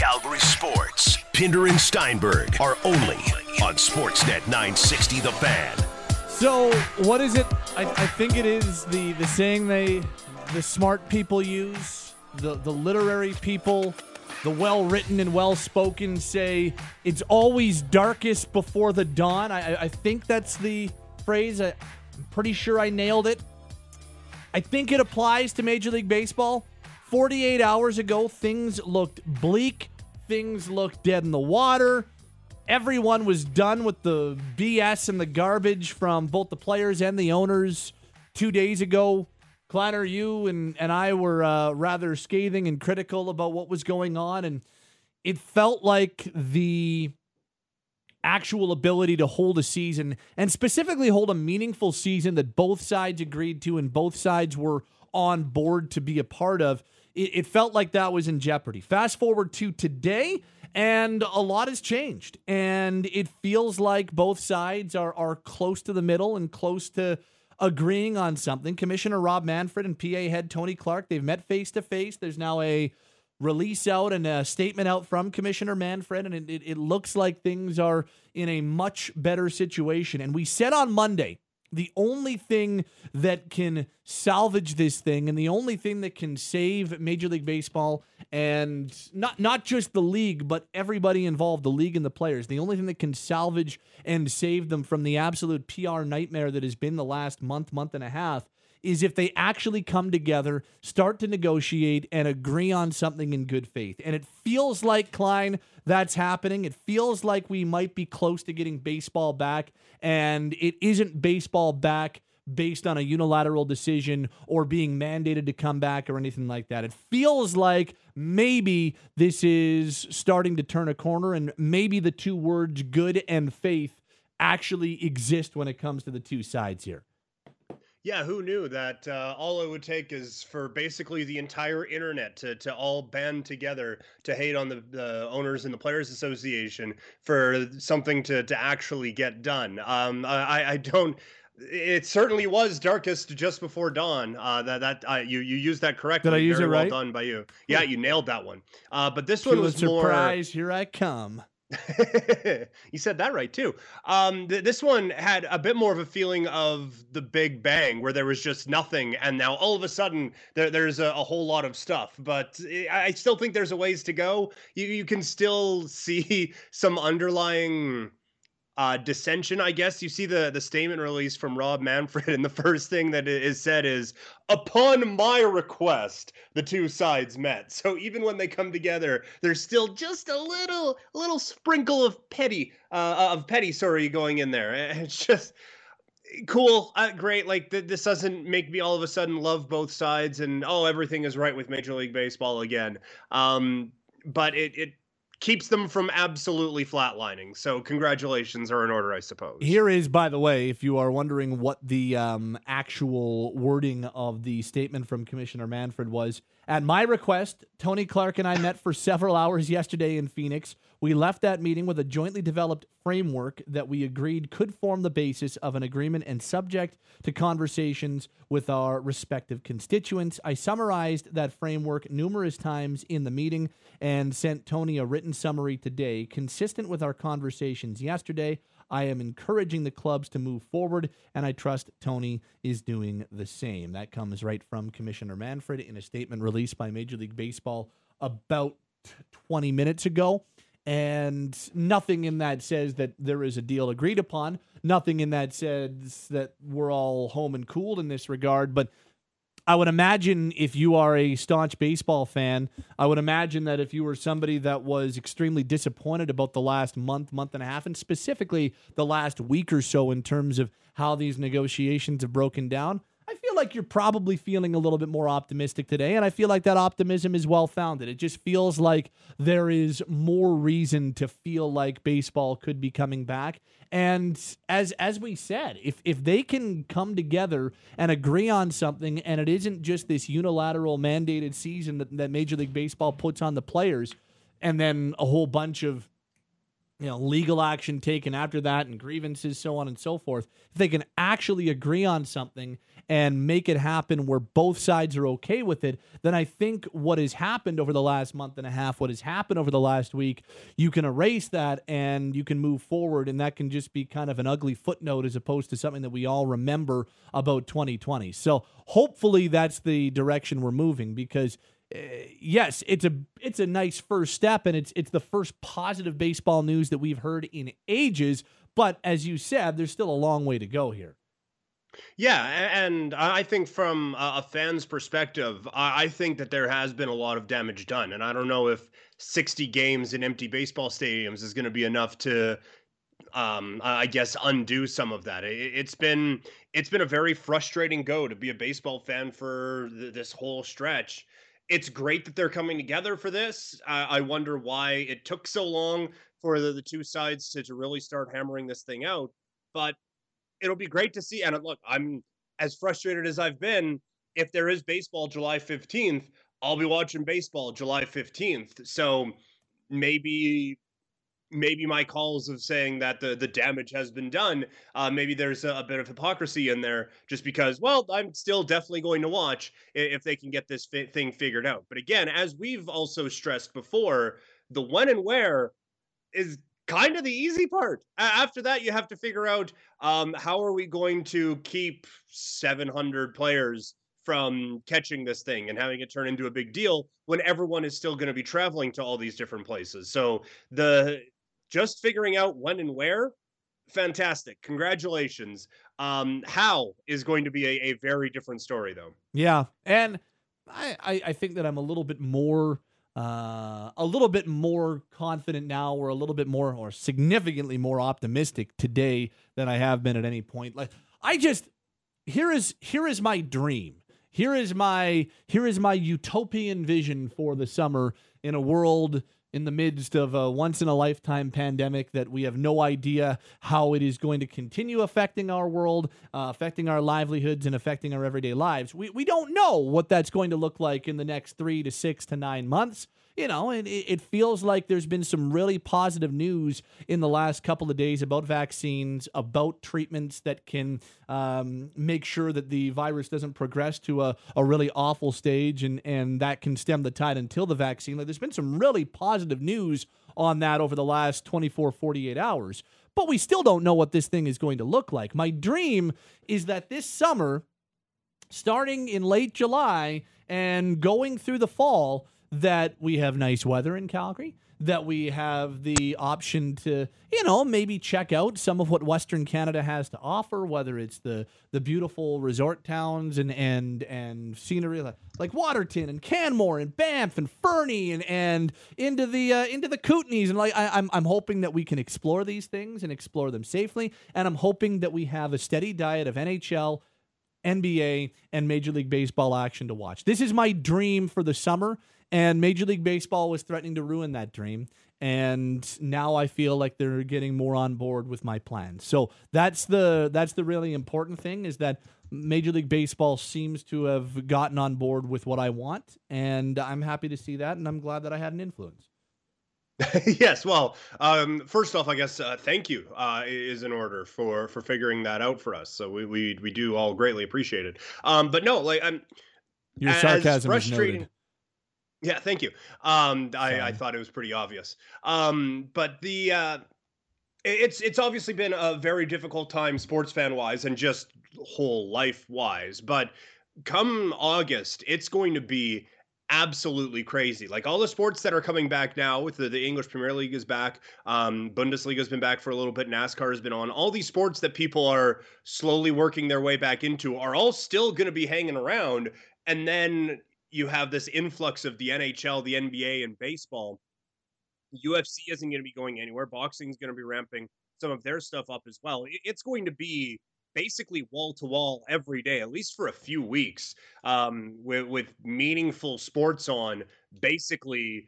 Calgary sports. Pinder and Steinberg are only on Sportsnet 960 The Fan. So, what is it? I, I think it is the, the saying they, the smart people use, the, the literary people, the well written and well spoken say, it's always darkest before the dawn. I, I think that's the phrase. I, I'm pretty sure I nailed it. I think it applies to Major League Baseball. 48 hours ago, things looked bleak, things looked dead in the water. Everyone was done with the BS and the garbage from both the players and the owners two days ago. Kleiner, you and, and I were uh, rather scathing and critical about what was going on, and it felt like the actual ability to hold a season and specifically hold a meaningful season that both sides agreed to and both sides were on board to be a part of. It, it felt like that was in jeopardy. Fast forward to today, and a lot has changed. And it feels like both sides are, are close to the middle and close to agreeing on something. Commissioner Rob Manfred and PA head Tony Clark, they've met face to face. There's now a release out and a statement out from Commissioner Manfred, and it, it, it looks like things are in a much better situation. And we said on Monday, the only thing that can salvage this thing and the only thing that can save Major League Baseball and not not just the league but everybody involved the league and the players the only thing that can salvage and save them from the absolute PR nightmare that has been the last month month and a half is if they actually come together, start to negotiate, and agree on something in good faith. And it feels like, Klein, that's happening. It feels like we might be close to getting baseball back, and it isn't baseball back based on a unilateral decision or being mandated to come back or anything like that. It feels like maybe this is starting to turn a corner, and maybe the two words good and faith actually exist when it comes to the two sides here. Yeah, who knew that uh, all it would take is for basically the entire internet to, to all band together to hate on the, the owners and the players association for something to, to actually get done. Um, I, I don't. It certainly was darkest just before dawn. Uh, that that uh, you you used that correctly. Did I use Very it right? Well done by you. Yeah, you nailed that one. Uh, but this To one was more. surprise. Here I come. you said that right too. Um, th- this one had a bit more of a feeling of the Big Bang, where there was just nothing, and now all of a sudden there, there's a, a whole lot of stuff. But I I still think there's a ways to go. You you can still see some underlying uh, dissension, I guess. You see the the statement released from Rob Manfred, and the first thing that i- said is, "Upon my request, the two sides met." So even when they come together, there's still just a little little sprinkle of petty uh, of petty, sorry, going in there. It's just cool, uh, great. Like th- this doesn't make me all of a sudden love both sides, and oh, everything is right with Major League Baseball again. Um, but it it keeps them from absolutely flatlining. So congratulations are in order, I suppose. Here is, by the way, if you are wondering what the um, actual wording of the statement from Commissioner Manfred was. At my request, Tony Clark and I met for several hours yesterday in Phoenix. We left that meeting with a jointly developed framework that we agreed could form the basis of an agreement and subject to conversations with our respective constituents. I summarized that framework numerous times in the meeting and sent Tony a written summary today, consistent with our conversations yesterday. I am encouraging the clubs to move forward, and I trust Tony is doing the same. That comes right from Commissioner Manfred in a statement released by Major League Baseball about 20 minutes ago. And nothing in that says that there is a deal agreed upon. Nothing in that says that we're all home and cooled in this regard. But I would imagine if you are a staunch baseball fan, I would imagine that if you were somebody that was extremely disappointed about the last month, month and a half, and specifically the last week or so in terms of how these negotiations have broken down, I feel like you're probably feeling a little bit more optimistic today. And I feel like that optimism is well founded. It just feels like there is more reason to feel like baseball could be coming back. And as as we said, if if they can come together and agree on something, and it isn't just this unilateral mandated season that, that Major League Baseball puts on the players, and then a whole bunch of you know, legal action taken after that and grievances, so on and so forth, if they can actually agree on something and make it happen where both sides are okay with it, then I think what has happened over the last month and a half, what has happened over the last week, you can erase that and you can move forward. And that can just be kind of an ugly footnote as opposed to something that we all remember about 2020. So hopefully that's the direction we're moving because yes, it's a it's a nice first step, and it's it's the first positive baseball news that we've heard in ages. But as you said, there's still a long way to go here. Yeah, and I think from a fan's perspective, I think that there has been a lot of damage done, and I don't know if 60 games in empty baseball stadiums is going to be enough to um i guess undo some of that it, has been it's been a very frustrating go to be a baseball fan for this whole stretch it's great that they're coming together for this. I wonder why it took so long for the, the two sides to, to really start hammering this thing out. But it'll be great to see. And look, I'm as frustrated as I've been. If there is baseball July 15th, I'll be watching baseball July 15th. So maybe maybe my calls of saying that the the damage has been done uh, maybe there's a, a, bit of hypocrisy in there just because well i'm still definitely going to watch if they can get this fi- thing figured out but again as we've also stressed before the when and where is kind of the easy part after that you have to figure out um, how are we going to keep 700 players from catching this thing and having it turn into a big deal when everyone is still going to be traveling to all these different places. So the just figuring out when and where fantastic congratulations um how is going to be a, a very different story though yeah and I, I i think that i'm a little bit more uh, a little bit more confident now, or a little bit more, or significantly more optimistic today than I have been at any point. Like I just here is here is my dream. Here is my here is my utopian vision for the summer in a world in the midst of a once in a lifetime pandemic that we have no idea how it is going to continue affecting our world, uh, affecting our livelihoods, and affecting our everyday lives. We, we don't know what that's going to look like in the next three to six to nine months you know, it, it feels like there's been some really positive news in the last couple of days about vaccines, about treatments that can um, make sure that the virus doesn't progress to a, a really awful stage and, and that can stem the tide until the vaccine. Like, there's been some really positive news on that over the last 24, 48 hours. But we still don't know what this thing is going to look like. My dream is that this summer, starting in late July and going through the fall, that we have nice weather in Calgary, that we have the option to, you know, maybe check out some of what Western Canada has to offer, whether it's the the beautiful resort towns and and and scenery like, like Waterton and Canmore and Banff and Fernie and and into the uh, into the Kootenays and like I, I'm I'm hoping that we can explore these things and explore them safely, and I'm hoping that we have a steady diet of NHL. NBA and Major League Baseball action to watch. This is my dream for the summer, and Major League Baseball was threatening to ruin that dream. And now I feel like they're getting more on board with my plans. So that's the that's the really important thing is that Major League Baseball seems to have gotten on board with what I want, and I'm happy to see that, and I'm glad that I had an influence. yes, well, um, first off, I guess uh, thank you uh, is in order for for figuring that out for us. So we we, we do all greatly appreciate it. Um, but no, like I'm your sarcasm is noted. Yeah, thank you. Um, I, I, thought it was pretty obvious. Um, but the uh, it's it's obviously been a very difficult time, sports fan wise, and just whole life wise. But come August, it's going to be absolutely crazy. Like all the sports that are coming back now, with the, the English Premier League is back, um, Bundesliga's been back for a little bit, NASCAR has been on. All these sports that people are slowly working their way back into are all still going to be hanging around. And then you have this influx of the NHL, the NBA, and baseball. UFC isn't going to be going anywhere. Boxing is going to be ramping some of their stuff up as well. It's going to be basically wall to wall every day, at least for a few weeks, um, with, with meaningful sports on basically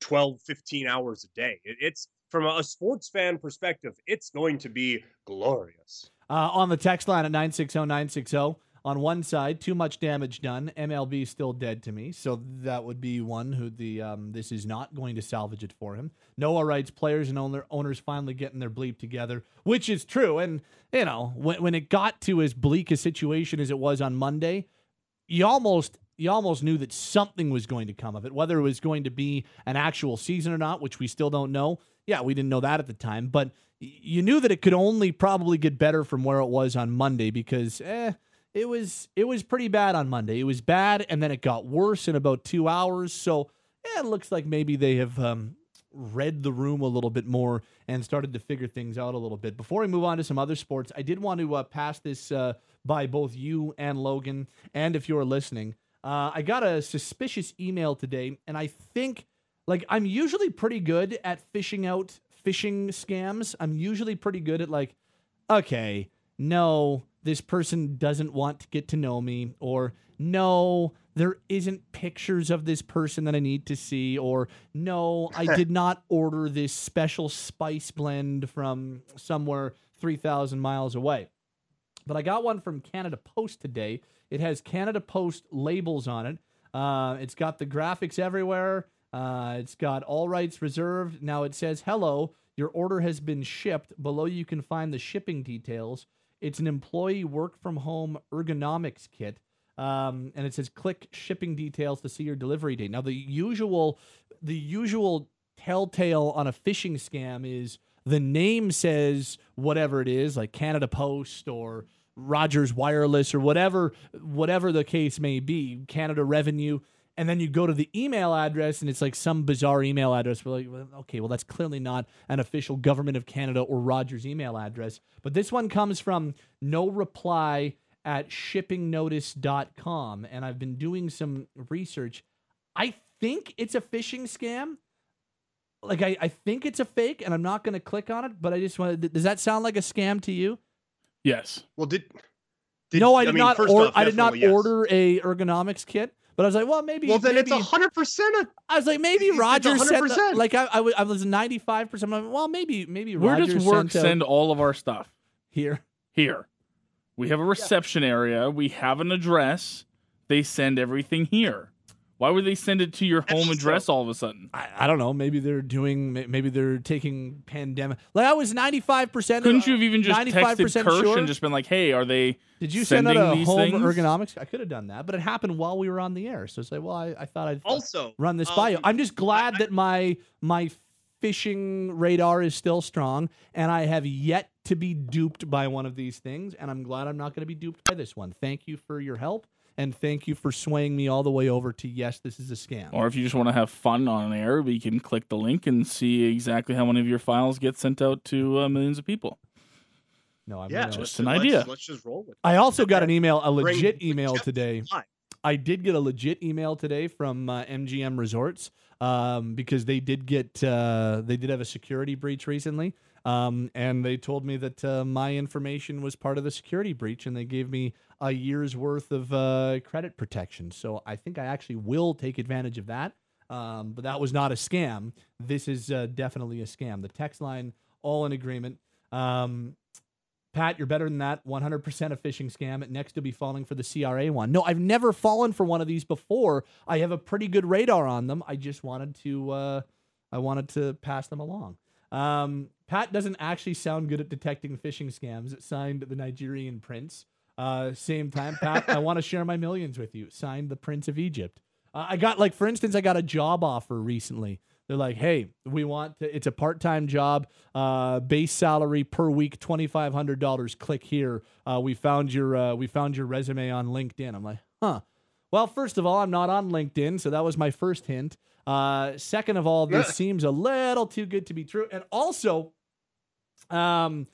12, 15 hours a day. it's from a sports fan perspective, it's going to be glorious. Uh, on the text line at 960 960, on one side, too much damage done. MLB still dead to me, so that would be one who the um, this is not going to salvage it for him. Noah writes players and owner, owners finally getting their bleep together, which is true. And you know when when it got to as bleak a situation as it was on Monday, you almost you almost knew that something was going to come of it, whether it was going to be an actual season or not, which we still don't know. Yeah, we didn't know that at the time, but you knew that it could only probably get better from where it was on Monday because eh, it was it was pretty bad on Monday. It was bad, and then it got worse in about two hours. So yeah, it looks like maybe they have um, read the room a little bit more and started to figure things out a little bit. Before we move on to some other sports, I did want to uh, pass this uh, by both you and Logan, and if you're listening. Uh, I got a suspicious email today, and I think, like, I'm usually pretty good at fishing out phishing scams. I'm usually pretty good at, like, okay, no, this person doesn't want to get to know me, or no, there isn't pictures of this person that I need to see, or no, I did not order this special spice blend from somewhere 3,000 miles away. But I got one from Canada Post today. It has Canada Post labels on it. Uh, it's got the graphics everywhere. Uh, it's got all rights reserved. Now it says, hello, your order has been shipped. Below you can find the shipping details. It's an employee work from home ergonomics kit. Um, and it says click shipping details to see your delivery date. Now the usual, the usual telltale on a phishing scam is the name says whatever it is, like Canada Post or Rogers Wireless or whatever, whatever the case may be, Canada Revenue. And then you go to the email address and it's like some bizarre email address. We're like, well, okay, well, that's clearly not an official Government of Canada or Rogers email address. But this one comes from no reply at shippingnotice.com. And I've been doing some research. I think it's a phishing scam like I, I think it's a fake and I'm not going to click on it, but I just want to, does that sound like a scam to you? Yes. Well, did, did no, I did mean, not or, off, I did not yes. order a ergonomics kit, but I was like, well, maybe Well, then maybe, it's hundred percent. I was like, maybe it's Rogers sent the, 100%. like I, I, was, I was 95%. Like, well, maybe maybe Where Rogers does work sent out- send all of our stuff? here. Here. We have a reception area. We have an address. They send everything here. Why would they send it to your home address all of a sudden? I, I don't know. Maybe they're doing. Maybe they're taking pandemic. Like I was ninety five percent. Couldn't you have even just texted Kirsch sure? and just been like, "Hey, are they Did you send out a these home things? ergonomics? I could have done that, but it happened while we were on the air. So it's like, well, I, I thought I'd Also, run this by you. um, I'm just glad I- that my my phishing radar is still strong, and I have yet to be duped by one of these things. And I'm glad I'm not going to be duped by this one. Thank you for your help, and thank you for swaying me all the way over to yes, this is a scam. Or if you just want to have fun on air, we can click the link and see exactly how many of your files get sent out to uh, millions of people. no, I'm yeah, just an let's- idea. Let's just roll with. it. I also got an email, a legit the email today. I did get a legit email today from uh, MGM Resorts um, because they did get uh, they did have a security breach recently, um, and they told me that uh, my information was part of the security breach, and they gave me a year's worth of uh, credit protection. So I think I actually will take advantage of that. Um, but that was not a scam. This is uh, definitely a scam. The text line all in agreement. Um, Pat, you're better than that. 100% a phishing scam. Next, you'll be falling for the CRA one. No, I've never fallen for one of these before. I have a pretty good radar on them. I just wanted to, uh, I wanted to pass them along. Um, Pat doesn't actually sound good at detecting phishing scams. Signed the Nigerian prince. Uh, same time, Pat, I want to share my millions with you. Signed the Prince of Egypt. Uh, I got like, for instance, I got a job offer recently. They're like, hey, we want to, it's a part time job, uh, base salary per week twenty five hundred dollars. Click here. Uh, we found your uh, we found your resume on LinkedIn. I'm like, huh. Well, first of all, I'm not on LinkedIn, so that was my first hint. Uh, second of all, this seems a little too good to be true, and also, um,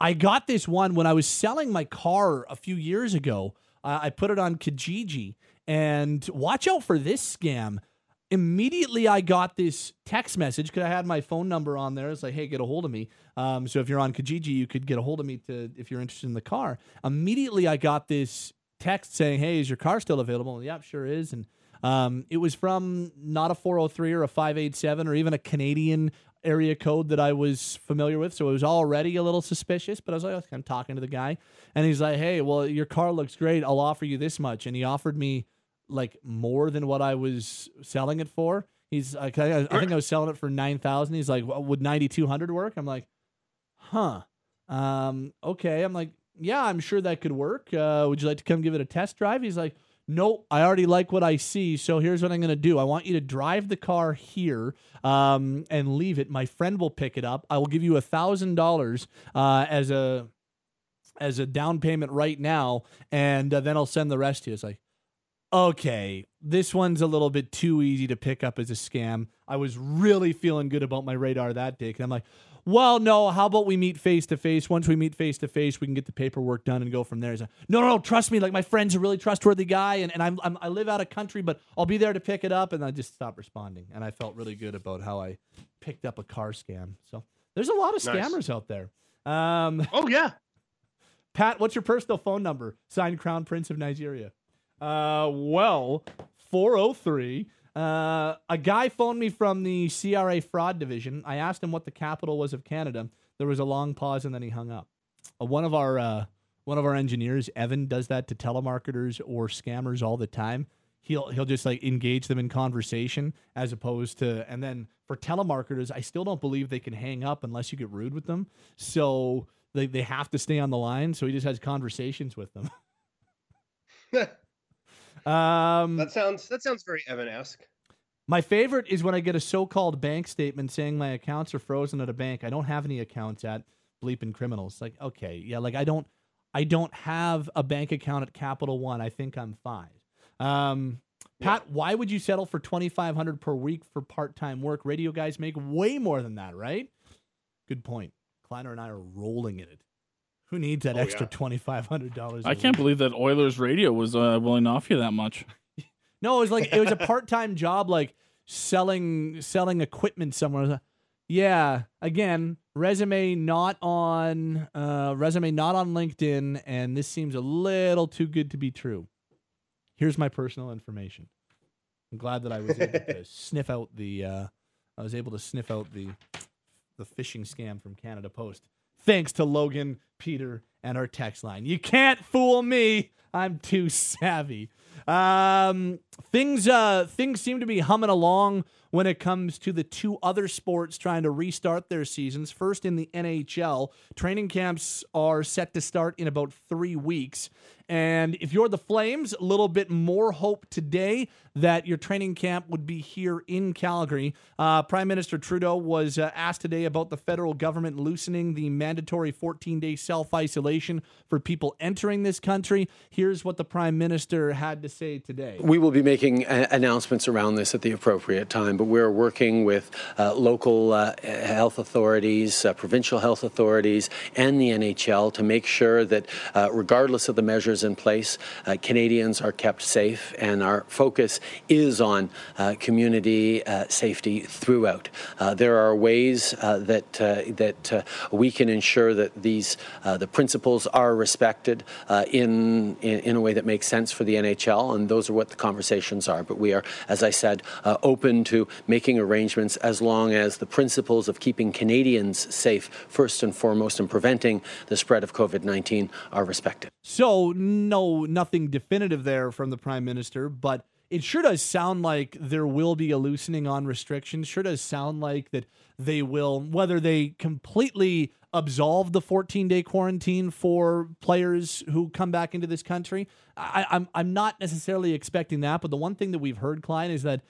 I got this one when I was selling my car a few years ago. Uh, I put it on Kijiji, and watch out for this scam. Immediately, I got this text message because I had my phone number on there. It's like, hey, get a hold of me. Um, so if you're on Kijiji, you could get a hold of me to if you're interested in the car. Immediately, I got this text saying, hey, is your car still available? And, yep, sure is. And um, it was from not a 403 or a 587 or even a Canadian area code that I was familiar with, so it was already a little suspicious. But I was like, I'm talking to the guy, and he's like, "Hey, well, your car looks great. I'll offer you this much," and he offered me like more than what I was selling it for. He's like, I, I think I was selling it for nine thousand. He's like, well, would ninety two hundred work? I'm like, huh. Um, okay. I'm like, yeah, I'm sure that could work. Uh, would you like to come give it a test drive? He's like, nope, I already like what I see. So here's what I'm going to do. I want you to drive the car here um, and leave it. My friend will pick it up. I will give you a thousand dollars uh, as a as a down payment right now, and uh, then I'll send the rest to you. It's like, okay, this one's a little bit too easy to pick up as a scam. I was really feeling good about my radar that day. And I'm like, well, no, how about we meet face to face? Once we meet face to face, we can get the paperwork done and go from there. He's Like, no, no, no, trust me. Like, my friend's a really trustworthy guy, and, and I'm, I'm, i live out of country, but I'll be there to pick it up. And I just stopped responding. And I felt really good about how I picked up a car scam. So there's a lot of scammers nice. out there. Um, oh, yeah. Pat, what's your personal phone number? Signed Crown Prince of Nigeria. Uh, well, 403. Uh, a guy phoned me from the CRA fraud division. I asked him what the capital was of Canada. There was a long pause and then he hung up. Uh, one of our uh, one of our engineers, Evan, does that to telemarketers or scammers all the time. He'll he'll just like engage them in conversation as opposed to and then for telemarketers, I still don't believe they can hang up unless you get rude with them. So they, they have to stay on the line. So he just has conversations with them. Um, that sounds that sounds very Evan-esque. My favorite is when I get a so-called bank statement saying my accounts are frozen at a bank. I don't have any accounts at bleeping criminals. Like, okay, yeah, like I don't, I don't have a bank account at Capital One. I think I'm fine. Um, Pat, yeah. why would you settle for twenty five hundred per week for part time work? Radio guys make way more than that, right? Good point. Kleiner and I are rolling in it. Who needs that oh, extra yeah. twenty five hundred dollars? I can't believe that Oilers Radio was uh, willing to offer you that much. no, it was like it was a part time job, like selling selling equipment somewhere. Yeah, again, resume not on uh, resume not on LinkedIn, and this seems a little too good to be true. Here's my personal information. I'm glad that I was able to sniff out the. Uh, I was able to sniff out the the phishing scam from Canada Post thanks to Logan, Peter, and our text line. You can't fool me. I'm too savvy. Um, things uh, things seem to be humming along when it comes to the two other sports trying to restart their seasons. First, in the NHL, training camps are set to start in about three weeks. And if you're the Flames, a little bit more hope today that your training camp would be here in Calgary. Uh, Prime Minister Trudeau was uh, asked today about the federal government loosening the mandatory 14 day self isolation for people entering this country. Here's what the Prime Minister had to say today. We will be making a- announcements around this at the appropriate time, but we're working with uh, local uh, health authorities, uh, provincial health authorities, and the NHL to make sure that, uh, regardless of the measures in place. Uh, Canadians are kept safe, and our focus is on uh, community uh, safety throughout. Uh, there are ways uh, that that we can ensure that these the principles are respected in, in, in a way that makes sense for the NHL, and those are what the conversations are. But we are, as I said, open to making arrangements as long as the principles of keeping Canadians safe first and foremost and preventing the spread of COVID 19 are respected. So, no, nothing definitive there from the prime minister, but it sure does sound like there will be a loosening on restrictions. Sure does sound like that they will, whether they completely absolve the 14 day quarantine for players who come back into this country. I, am I'm, I'm not necessarily expecting that, but the one thing that we've heard, Klein, is that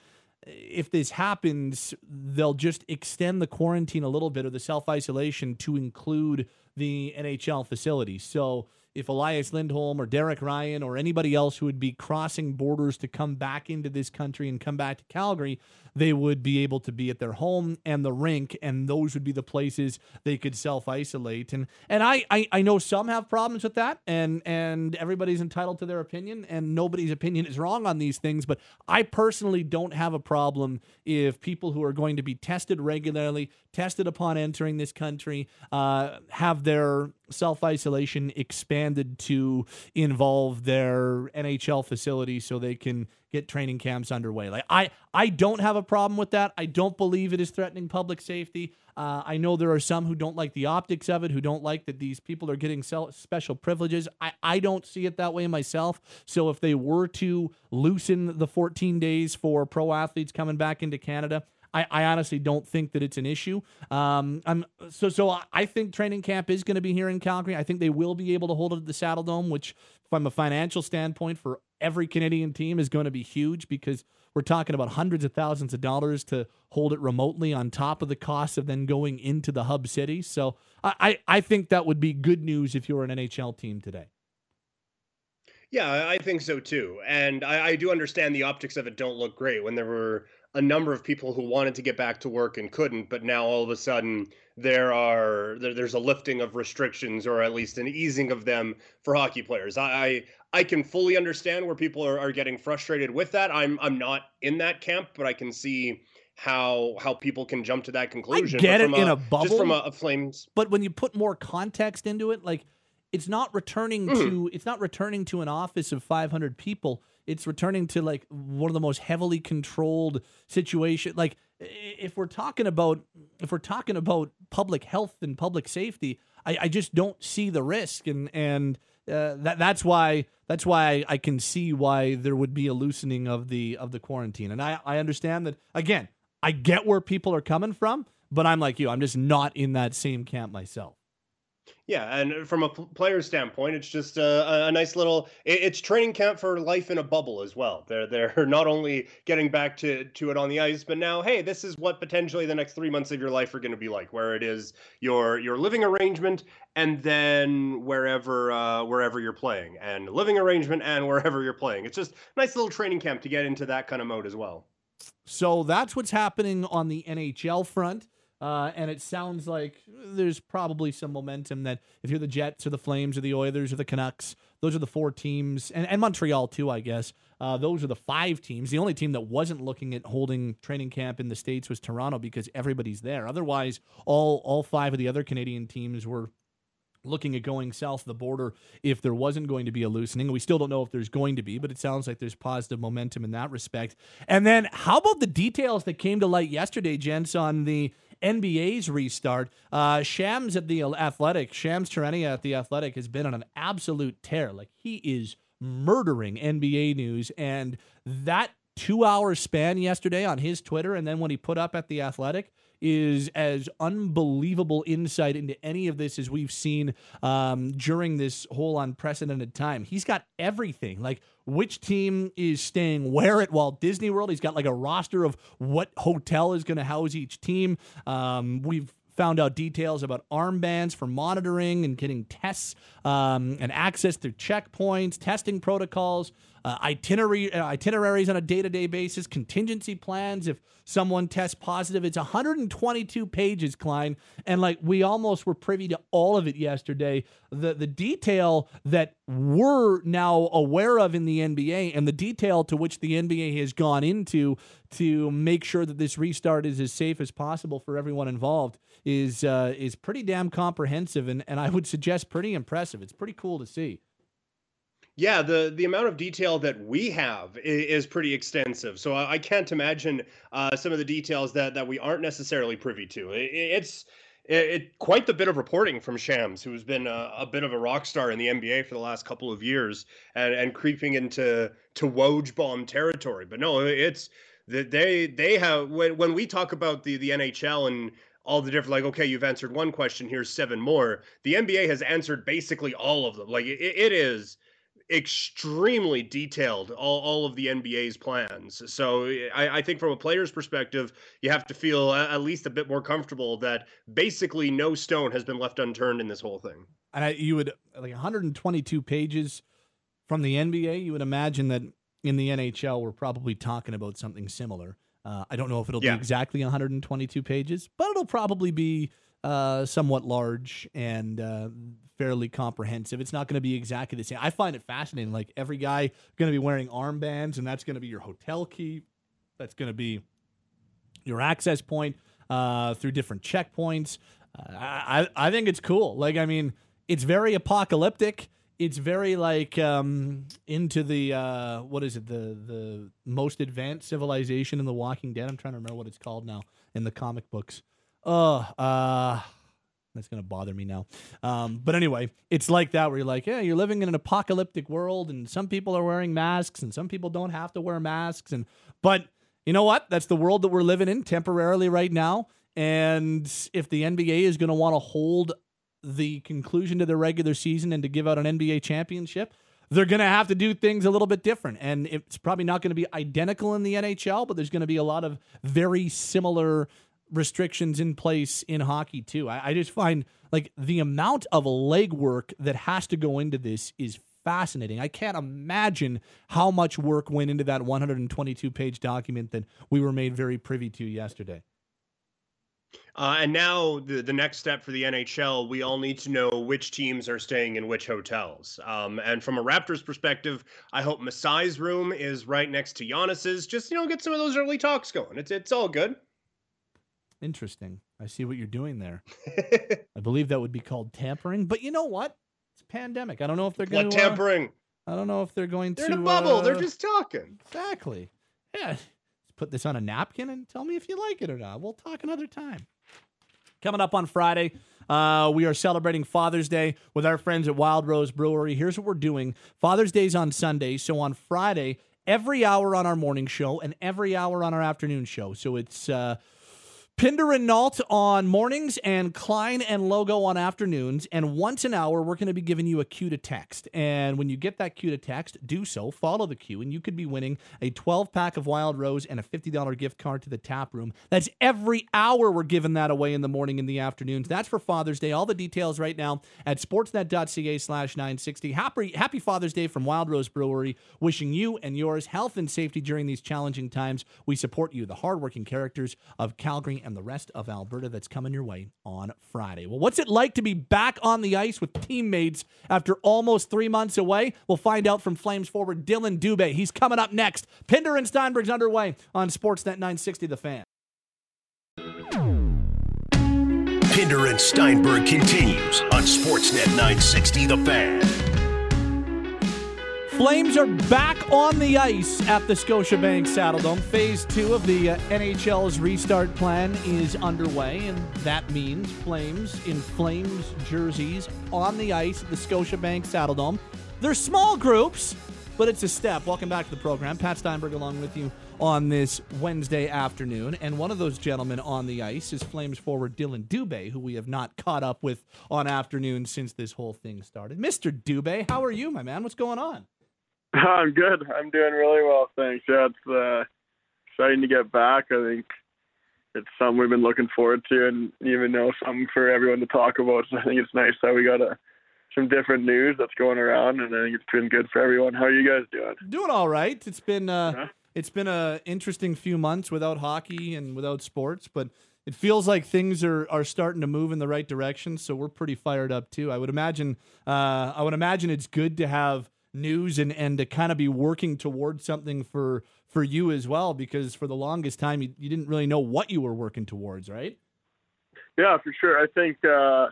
if this happens, they'll just extend the quarantine a little bit or the self isolation to include the NHL facilities. So if Elias Lindholm or Derek Ryan or anybody else who would be crossing borders to come back into this country and come back to Calgary, they would be able to be at their home and the rink, and those would be the places they could self isolate. And and I, I I know some have problems with that, and and everybody's entitled to their opinion, and nobody's opinion is wrong on these things. But I personally don't have a problem if people who are going to be tested regularly, tested upon entering this country, uh, have their self isolation expanded to involve their NHL facility so they can get training camps underway. Like I, I don't have a problem with that. I don't believe it is threatening public safety. Uh, I know there are some who don't like the optics of it, who don't like that these people are getting special privileges. I, I don't see it that way myself. So if they were to loosen the 14 days for pro athletes coming back into Canada, I, I honestly don't think that it's an issue. Um, I'm so so. I think training camp is going to be here in Calgary. I think they will be able to hold it at the Saddledome, which, from a financial standpoint, for every Canadian team is going to be huge because we're talking about hundreds of thousands of dollars to hold it remotely on top of the cost of then going into the hub city. So I, I think that would be good news if you're an NHL team today. Yeah, I think so too. And I, I, do understand the optics of it don't look great when there were a number of people who wanted to get back to work and couldn't, but now all of a sudden there are there, there's a lifting of restrictions or at least an easing of them for hockey players. I I, I can fully understand where people are, are getting frustrated with that. I'm I'm not in that camp, but I can see how how people can jump to that conclusion. I get it in a, a bubble, just from a, a Flames. But when you put more context into it, like it's not returning mm-hmm. to it's not returning to an office of 500 people it's returning to like one of the most heavily controlled situation like if we're talking about if we're talking about public health and public safety i, I just don't see the risk. And and uh, that that's why that's why I, can see why there would be a loosening of the of the quarantine. And i i understand that again i get where people are coming from but i'm like you i'm just not in that same camp myself yeah, and from a player standpoint, it's just a, a nice little. it's training camp for life in a bubble as well. They're they're not only getting back to to it on the ice, but now, hey, this is what potentially the next three months of your life are going to be like, where it is your your living arrangement and then wherever uh, wherever you're playing, and living arrangement and wherever you're playing. It's just nice little training camp to get into that kind of mode as well. So that's what's happening on the NHL front. Uh, and it sounds like there's probably some momentum that if you're the Jets or the Flames or the Oilers or the Canucks, those are the four teams, and, and Montreal too, I guess. Uh, those are the five teams. The only team that wasn't looking at holding training camp in the states was Toronto because everybody's there. Otherwise, all all five of the other Canadian teams were looking at going south of the border if there wasn't going to be a loosening. We still don't know if there's going to be, but it sounds like there's positive momentum in that respect. And then, how about the details that came to light yesterday, gents, on the NBA's restart. Uh, Shams at the Athletic, Shams Charania at the Athletic has been on an absolute tear. Like he is murdering NBA news, and that two-hour span yesterday on his Twitter, and then when he put up at the Athletic is as unbelievable insight into any of this as we've seen um, during this whole unprecedented time. He's got everything, like which team is staying where at Walt Disney World. He's got like a roster of what hotel is going to house each team. Um, we've found out details about armbands for monitoring and getting tests um, and access through checkpoints, testing protocols uh, itinerary uh, itineraries on a day to day basis, contingency plans if someone tests positive. It's 122 pages, Klein, and like we almost were privy to all of it yesterday. The the detail that we're now aware of in the NBA and the detail to which the NBA has gone into to make sure that this restart is as safe as possible for everyone involved is uh, is pretty damn comprehensive and, and I would suggest pretty impressive. It's pretty cool to see. Yeah, the the amount of detail that we have is, is pretty extensive. So I, I can't imagine uh, some of the details that that we aren't necessarily privy to. It, it's it, it, quite the bit of reporting from Shams, who's been a, a, bit of a rock star in the NBA for the last couple of years, and, and creeping into to Woj bomb territory. But no, it's they they have when when we talk about the the NHL and all the different like okay you've answered one question here's seven more the nba has answered basically all of them like it, it is extremely detailed all, all of the NBA's plans. So I, I, think from a player's perspective, you have to feel at least a bit more comfortable that basically no stone has been left unturned in this whole thing. And I, you would like 122 pages from the NBA. You would imagine that in the NHL, we're probably talking about something similar. Uh, I don't know if it'll yeah. be exactly 122 pages, but it'll probably be uh, somewhat large and uh, fairly comprehensive. It's not going to be exactly the same. I find it fascinating. Like every guy going to be wearing armbands, and that's going to be your hotel key. That's going to be your access point uh, through different checkpoints. Uh, I I think it's cool. Like I mean, it's very apocalyptic. It's very like um, into the uh, what is it the the most advanced civilization in The Walking Dead. I'm trying to remember what it's called now in the comic books. Oh, uh, that's gonna bother me now. Um, but anyway, it's like that where you're like, yeah, you're living in an apocalyptic world, and some people are wearing masks, and some people don't have to wear masks, and but you know what? That's the world that we're living in temporarily right now. And if the NBA is going to want to hold the conclusion to the regular season and to give out an NBA championship, they're going to have to do things a little bit different. And it's probably not going to be identical in the NHL, but there's going to be a lot of very similar restrictions in place in hockey, too. I, I just find like the amount of legwork that has to go into this is fascinating. I can't imagine how much work went into that 122 page document that we were made very privy to yesterday. Uh, and now the, the next step for the NHL, we all need to know which teams are staying in which hotels. Um, and from a Raptors perspective, I hope Masai's room is right next to Giannis's. Just you know, get some of those early talks going. It's it's all good. Interesting. I see what you're doing there. I believe that would be called tampering. But you know what? It's pandemic. I don't know if they're going to tampering. Uh, I don't know if they're going they're to. in a bubble. Uh, they're just talking. Exactly. Yeah. Put this on a napkin and tell me if you like it or not. We'll talk another time. Coming up on Friday, uh, we are celebrating Father's Day with our friends at Wild Rose Brewery. Here's what we're doing Father's Day's on Sunday. So on Friday, every hour on our morning show and every hour on our afternoon show. So it's. Uh, Pinder and Nault on mornings and Klein and Logo on afternoons. And once an hour, we're going to be giving you a cue to text. And when you get that cue to text, do so, follow the cue, and you could be winning a 12 pack of Wild Rose and a $50 gift card to the tap room. That's every hour we're giving that away in the morning and the afternoons. That's for Father's Day. All the details right now at sportsnet.ca slash 960. Happy, happy Father's Day from Wild Rose Brewery. Wishing you and yours health and safety during these challenging times. We support you, the hardworking characters of Calgary and the rest of Alberta that's coming your way on Friday. Well, what's it like to be back on the ice with teammates after almost three months away? We'll find out from Flames forward Dillon Dubé. He's coming up next. Pinder and Steinberg's underway on Sportsnet 960 The Fan. Pinder and Steinberg continues on Sportsnet 960 The Fan. Flames are back on the ice at the Scotiabank Saddledome. Phase two of the uh, NHL's restart plan is underway, and that means Flames in Flames jerseys on the ice at the Scotiabank Saddledome. They're small groups, but it's a step. Welcome back to the program. Pat Steinberg along with you on this Wednesday afternoon. And one of those gentlemen on the ice is Flames forward Dillon Dubé, who we have not caught up with on afternoon since this whole thing started. Mr. Dubé, how are you, my man? What's going on? I'm good. I'm doing really well, thanks. Yeah, it's uh, exciting to get back. I think it's something we've been looking forward to, and even know something for everyone to talk about. So I think it's nice that we got a some different news that's going around, and I think it's been good for everyone. How are you guys doing? Doing all right. It's been uh, yeah. it's been a interesting few months without hockey and without sports, but it feels like things are are starting to move in the right direction. So we're pretty fired up too. I would imagine uh, I would imagine it's good to have news and and to kind of be working towards something for for you as well because for the longest time you, you didn't really know what you were working towards right? Yeah for sure. I think uh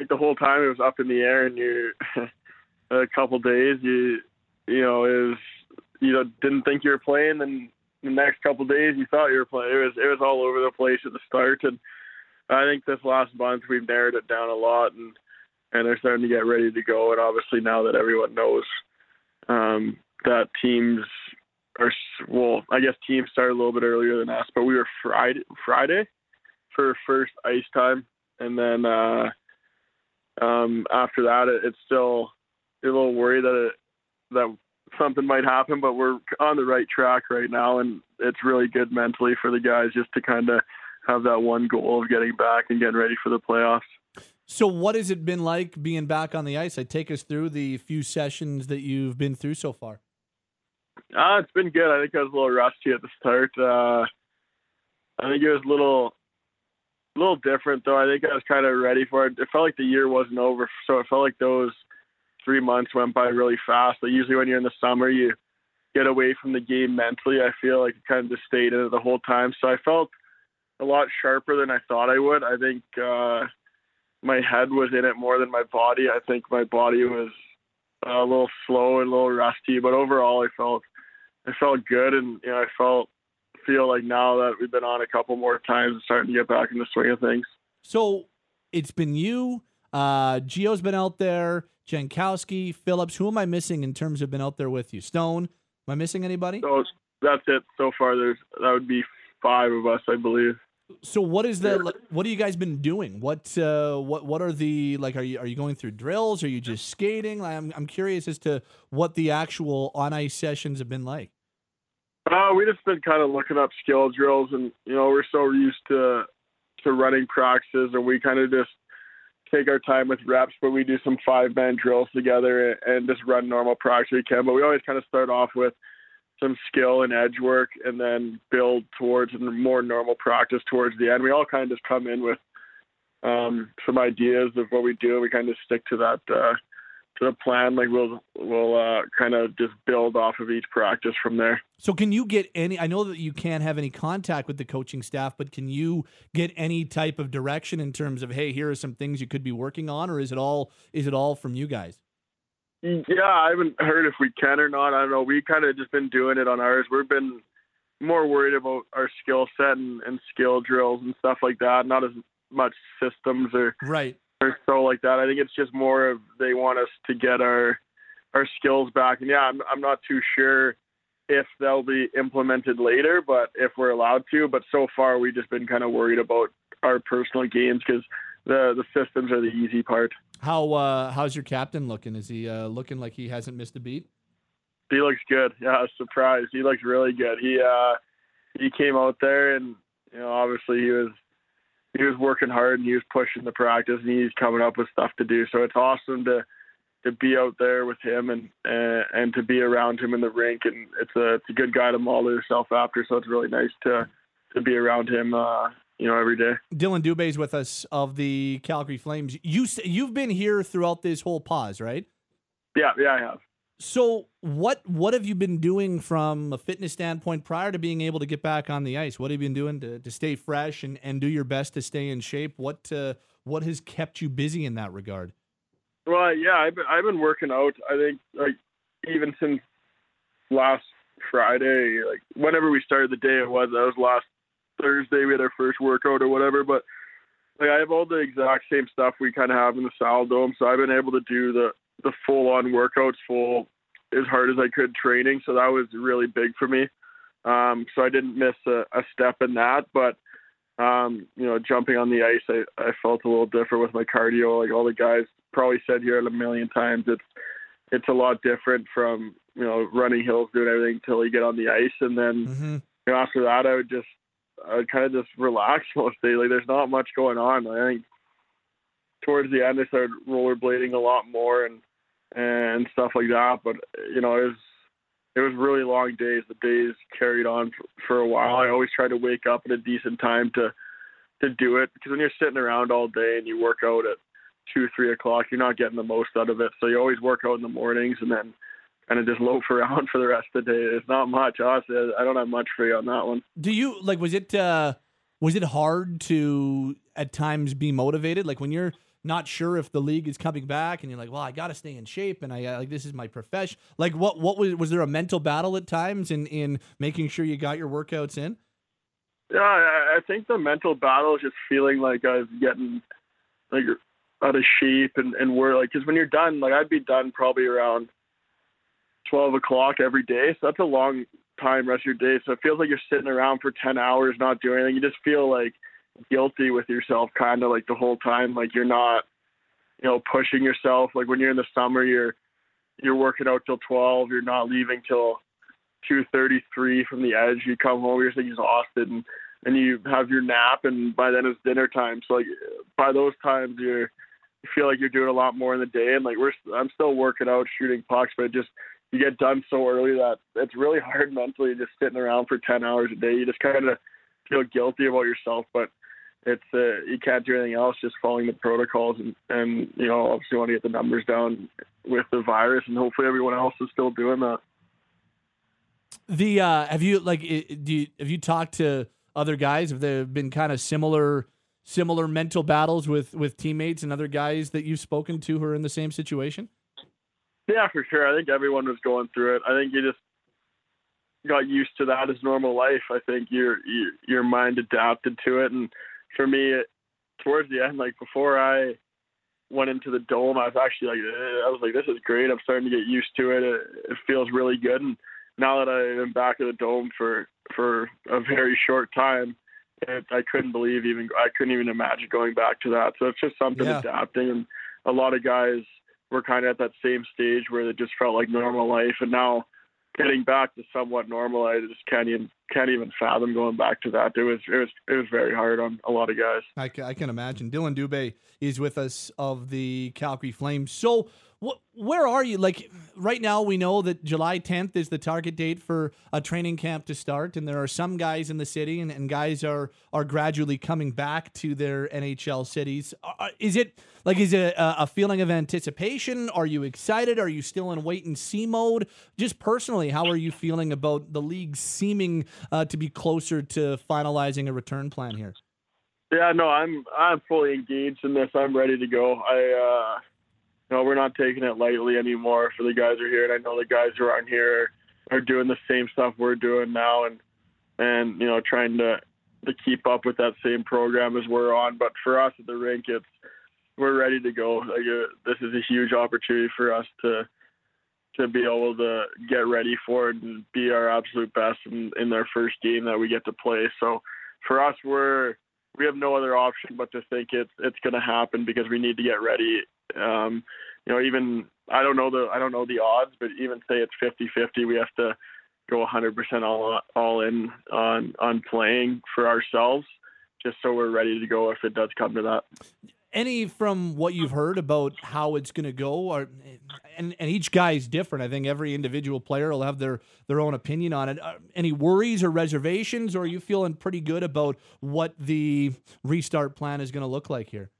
think the whole time it was up in the air and you a couple days you you know was you know didn't think you were playing and the next couple days you thought you were playing. It was it was all over the place at the start and i think this last month we've narrowed it down a lot and and they're starting to get ready to go. And obviously now that everyone knows um, that teams are well, I guess teams started a little bit earlier than us, but we were Friday Friday for first ice time, and then uh, um, after that, it, it's still a little worried that it, that something might happen, but we're on the right track right now, and it's really good mentally for the guys just to kind of have that one goal of getting back and getting ready for the playoffs. So, what has it been like being back on the ice? I take us through the few sessions that you've been through so far. Uh, it's been good. I think I was a little rusty at the start. Uh, I think it was a little, a little different though. I think I was kind of ready for it. It felt like the year wasn't over, so it felt like those three months went by really fast. But usually, when you're in the summer, you get away from the game mentally. I feel like it kind of just stayed in it the whole time. So I felt a lot sharper than I thought I would. I think. Uh, my head was in it more than my body. I think my body was a little slow and a little rusty, but overall I felt I felt good, and you know I felt feel like now that we've been on a couple more times, starting to get back in the swing of things. So it's been you. Uh, Gio's been out there. Jankowski, Phillips. Who am I missing in terms of been out there with you? Stone. Am I missing anybody? So that's it so far. There's that would be five of us, I believe. So what is the what have you guys been doing? What uh, what what are the like? Are you are you going through drills? Are you just skating? Like, I'm I'm curious as to what the actual on ice sessions have been like. Uh, we just been kind of looking up skill drills, and you know we're so used to to running practices, and we kind of just take our time with reps, but we do some five man drills together and just run normal practice we can. But we always kind of start off with some skill and edge work and then build towards a more normal practice towards the end. We all kind of just come in with um, some ideas of what we do. We kind of stick to that uh, to the plan. Like we'll we'll uh, kind of just build off of each practice from there. So can you get any? I know that you can't have any contact with the coaching staff, but can you get any type of direction in terms of hey, here are some things you could be working on, or is it all is it all from you guys? Yeah, I haven't heard if we can or not. I don't know. We kind of just been doing it on ours. We've been more worried about our skill set and, and skill drills and stuff like that. Not as much systems or right or so like that. I think it's just more of they want us to get our our skills back. And yeah, I'm I'm not too sure if they'll be implemented later, but if we're allowed to. But so far, we've just been kind of worried about our personal games because the the systems are the easy part. How uh, how's your captain looking? Is he uh, looking like he hasn't missed a beat? He looks good. Yeah, surprised. He looks really good. He uh, he came out there and you know obviously he was he was working hard and he was pushing the practice and he's coming up with stuff to do. So it's awesome to to be out there with him and uh, and to be around him in the rink and it's a it's a good guy to model yourself after. So it's really nice to to be around him uh, you know, every day. Dillon Dubé's with us of the Calgary Flames. You you've been here throughout this whole pause, right? Yeah, yeah, I have. So what what have you been doing from a fitness standpoint prior to being able to get back on the ice? What have you been doing to, to stay fresh and, and do your best to stay in shape? What uh, what has kept you busy in that regard? Well, yeah, I've been I've been working out. I think like even since last Friday, like whenever we started the day, it was I was last Thursday we had our first workout or whatever. But like I have all the exact same stuff we kind of have in the Saddledome, so I've been able to do the the full on workouts, full as hard as I could training. So that was really big for me. Um, so I didn't miss a, a step in that, but um, you know, jumping on the ice, I, I felt a little different with my cardio. Like all the guys probably said here a million times, it's it's a lot different from you know running hills, doing everything until you get on the ice, and then mm-hmm. you know, after that, I would just I kind of just relax most days. Like there's not much going on. I think towards the end I started rollerblading a lot more and and stuff like that. But you know it was it was really long days. The days carried on for, for a while. I always tried to wake up at a decent time to to do it because when you're sitting around all day and you work out at two three o'clock, you're not getting the most out of it. So you always work out in the mornings and then kind of just loaf around for the rest of the day. It's not much. Honestly, I don't have much for you on that one. Do you like? Was it uh, was it hard to at times be motivated? Like when you're not sure if the league is coming back, and you're like, well, I got to stay in shape, and I uh, like this is my profession. Like, what what was was there a mental battle at times in in making sure you got your workouts in? Yeah, I think the mental battle is just feeling like I was getting like out of shape and and where like because when you're done, like I'd be done probably around 12 o'clock every day. So that's a long time rest of your day. So it feels like you're sitting around for 10 hours not doing anything. You just feel like guilty with yourself kind of like the whole time. Like you're not, you know, pushing yourself. Like when you're in the summer, you're, you're working out till 12. You're not leaving till 2.33 from the edge. You come home, you're exhausted and, and you have your nap and by then it's dinner time. So like by those times you're, you feel like you're doing a lot more in the day and like we're I'm still working out shooting pucks but just you get done so early that it's really hard mentally just sitting around for 10 hours a day. You just kind of feel guilty about yourself, but it's uh, you can't do anything else just following the protocols and and you know obviously want to get the numbers down with the virus and hopefully everyone else is still doing that. The uh have you like do you, have you talked to other guys have there been kind of similar similar mental battles with with teammates and other guys that you've spoken to who are in the same situation? Yeah, for sure. I think everyone was going through it. I think you just got used to that as normal life. I think your your, your mind adapted to it, and for me, it, towards the end, like before I went into the dome, I was actually like, eh, I was like, this is great. I'm starting to get used to it. It, it feels really good, and now that I'm back at the dome for for a very short time, it, I couldn't believe even I couldn't even imagine going back to that. So it's just something Yeah. adapting, and a lot of guys were kind of at that same stage where it just felt like normal life, and now getting back to somewhat normal, I just can't even can't even fathom going back to that. It was it was it was very hard on a lot of guys. I, ca- I can imagine. Dillon Dubé is with us of the Calgary Flames. So, wh- where are you? Like right now, we know that July 10th is the target date for a training camp to start, and there are some guys in the city, and, and guys are are gradually coming back to their NHL cities. Are- are- Is it like is it a, a feeling of anticipation? Are you excited? Are you still in wait and see mode? Just personally, how are you feeling about the league seeming uh, to be closer to finalizing a return plan here? Yeah, no, I'm I'm fully engaged in this. I'm ready to go. I uh know, we're not taking it lightly anymore for the guys who are here and I know the guys who aren't here are doing the same stuff we're doing now and and you know, trying to to keep up with that same program as we're on. But for us at the rink it's we're ready to go. Like uh, this is a huge opportunity for us to to be able to get ready for it and be our absolute best in, in their first game that we get to play. So for us we're we have no other option but to think it's it's going to happen because we need to get ready. Um, you know, even I don't know the I don't know the odds, but even say it's 50-50, we have to go 100% all all in on on playing for ourselves, just so we're ready to go if it does come to that. Any from what you've heard about how it's going to go or and, and each guy is different i think every individual player will have their their own opinion on it uh, any worries or reservations or are you feeling pretty good about what the restart plan is going to look like here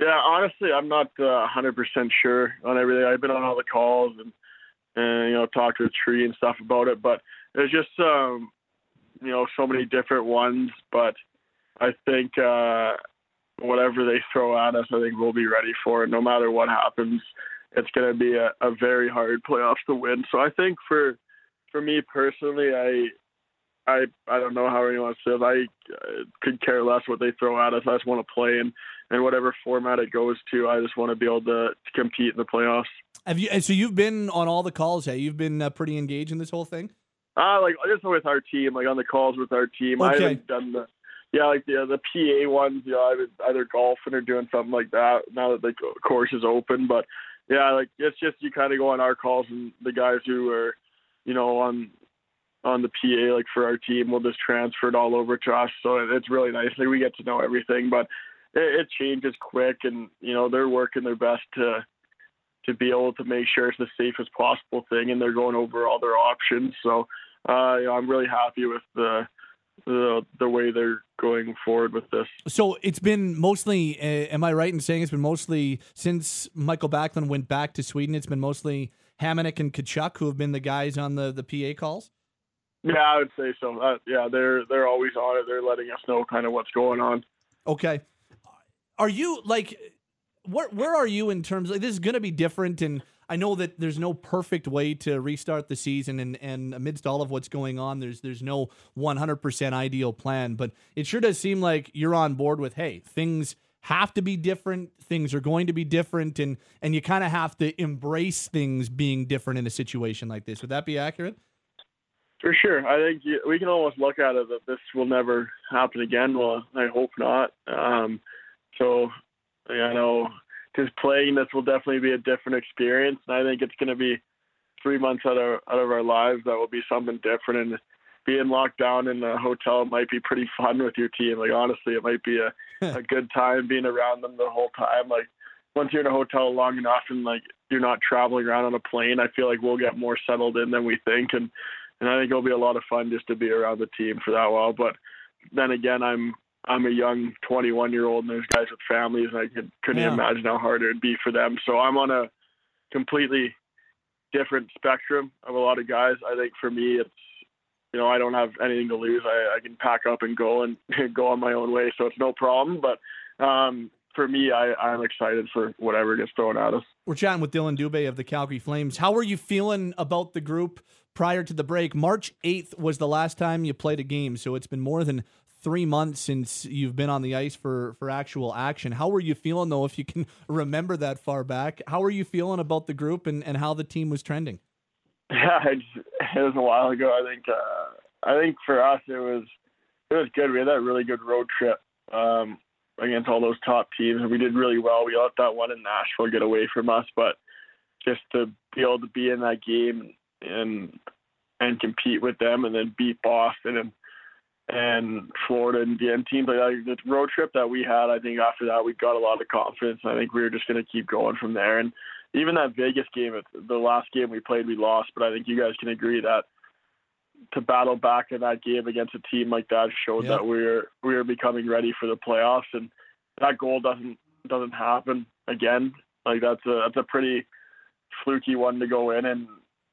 Yeah, honestly, I'm not uh, 100% sure on everything. I've been on all the calls and and you know talked to the tree and stuff about it, but there's just um you know so many different ones. But I think uh, whatever they throw at us, I think we'll be ready for it. No matter what happens, it's going to be a, a very hard playoffs to win. So I think for for me personally, I I I don't know how anyone says. I uh, could care less what they throw at us. I just want to play and and whatever format it goes to, I just want to be able to, to compete in the playoffs. have you and so you've been on all the calls hey you've been uh, pretty engaged in this whole thing Uh like just with our team, like on the calls with our team. I haven't done the yeah, like the the PA ones. You know, either golfing or doing something like that. Now that the course is open, but yeah, like it's just you kind of go on our calls and the guys who are, you know, on on the PA like for our team will just transfer it all over to us. So it- it's really nice. Like we get to know everything, but it, it changes quick, and you know they're working their best to to be able to make sure it's the safest possible thing, and they're going over all their options. So uh, you know, I'm really happy with the the the way they're going forward with this. so it's been mostly uh, am i right in saying it's been mostly since Mikael Backlund went back to sweden it's been mostly Hamonic and Tkachuk who have been the guys on the the pa calls Yeah, I would say so. Uh, yeah, they're they're always on it. They're letting us know kind of what's going on. Okay. Are you like where where are you in terms like this is going to be different and I know that there's no perfect way to restart the season and and amidst all of what's going on there's there's no 100% ideal plan but it sure does seem like you're on board with hey things have to be different things are going to be different and and you kind of have to embrace things being different in a situation like this would that be accurate For sure, I think we can almost look at it that this will never happen again. Well, I hope not. Um, so, yeah, I know just playing this will definitely be a different experience, and I think it's going to be three months out of out of our lives that will be something different. And being locked down in a hotel might be pretty fun with your team. Like honestly, it might be a a good time being around them the whole time. Like once you're in a hotel long enough and like you're not traveling around on a plane, I feel like we'll get more settled in than we think, and and I think it'll be a lot of fun just to be around the team for that while. But then again, I'm I'm a young 21 year old, and there's guys with families, and I could, couldn't Yeah. imagine how hard it would be for them. So I'm on a completely different spectrum of a lot of guys. I think for me, it's you know, I don't have anything to lose. I, I can pack up and go and go on my own way, so it's no problem. But um, for me, I, I'm excited for whatever gets thrown at us. We're chatting with Dillon Dubé of the Calgary Flames. How were you feeling about the group prior to the break? March 8th was the last time you played a game, so it's been more than three months since you've been on the ice for for actual action. How were you feeling though, if you can remember that far back? How were you feeling about the group and, and how the team was trending? Yeah, it, was a while ago. I think uh, I think for us it was it was good. We had that really good road trip um, against all those top teams, we did really well. We let that one in Nashville get away from us, but just to be able to be in that game and and compete with them, and then beat Boston and and Florida and the teams like that. The road trip that we had, I think after that we got a lot of confidence. I think we were just going to keep going from there. And even that Vegas game, the last game we played, we lost. But I think you guys can agree that to battle back in that game against a team like that showed yep. that we're we're becoming ready for the playoffs. And that goal doesn't doesn't happen again. Like that's a that's a pretty fluky one to go in, and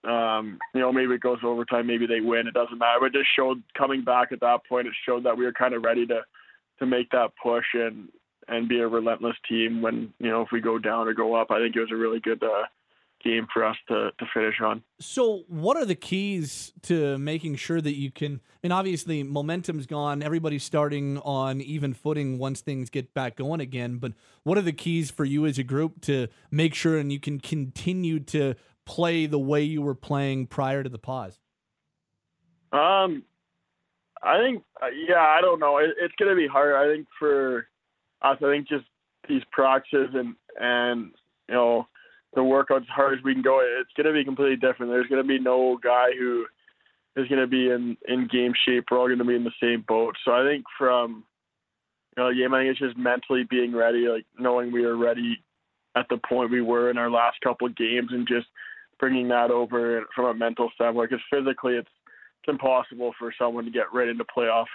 um, you know maybe it goes overtime, maybe they win. It doesn't matter. But it just showed coming back at that point. It showed that we were kind of ready to to make that push and and be a relentless team when you know if we go down or go up. I think it was a really good uh, game for us to to finish on. So, what are the keys to making sure that you can? I mean, obviously, momentum's gone. Everybody's starting on even footing once things get back going again. But what are the keys for you as a group to make sure and you can continue to play the way you were playing prior to the pause? Um, I think, uh, yeah, I don't know. It, it's going to be hard. I think for us, I think just these practices and and you know the workout as hard as we can go. It's going to be completely different. There's going to be no guy who is going to be in in game shape. We're all going to be in the same boat. So I think from you know, game, I think it's just mentally being ready, like knowing we are ready at the point we were in our last couple of games, and just bringing that over from a mental standpoint. Because physically, it's it's impossible for someone to get right into playoff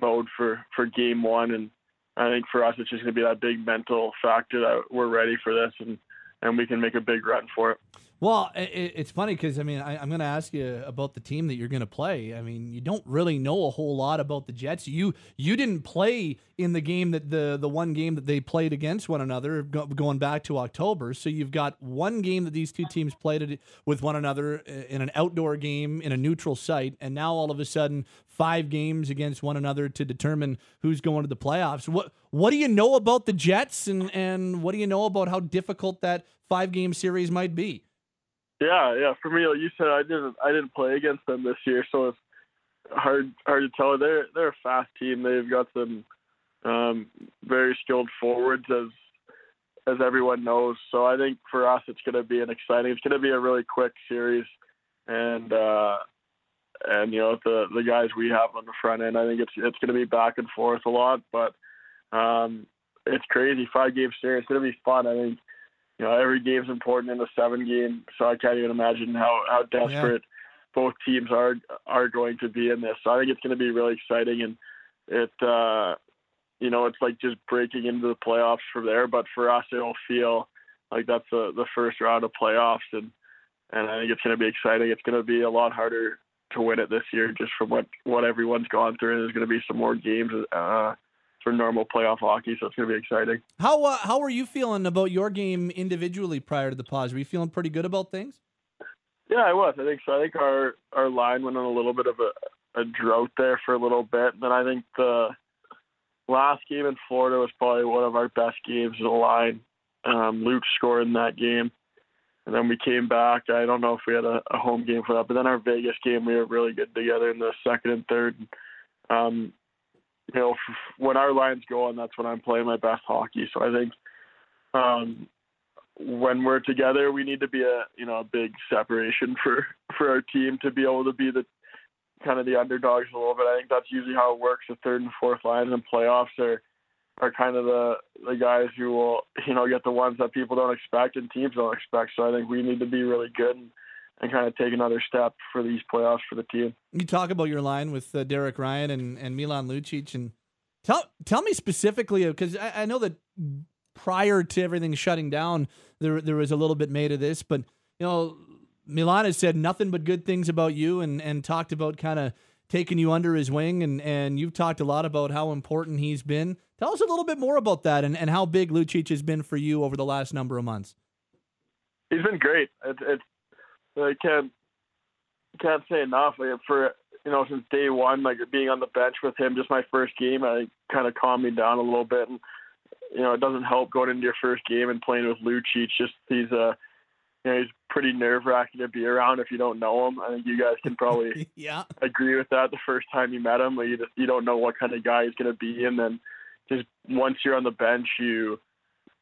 mode for for game one, and I think for us, it's just going to be that big mental factor that we're ready for this and and we can make a big run for it. Well, it, it's funny because I mean I, am going to ask you about the team that you're going to play. I mean, you don't really know a whole lot about the Jets. You you didn't play in the game that the the one game that they played against one another go, going back to October. So you've got one game that these two teams played with one another in an outdoor game in a neutral site, and now all of a sudden five games against one another to determine who's going to the playoffs. What what do you know about the Jets, and and what do you know about how difficult that five game series might be? Yeah, yeah. For me, like you said, I didn't I didn't play against them this year, so it's hard hard to tell. They're they're a fast team. They've got some um, very skilled forwards, as as everyone knows. So I think for us, it's going to be an exciting. It's going to be a really quick series, and uh, and you know the the guys we have on the front end, I think it's it's going to be back and forth a lot, but um, it's crazy. Five game series. It's going to be fun. I think you know every game's important in a seven game, so I can't even imagine how how desperate yeah. both teams are are going to be in this. So I think it's going to be really exciting, and it uh, you know it's like just breaking into the playoffs from there. But for us, it'll feel like that's the the first round of playoffs, and and I think it's going to be exciting. It's going to be a lot harder to win it this year, just from what what everyone's gone through. And there's going to be some more games. Uh, for normal playoff hockey. So it's going to be exciting. How uh, how were you feeling about your game individually prior to the pause? Were you feeling pretty good about things? Yeah, I was. I think so. I think our our line went on a little bit of a, a drought there for a little bit. And then I think the last game in Florida was probably one of our best games in the line. Um, Luke scored in that game. And then we came back. I don't know if we had a, a home game for that, but then our Vegas game, we were really good together in the second and third. Um, you know, when our line's go, going, that's when I'm playing my best hockey. So I think um, when we're together, we need to be a you know a big separation for for our team to be able to be the kind of the underdogs a little bit. I think that's usually how it works. The third and fourth lines in playoffs are are kind of the the guys who will you know get the ones that people don't expect and teams don't expect. So I think we need to be really good and and kind of take another step for these playoffs for the team. You talk about your line with uh, Derek Ryan and, and Milan Lucic, and tell tell me specifically because I, I, know that prior to everything shutting down, there there was a little bit made of this, but you know, Milan has said nothing but good things about you, and and talked about kind of taking you under his wing, and, and you've talked a lot about how important he's been. Tell us a little bit more about that and, and how big Lucic has been for you over the last number of months. He's been great. It's, it's I can't can't say enough. Like for you know, since day one, like being on the bench with him, just my first game, I kind of calmed me down a little bit. And you know, it doesn't help going into your first game and playing with Lucic. Just he's a, uh, you know, he's pretty nerve wracking to be around if you don't know him. I think you guys can probably yeah agree with that. The first time you met him, like you just you don't know what kind of guy he's going to be, and then just once you're on the bench, you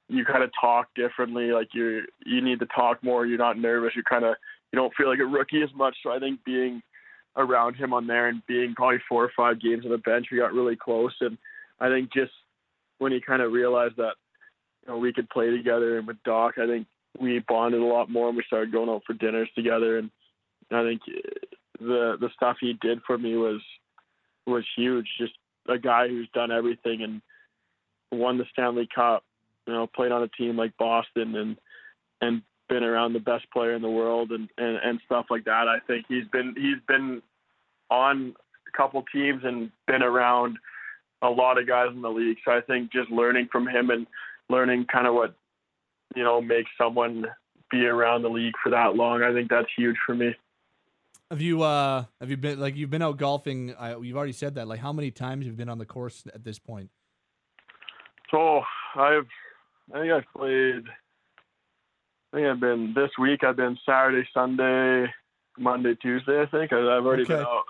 you kind of talk differently. Like you you need to talk more. You're not nervous. You're kind of you don't feel like a rookie as much. So I think being around him on there and being probably four or five games on the bench, we got really close. And I think just when he kind of realized that you know we could play together and with Doc, I think we bonded a lot more and we started going out for dinners together. And I think the the stuff he did for me was was huge. Just a guy who's done everything and won the Stanley Cup. You know, played on a team like Boston and and been around the best player in the world and, and, and stuff like that. I think he's been he's been on a couple teams and been around a lot of guys in the league. So I think just learning from him and learning kind of what you know makes someone be around the league for that long, I think that's huge for me. Have you uh have you been like you've been out golfing? Uh, you've already said that. Like how many times have you been on the course at this point? So I've I think I've played. I think I've been this week. I've been Saturday, Sunday, Monday, Tuesday. I think I've already okay. been out.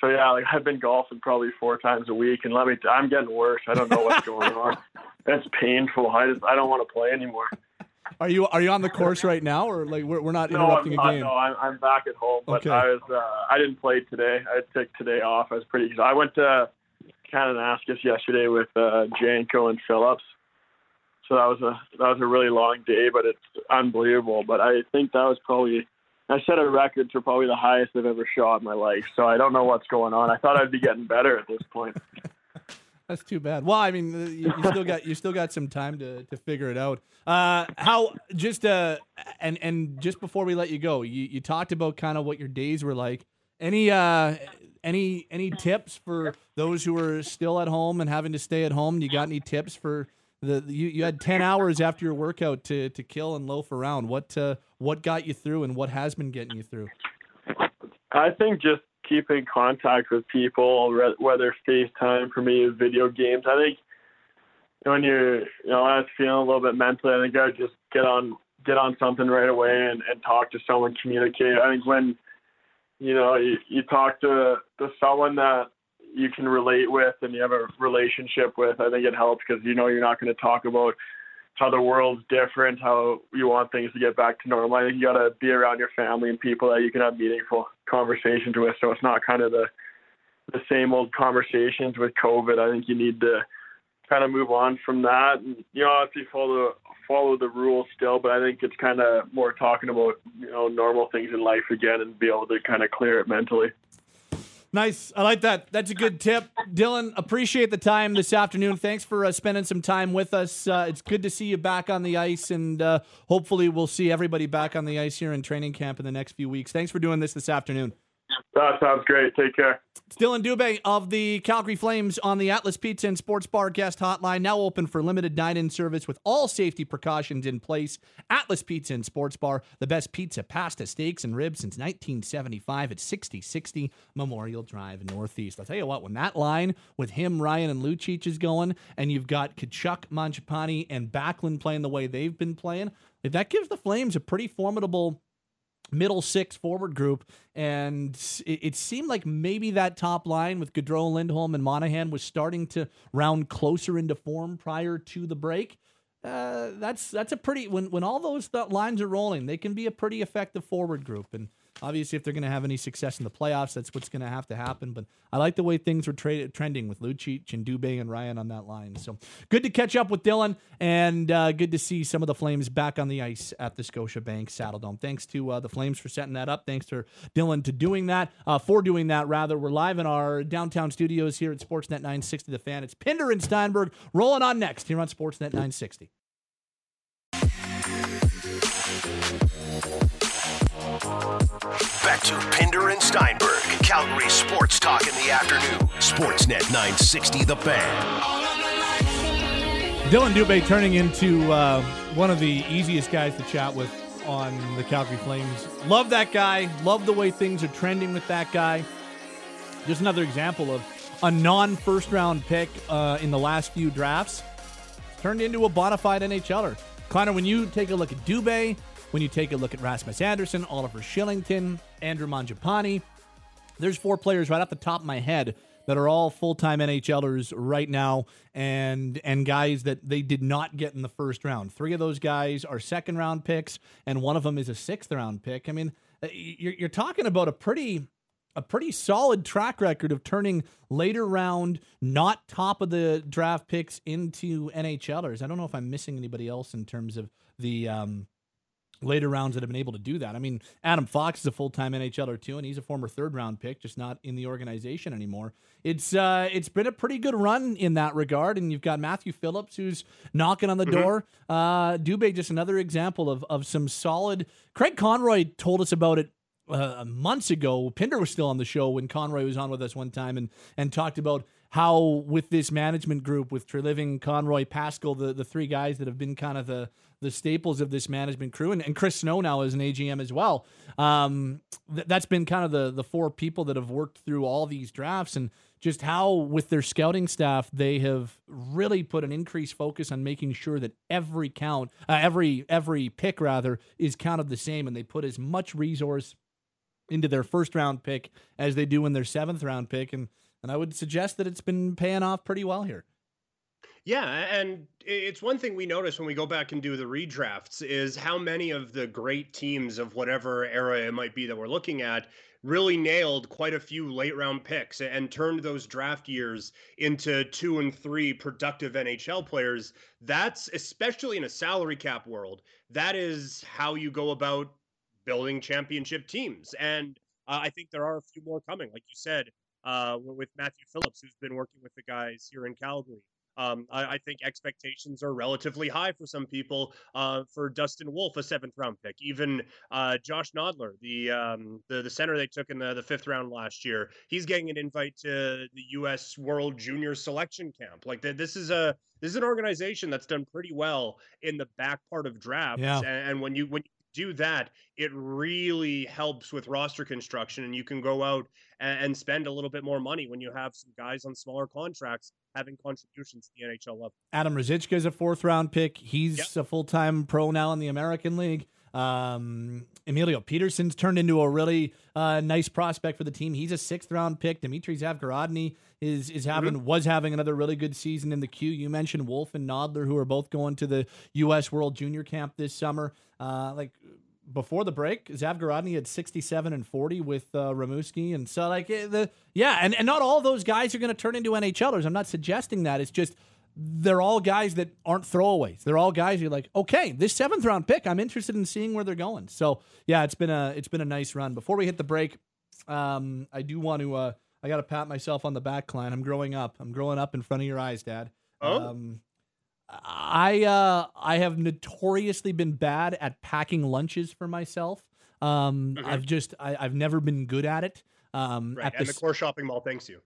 So yeah, like I've been golfing probably four times a week, and let me. i I'm getting worse. I don't know what's going on. It's painful. I just I don't want to play anymore. Are you are you on the course right now, or like we're, we're not interrupting no, a game? No, I'm, I'm back at home, but okay. I was uh, I didn't play today. I took today off. I was pretty. I went to Kananaskis yesterday with uh, Janko and Phillips. So that was a that was a really long day, but it's unbelievable. But I think that was probably I set a record for probably the highest I've ever shot in my life. So I don't know what's going on. I thought I'd be getting better at this point. That's too bad. Well, I mean, uh, you, you, still got you still got some time to, to figure it out. Uh, how just uh and and just before we let you go, you, you talked about kind of what your days were like. Any uh any any tips for those who are still at home and having to stay at home? You got any tips for the you, you had 10 hours after your workout to to kill and loaf around. What uh what got you through and what has been getting you through? I think just keeping contact with people, whether FaceTime for me, is video games. I think when you're, you know, I was feeling a little bit mentally, I think I just get on get on something right away and, and talk to someone, communicate. I think when you know you, you talk to to someone that you can relate with and you have a relationship with, I think it helps because you know you're not going to talk about how the world's different, how you want things to get back to normal. I think you got to be around your family and people that you can have meaningful conversations with. So it's not kind of the the same old conversations with COVID. I think you need to kind of move on from that. And, you know, if you follow follow the rules still, but I think it's kind of more talking about you know normal things in life again and be able to kind of clear it mentally. Nice. I like that. That's a good tip. Dillon, appreciate the time this afternoon. Thanks for uh, spending some time with us. Uh, it's good to see you back on the ice, and uh, hopefully, we'll see everybody back on the ice here in training camp in the next few weeks. Thanks for doing this this afternoon. That sounds great. Take care. Dillon Dubé of the Calgary Flames on the Atlas Pizza and Sports Bar guest hotline, now open for limited dine-in service with all safety precautions in place. Atlas Pizza and Sports Bar, the best pizza, pasta, steaks, and ribs since 1975 at 6060 Memorial Drive Northeast. I'll tell you what, when that line with him, Ryan, and Lucic is going, and you've got Tkachuk, Mangiapane, and Backlund playing the way they've been playing, that gives the Flames a pretty formidable middle six forward group. And it, it, seemed like maybe that top line with Gaudreau, Lindholm, and Monahan was starting to round closer into form prior to the break. Uh, that's that's a pretty when when all those th- lines are rolling, they can be a pretty effective forward group. And Obviously, if they're going to have any success in the playoffs, that's what's going to have to happen. But I like the way things were tra- trending with Lucic and Dubé and Ryan on that line. So good to catch up with Dillon, and uh, good to see some of the Flames back on the ice at the Scotiabank Saddledome. Thanks to uh, the Flames for setting that up. Thanks to Dillon to doing that, uh, for doing that rather. We're live in our downtown studios here at Sportsnet 960 The Fan. It's Pinder and Steinberg rolling on next here on Sportsnet 960. Back to Pinder and Steinberg, Calgary Sports Talk in the afternoon. Sportsnet 960 The Fan. Dillon Dubé turning into uh, one of the easiest guys to chat with on the Calgary Flames. Love that guy. Love the way things are trending with that guy. Just another example of a non first round pick uh, in the last few drafts turned into a bona fide NHLer. Connor, when you take a look at Dubé, when you take a look at Rasmus Andersson, Oliver Kylington, Andrew Mangiapane, there's four players right off the top of my head that are all full-time NHLers right now and and guys that they did not get in the first round. Three of those guys are second round picks and one of them is a sixth round pick. I mean, uh, you're, you're talking about a pretty a pretty solid track record of turning later round, not top of the draft picks into NHLers. I don't know if I'm missing anybody else in terms of the um, later rounds that have been able to do that. I mean, Adam Fox is a full time NHLer too, and he's a former third round pick, just not in the organization anymore. It's uh, it's been a pretty good run in that regard, and you've got Matthew Phillips who's knocking on the mm-hmm. door. Uh, Dubé, just another example of of some solid. Craig Conroy told us about it. Uh, months ago, Pinder was still on the show when Conroy was on with us one time and and talked about how with this management group with Treliving, Conroy, Pascall, the, the three guys that have been kind of the the staples of this management crew, and, and Chris Snow now as an AGM as well. Um, th- that's been kind of the the four people that have worked through all these drafts, and just how with their scouting staff they have really put an increased focus on making sure that every count, uh, every every pick rather, is counted the same, and they put as much resource into their first round pick as they do in their seventh round pick, and and I would suggest that it's been paying off pretty well here. Yeah, and it's one thing we notice when we go back and do the redrafts is how many of the great teams of whatever era it might be that we're looking at really nailed quite a few late round picks and turned those draft years into two and three productive NHL players. That's especially in a salary cap world. That is how you go about building championship teams. And uh, I think there are a few more coming, like you said, uh, with Matthew Phillips, who's been working with the guys here in Calgary. Um, I, I, think expectations are relatively high for some people. Uh, for Dustin Wolf, a seventh round pick, even uh, Josh Nodler, the, um, the the center they took in the, the fifth round last year, he's getting an invite to the U.S. World Junior Selection Camp. Like the, this is a this is an organization that's done pretty well in the back part of drafts. Yeah. And, and when you when you do that, it really helps with roster construction, and you can go out and, and spend a little bit more money when you have some guys on smaller contracts having contributions to the NHL level. Adam Ruzicka is a fourth round pick. He's yep. a full time pro now in the American League. Um, Emilio Pettersen's turned into a really uh, nice prospect for the team. He's a sixth round pick. Dmitry Zavgorodniy is is having mm-hmm. was having another really good season in the queue. You mentioned Wolf and Nodler, who are both going to the U.S. World Junior Camp this summer. Uh, like before the break, Zavgorodny had 67 and 40 with uh, Rimouski. And so, like, eh, the yeah, and, and not all those guys are going to turn into NHLers. I'm not suggesting that. It's just they're all guys that aren't throwaways. They're all guys you're like, okay, this seventh round pick, I'm interested in seeing where they're going. So, yeah, it's been a it's been a nice run. Before we hit the break, um, I do want to uh, I got to pat myself on the back, Klein. I'm growing up. I'm growing up in front of your eyes, Dad. Oh. Um, I uh, I have notoriously been bad at packing lunches for myself. Um. I've just I, have never been good at it. Um, right, and the, the core shopping mall thanks you.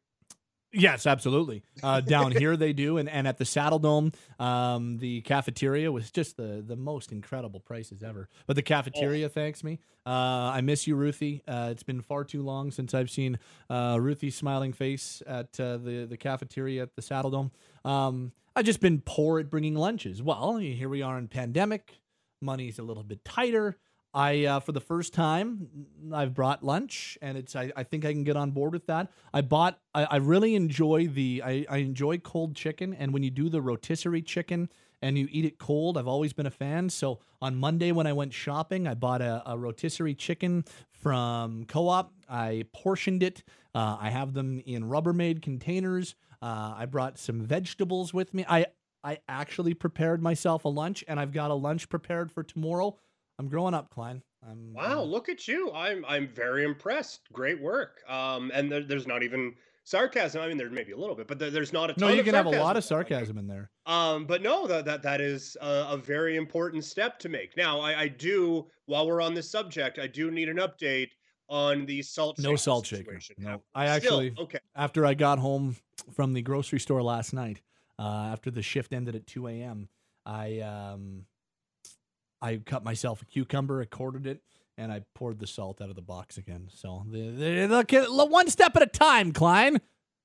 Yes, absolutely. Uh, down here they do, and, and at the Saddledome, um, the cafeteria was just the the most incredible prices ever. But the cafeteria oh. thanks me. Uh, I miss you, Ruthie. Uh, it's been far too long since I've seen uh, Ruthie's smiling face at uh, the the cafeteria at the Saddledome. Um, I've just been poor at bringing lunches. Well, here we are in pandemic. Money's a little bit tighter. I uh, for the first time I've brought lunch, and it's I, I think I can get on board with that. I bought I, I really enjoy the I, I enjoy cold chicken, and when you do the rotisserie chicken and you eat it cold, I've always been a fan. So on Monday when I went shopping, I bought a, a rotisserie chicken from Co-op. I portioned it. Uh, I have them in Rubbermaid containers. Uh, I brought some vegetables with me. I I actually prepared myself a lunch, and I've got a lunch prepared for tomorrow I'm growing up, Klein. I'm, wow, I'm... look at you. I'm I'm very impressed. Great work. Um, and there, there's not even sarcasm. I mean, there may be a little bit, but there, there's not a no. You can have a lot of sarcasm in there. Um, but no, that that that is a, a very important step to make. Now, I, I do. While we're on this subject, I do need an update on the salt. No salt shaker. No, I Still, actually okay. after I got home from the grocery store last night, uh, after the shift ended at 2 a.m., I um, I cut myself a cucumber, I quartered it, and I poured the salt out of the box again. So the, the, look at one step at a time, Klein.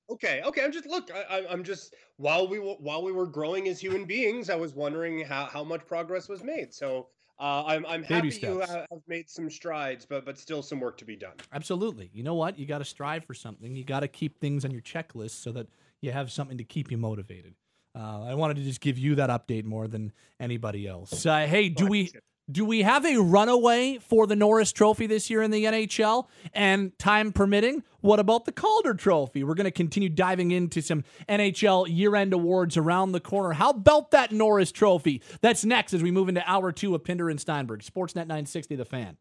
Okay, okay. I'm just look. I, I'm just while we were while we were growing as human beings, I was wondering how, how much progress was made. So uh, I'm I'm Baby happy you steps. ha- have made some strides, but but still some work to be done. Absolutely. You know what? You got to strive for something. You got to keep things on your checklist so that you have something to keep you motivated. Uh, I wanted to just give you that update more than anybody else. Uh, hey, do we do we have a runaway for the Norris Trophy this year in the NHL? And time permitting, what about the Calder Trophy? We're going to continue diving into some NHL year-end awards around the corner. How about that Norris Trophy? That's next as we move into hour two of Pinder and Steinberg. Sportsnet 960, The Fan.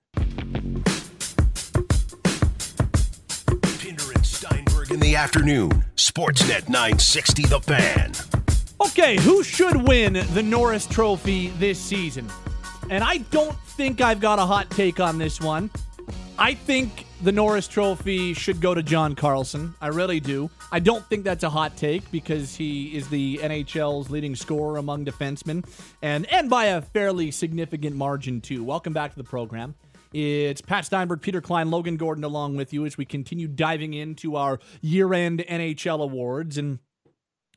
Pinder and Steinberg in the afternoon. Sportsnet 960 The Fan. Okay, who should win the Norris Trophy this season? And I don't think I've got a hot take on this one. I think the Norris Trophy should go to John Carlson. I really do. I don't think that's a hot take because he is the NHL's leading scorer among defensemen and and by a fairly significant margin too. Welcome back to the program. It's Pat Steinberg, Peter Klein, Logan Gordon along with you as we continue diving into our year-end NHL awards and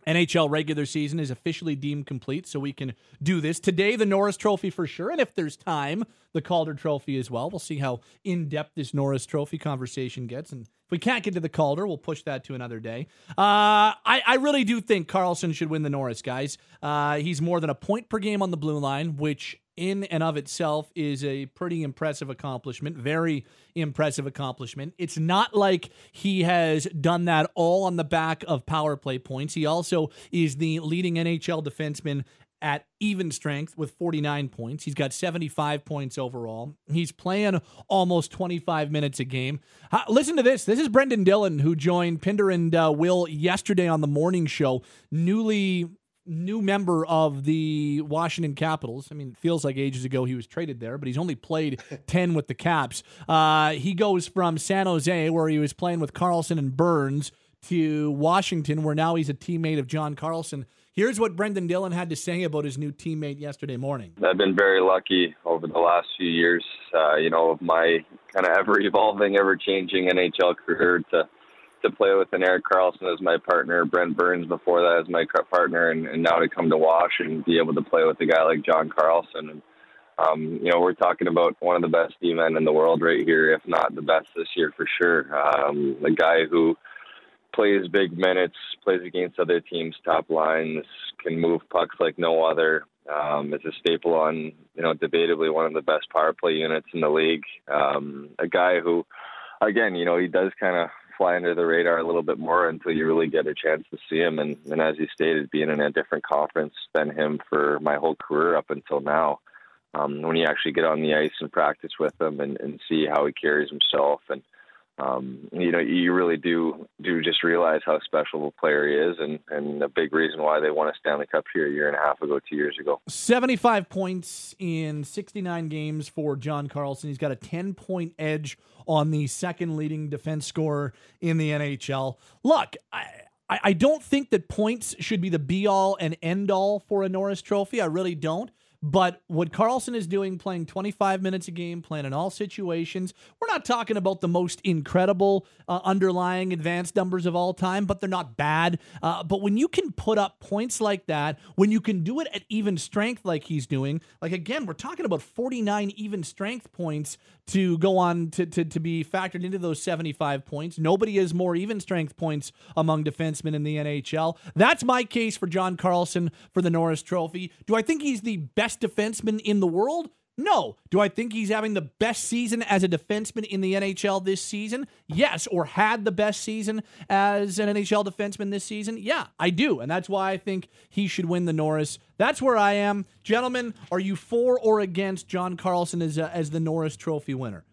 NHL regular season is officially deemed complete, so we can do this. Today, the Norris Trophy for sure, and if there's time, the Calder Trophy as well. We'll see how in depth this Norris Trophy conversation gets. And if we can't get to the Calder, we'll push that to another day. Uh, I, I really do think Carlson should win the Norris, guys. Uh, he's more than a point per game on the blue line, which in and of itself is a pretty impressive accomplishment. Very impressive accomplishment. It's not like he has done that all on the back of power play points. He also is the leading NHL defenseman at even strength with 49 points. He's got 75 points overall. He's playing almost 25 minutes a game. Uh, listen to this. This is Brendan Dillon, who joined Pinder and uh, Will yesterday on the morning show, newly new member of the Washington Capitals. I mean, it feels like ages ago he was traded there, but he's only played 10 with the Caps. Uh, he goes from San Jose, where he was playing with Carlson and Burns, to Washington, where now he's a teammate of John Carlson. Here's what Brendan Dillon had to say about his new teammate yesterday morning. I've been very lucky over the last few years, uh, you know, of my kind of ever evolving, ever changing NHL career to to play with an Erik Karlsson as my partner, Brent Burns before that as my partner, and, and now to come to Wash and be able to play with a guy like John Carlson. And um, you know, we're talking about one of the best D men in the world right here, if not the best this year for sure. Um, the guy who plays big minutes, plays against other teams' top lines, can move pucks like no other. Um, is a staple on, you know, debatably one of the best power play units in the league. Um, a guy who, again, you know, he does kind of fly under the radar a little bit more until you really get a chance to see him. And, and as you stated, being in a different conference than him for my whole career up until now. Um, when you actually get on the ice and practice with him and, and see how he carries himself and um, you know, you really do do just realize how special a player he is, and and a big reason why they won a Stanley Cup here a year and a half ago, two years ago. 75 points in 69 games for John Carlson. He's got a 10 point edge on the second leading defense scorer in the NHL. Look, I I don't think that points should be the be all and end all for a Norris trophy. I really don't. But what Carlson is doing, playing 25 minutes a game, playing in all situations, we're not talking about the most incredible uh, underlying advanced numbers of all time, but they're not bad. Uh, but when you can put up points like that, when you can do it at even strength like he's doing, like again, we're talking about 49 even strength points to go on to, to, to be factored into those 75 points. Nobody has more even strength points among defensemen in the NHL. That's my case for John Carlson for the Norris Trophy. Do I think he's the best defenseman in the world? No. Do I think he's having the best season as a defenseman in the NHL this season? Yes. Or had the best season as an NHL defenseman this season? Yeah, I do. And that's why I think he should win the Norris. That's where I am. Gentlemen, are you for or against John Carlson as, a, as the Norris Trophy winner?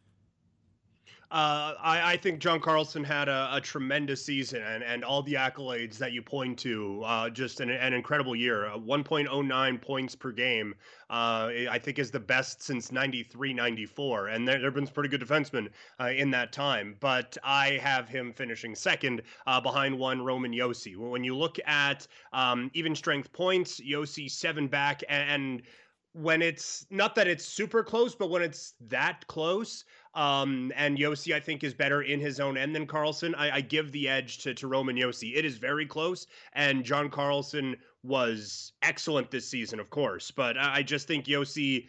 Uh, I, I, think John Carlson had a, a, tremendous season and, and all the accolades that you point to, uh, just an, an, incredible year. Uh, 1.09 points per game, uh, I think is the best since 93 94. And there, have been some pretty good defensemen uh, in that time. But I have him finishing second uh, behind one Roman Josi. When you look at um, even strength points, Josi seven back and, and when it's not that it's super close, but when it's that close, um, and Josi, I think, is better in his own end than Carlson. I, I give the edge to, to Roman Josi. It is very close, and John Carlson was excellent this season, of course. But I, I just think Josi,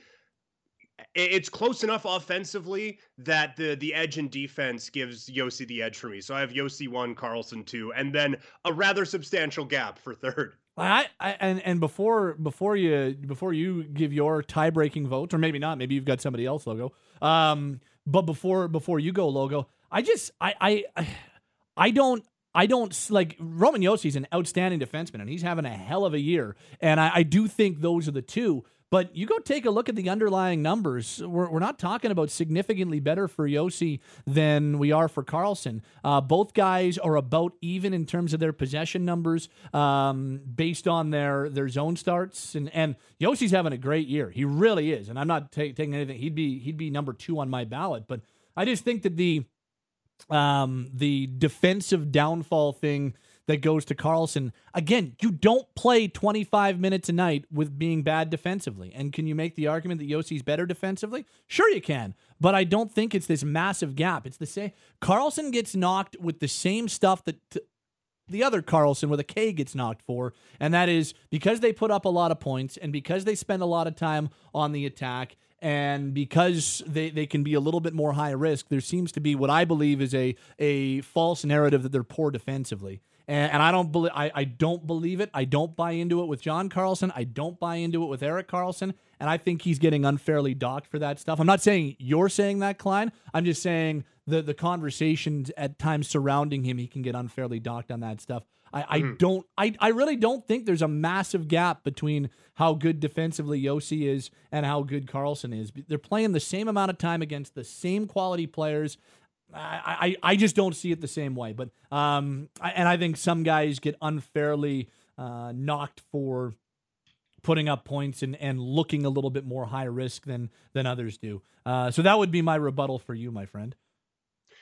it's close enough offensively that the the edge in defense gives Josi the edge for me. So I have Josi one, Carlson two, and then a rather substantial gap for third. I, I, and and before before you before you give your tie breaking vote, or maybe not, maybe you've got somebody else logo. Um, but before before you go logo, I just I I I don't I don't like Roman Josi's an outstanding defenseman and he's having a hell of a year, and I, I do think those are the two. But you go take a look at the underlying numbers. We're, we're not talking about significantly better for Josi than we are for Carlson. Uh, both guys are about even in terms of their possession numbers um, based on their their zone starts. And and Josi's having a great year. He really is. And I'm not t- taking anything. He'd be he'd be number two on my ballot. But I just think that the um, the defensive downfall thing that goes to Carlson. Again, you don't play 25 minutes a night with being bad defensively. And can you make the argument that Josi's better defensively? Sure, you can. But I don't think it's this massive gap. It's the same. Carlson gets knocked with the same stuff that. T- the other Carlson with a K gets knocked for, and that is because they put up a lot of points and because they spend a lot of time on the attack and because they, they can be a little bit more high risk, there seems to be what I believe is a a false narrative that they're poor defensively and, and I don't believe I, I don't believe it. I don't buy into it with John Carlson. I don't buy into it with Erik Karlsson. and I think he's getting unfairly docked for that stuff. I'm not saying you're saying that, Klein. I'm just saying the the conversations at times surrounding him, he can get unfairly docked on that stuff. I, I mm. don't I, I really don't think there's a massive gap between how good defensively Josi is and how good Carlson is. They're playing the same amount of time against the same quality players. I, I, just don't see it the same way. But um, I, and I think some guys get unfairly uh, knocked for putting up points and, and looking a little bit more high risk than than others do. Uh, so that would be my rebuttal for you, my friend.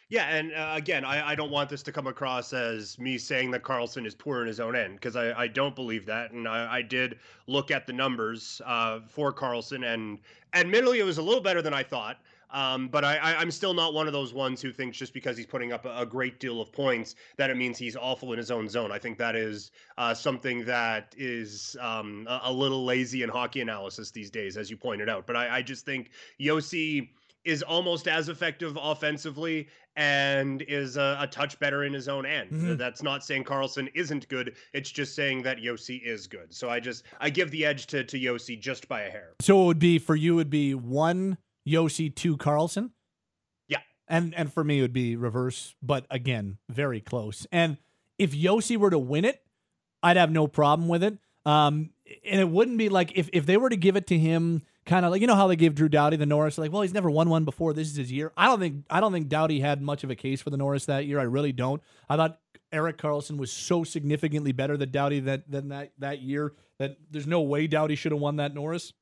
Yeah, and uh, again, I, I don't want this to come across as me saying that Carlson is poor in his own end because I, I don't believe that, and I, I did look at the numbers uh, for Carlson, and admittedly, it was a little better than I thought. Um, but I, I, am still not one of those ones who thinks just because he's putting up a, a, great deal of points that it means he's awful in his own zone. I think that is uh, something that is um, a, a, little lazy in hockey analysis these days, as you pointed out. But I, I just think Josi is almost as effective offensively and is a, a touch better in his own end. Mm-hmm. That's not saying Carlson isn't good. It's just saying that Josi is good. So I just I give the edge to to Josi just by a hair. So it would be for you it would be one Josi to Carlson. Yeah. And and for me it would be reverse, but again, very close. And if Josi were to win it, I'd have no problem with it. Um, and it wouldn't be like if, if they were to give it to him kind of like you know how they gave Drew Doughty the Norris like well he's never won one before this is his year I don't think I don't think Doughty had much of a case for the Norris that year I really don't I thought Erik Karlsson was so significantly better than Doughty that than that that year that there's no way Doughty should have won that Norris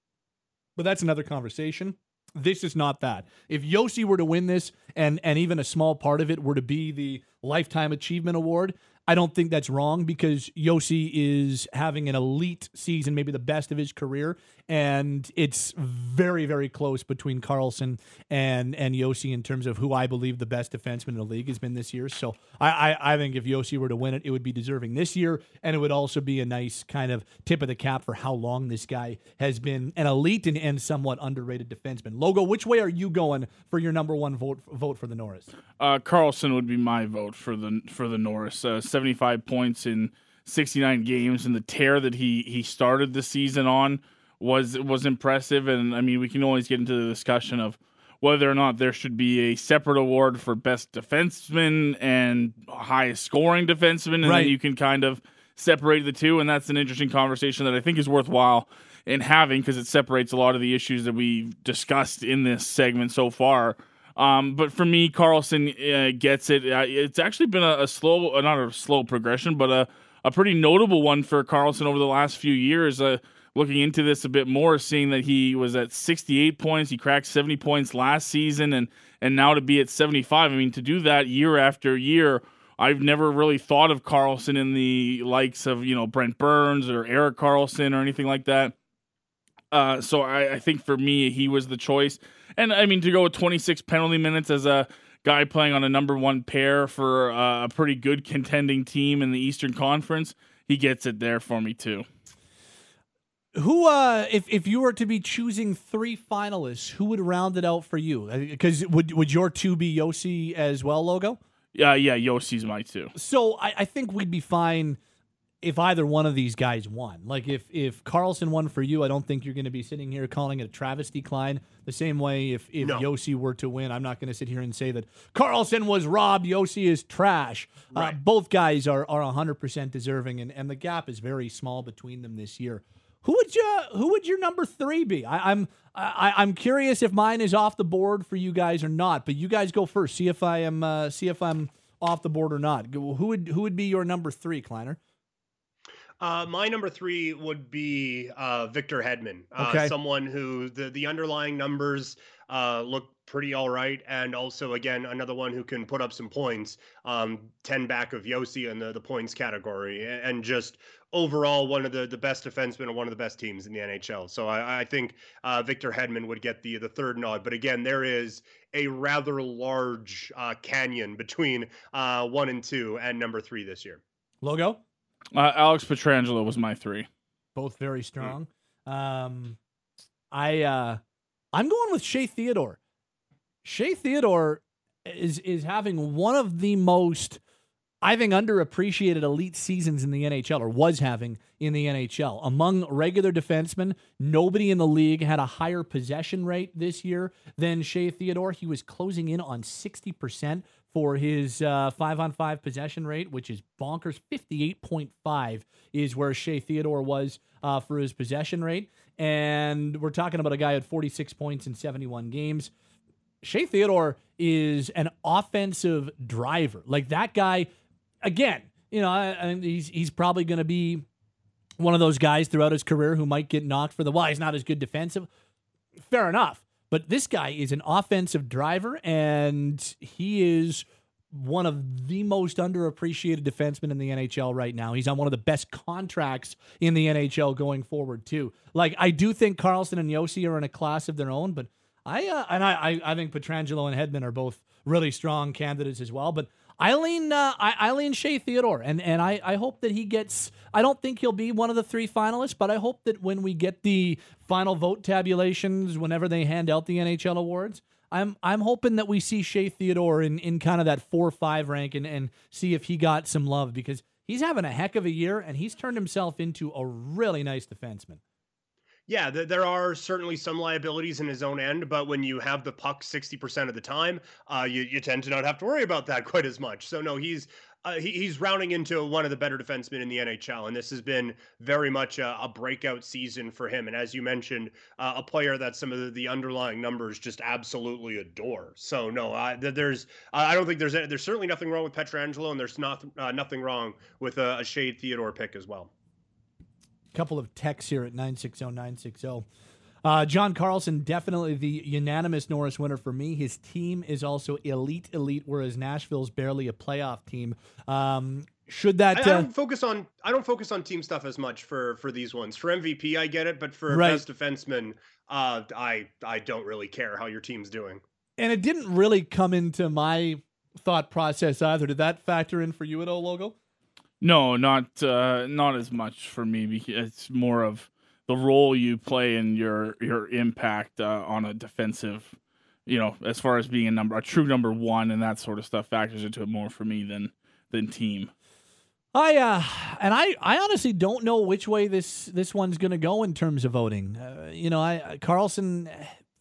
but that's another conversation this is not that. If Josi were to win this and and even a small part of it were to be the lifetime achievement award, I don't think that's wrong because Josi is having an elite season, maybe the best of his career, and it's very, very close between Carlson and and Josi in terms of who I believe the best defenseman in the league has been this year. So I, I, I think if Josi were to win it, it would be deserving this year, and it would also be a nice kind of tip of the cap for how long this guy has been an elite and, and somewhat underrated defenseman. Logo, which way are you going for your number one vote vote for the Norris? Uh, Carlson would be my vote for the for the Norris. Uh, 75 points in 69 games, and the tear that he he started the season on was was impressive. And I mean, we can always get into the discussion of whether or not there should be a separate award for best defenseman and highest scoring defenseman, and right. then you can kind of separate the two. And that's an interesting conversation that I think is worthwhile in having because it separates a lot of the issues that we've discussed in this segment so far Um, but for me, Carlson uh, gets it. Uh, it's actually been a, a slow, uh, not a slow progression, but a, a pretty notable one for Carlson over the last few years. Looking into this a bit more, seeing that he was at 68 points, he cracked 70 points last season, and and now to be at 75. I mean, to do that year after year, I've never really thought of Carlson in the likes of you know Brent Burns or Erik Karlsson or anything like that. Uh, so I, I think for me, he was the choice. And I mean, to go with 26 penalty minutes as a guy playing on a number one pair for uh, a pretty good contending team in the Eastern Conference, he gets it there for me too. Who, uh, if if you were to be choosing three finalists, who would round it out for you? Because would would your two be Josi as well, logo? Yeah, yeah, Josi's my two. So I, I think we'd be fine if either one of these guys won. Like if if Carlson won for you, I don't think you're going to be sitting here calling it a travesty Klein. The same way if if no. Josi were to win, I'm not going to sit here and say that Carlson was robbed. Josi is trash. Uh, right. Uh, both guys are are 100 percent deserving, and and the gap is very small between them this year. Who would you who would your number three be? I, I'm I, I'm curious if mine is off the board for you guys or not. But you guys go first. See if I am uh, see if I'm off the board or not. Who would who would be your number three, Kleiner? Uh, my number three would be uh, Victor Hedman, uh, okay. someone who the, the underlying numbers uh, look pretty all right, and also again another one who can put up some points, um, ten back of Josi in the the points category, and just overall one of the the best defensemen and one of the best teams in the NHL. So I, I think uh, Victor Hedman would get the the third nod, but again there is a rather large uh, canyon between one and two and number three this year. Logo. Uh, Alex Pietrangelo was my three. Both very strong. Mm. Um, I uh, I'm going with Shea Theodore. Shea Theodore is is having one of the most I think underappreciated elite seasons in the NHL, or was having in the NHL. Among regular defensemen, nobody in the league had a higher possession rate this year than Shea Theodore. He was closing in on 60% for his uh, five on five possession rate, which is bonkers. 58.5 is where Shea Theodore was uh, for his possession rate. And we're talking about a guy at 46 points in 71 games. Shea Theodore is an offensive driver. Like that guy, again, you know, I, I he's, he's probably going to be one of those guys throughout his career who might get knocked for the, well, he's not as good defensive. Fair enough. But this guy is an offensive driver, and he is one of the most underappreciated defensemen in the NHL right now. He's on one of the best contracts in the NHL going forward too. Like I do think Carlson and Josi are in a class of their own, but I uh, and I, I think Pietrangelo and Hedman are both really strong candidates as well. But I lean uh, lean Shea Theodore, and and I, I hope that he gets. I don't think he'll be one of the three finalists, but I hope that when we get the final vote tabulations, whenever they hand out the NHL awards, I'm I'm hoping that we see Shea Theodore in, in kind of that four five rank and, and see if he got some love because he's having a heck of a year and he's turned himself into a really nice defenseman yeah, th- there are certainly some liabilities in his own end, but when you have the puck 60% of the time, uh, you, you tend to not have to worry about that quite as much. So, no, he's uh, he, he's rounding into one of the better defensemen in the NHL, and this has been very much a, a breakout season for him. And as you mentioned, uh, a player that some of the, the, underlying numbers just absolutely adore. So no, I, there's I don't think there's there's certainly nothing wrong with Pietrangelo, and there's not uh, nothing wrong with a, a Shea Theodore pick as well couple of texts here at 960 960. Uh, John Carlson, definitely the unanimous Norris winner for me. His team is also elite, elite, whereas Nashville's barely a playoff team. Um, should that? I, I, don't uh, focus on I don't focus on team stuff as much for for these ones. For MVP, I get it, but for right. best defenseman, uh, I I don't really care how your team's doing. And it didn't really come into my thought process either. Did that factor in for you at all, Logo? No, not uh, not as much for me. It's more of the role you play and your your impact uh, on a defensive. You know, as far as being a number, a true number one, and that sort of stuff factors into it more for me than than team. I uh, and I, I honestly don't know which way this this one's going to go in terms of voting. Uh, you know, I Carlson,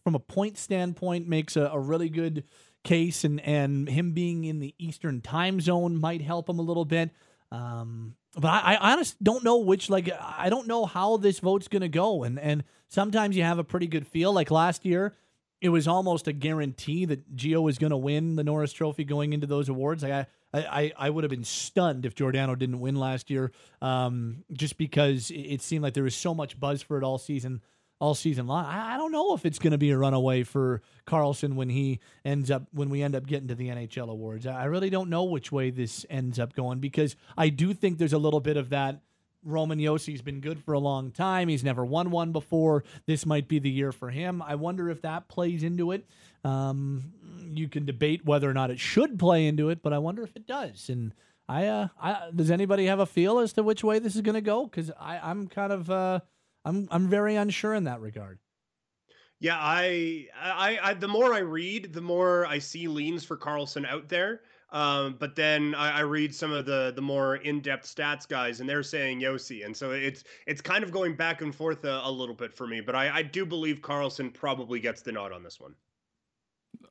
from a point standpoint, makes a, a really good case, and and him being in the Eastern time zone might help him a little bit. Um, but I, I honestly don't know which like I don't know how this vote's gonna go, and and sometimes you have a pretty good feel. Like last year, it was almost a guarantee that Gio was going to win the Norris Trophy going into those awards. Like I, I, I would have been stunned if Giordano didn't win last year, um, just because it seemed like there was so much buzz for it all season, all season long. I, I don't know if it's going to be a runaway for Carlson when he ends up when we end up getting to the NHL awards. I really don't know which way this ends up going because I do think there's a little bit of that Roman Josi's been good for a long time. He's never won one before. This might be the year for him. I wonder if that plays into it. Um, you can debate whether or not it should play into it, but I wonder if it does. And I, uh, I does anybody have a feel as to which way this is going to go? Because I'm kind of, uh, I'm, I'm very unsure in that regard. Yeah, I, I, I, the more I read, the more I see leans for Carlson out there. Um, but then I, I, read some of the the more in depth stats guys, and they're saying Josi, and so it's it's kind of going back and forth a, a little bit for me. But I, I do believe Carlson probably gets the nod on this one.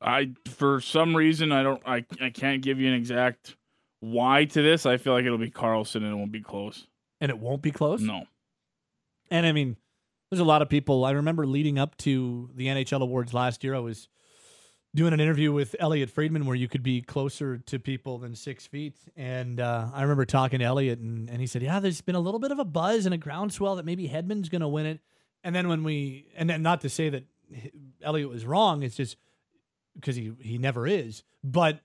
I for some reason I don't I I can't give you an exact why to this. I feel like it'll be Carlson, and it won't be close. And it won't be close. No. And I mean, there's a lot of people. I remember leading up to the NHL awards last year. I was doing an interview with Elliotte Friedman where you could be closer to people than six feet. And uh, I remember talking to Elliotte, and, and he said, Yeah, there's been a little bit of a buzz and a groundswell that maybe Hedman's going to win it. And then when we, and then not to say that Elliotte was wrong, it's just because he, he never is. But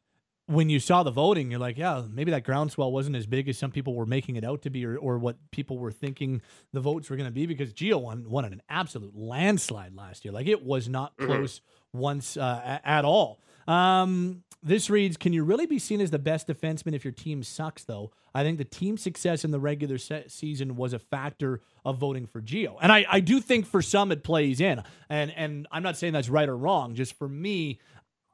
when you saw the voting, you're like, yeah, maybe that groundswell wasn't as big as some people were making it out to be, or, or what people were thinking the votes were going to be. Because Gio won won an absolute landslide last year. Like it was not mm-hmm. close mm-hmm. once uh, at all. Um, this reads: Can you really be seen as the best defenseman if your team sucks? Though I think the team success in the regular se- season was a factor of voting for Gio, and I, I do think for some it plays in. And and I'm not saying that's right or wrong. Just for me,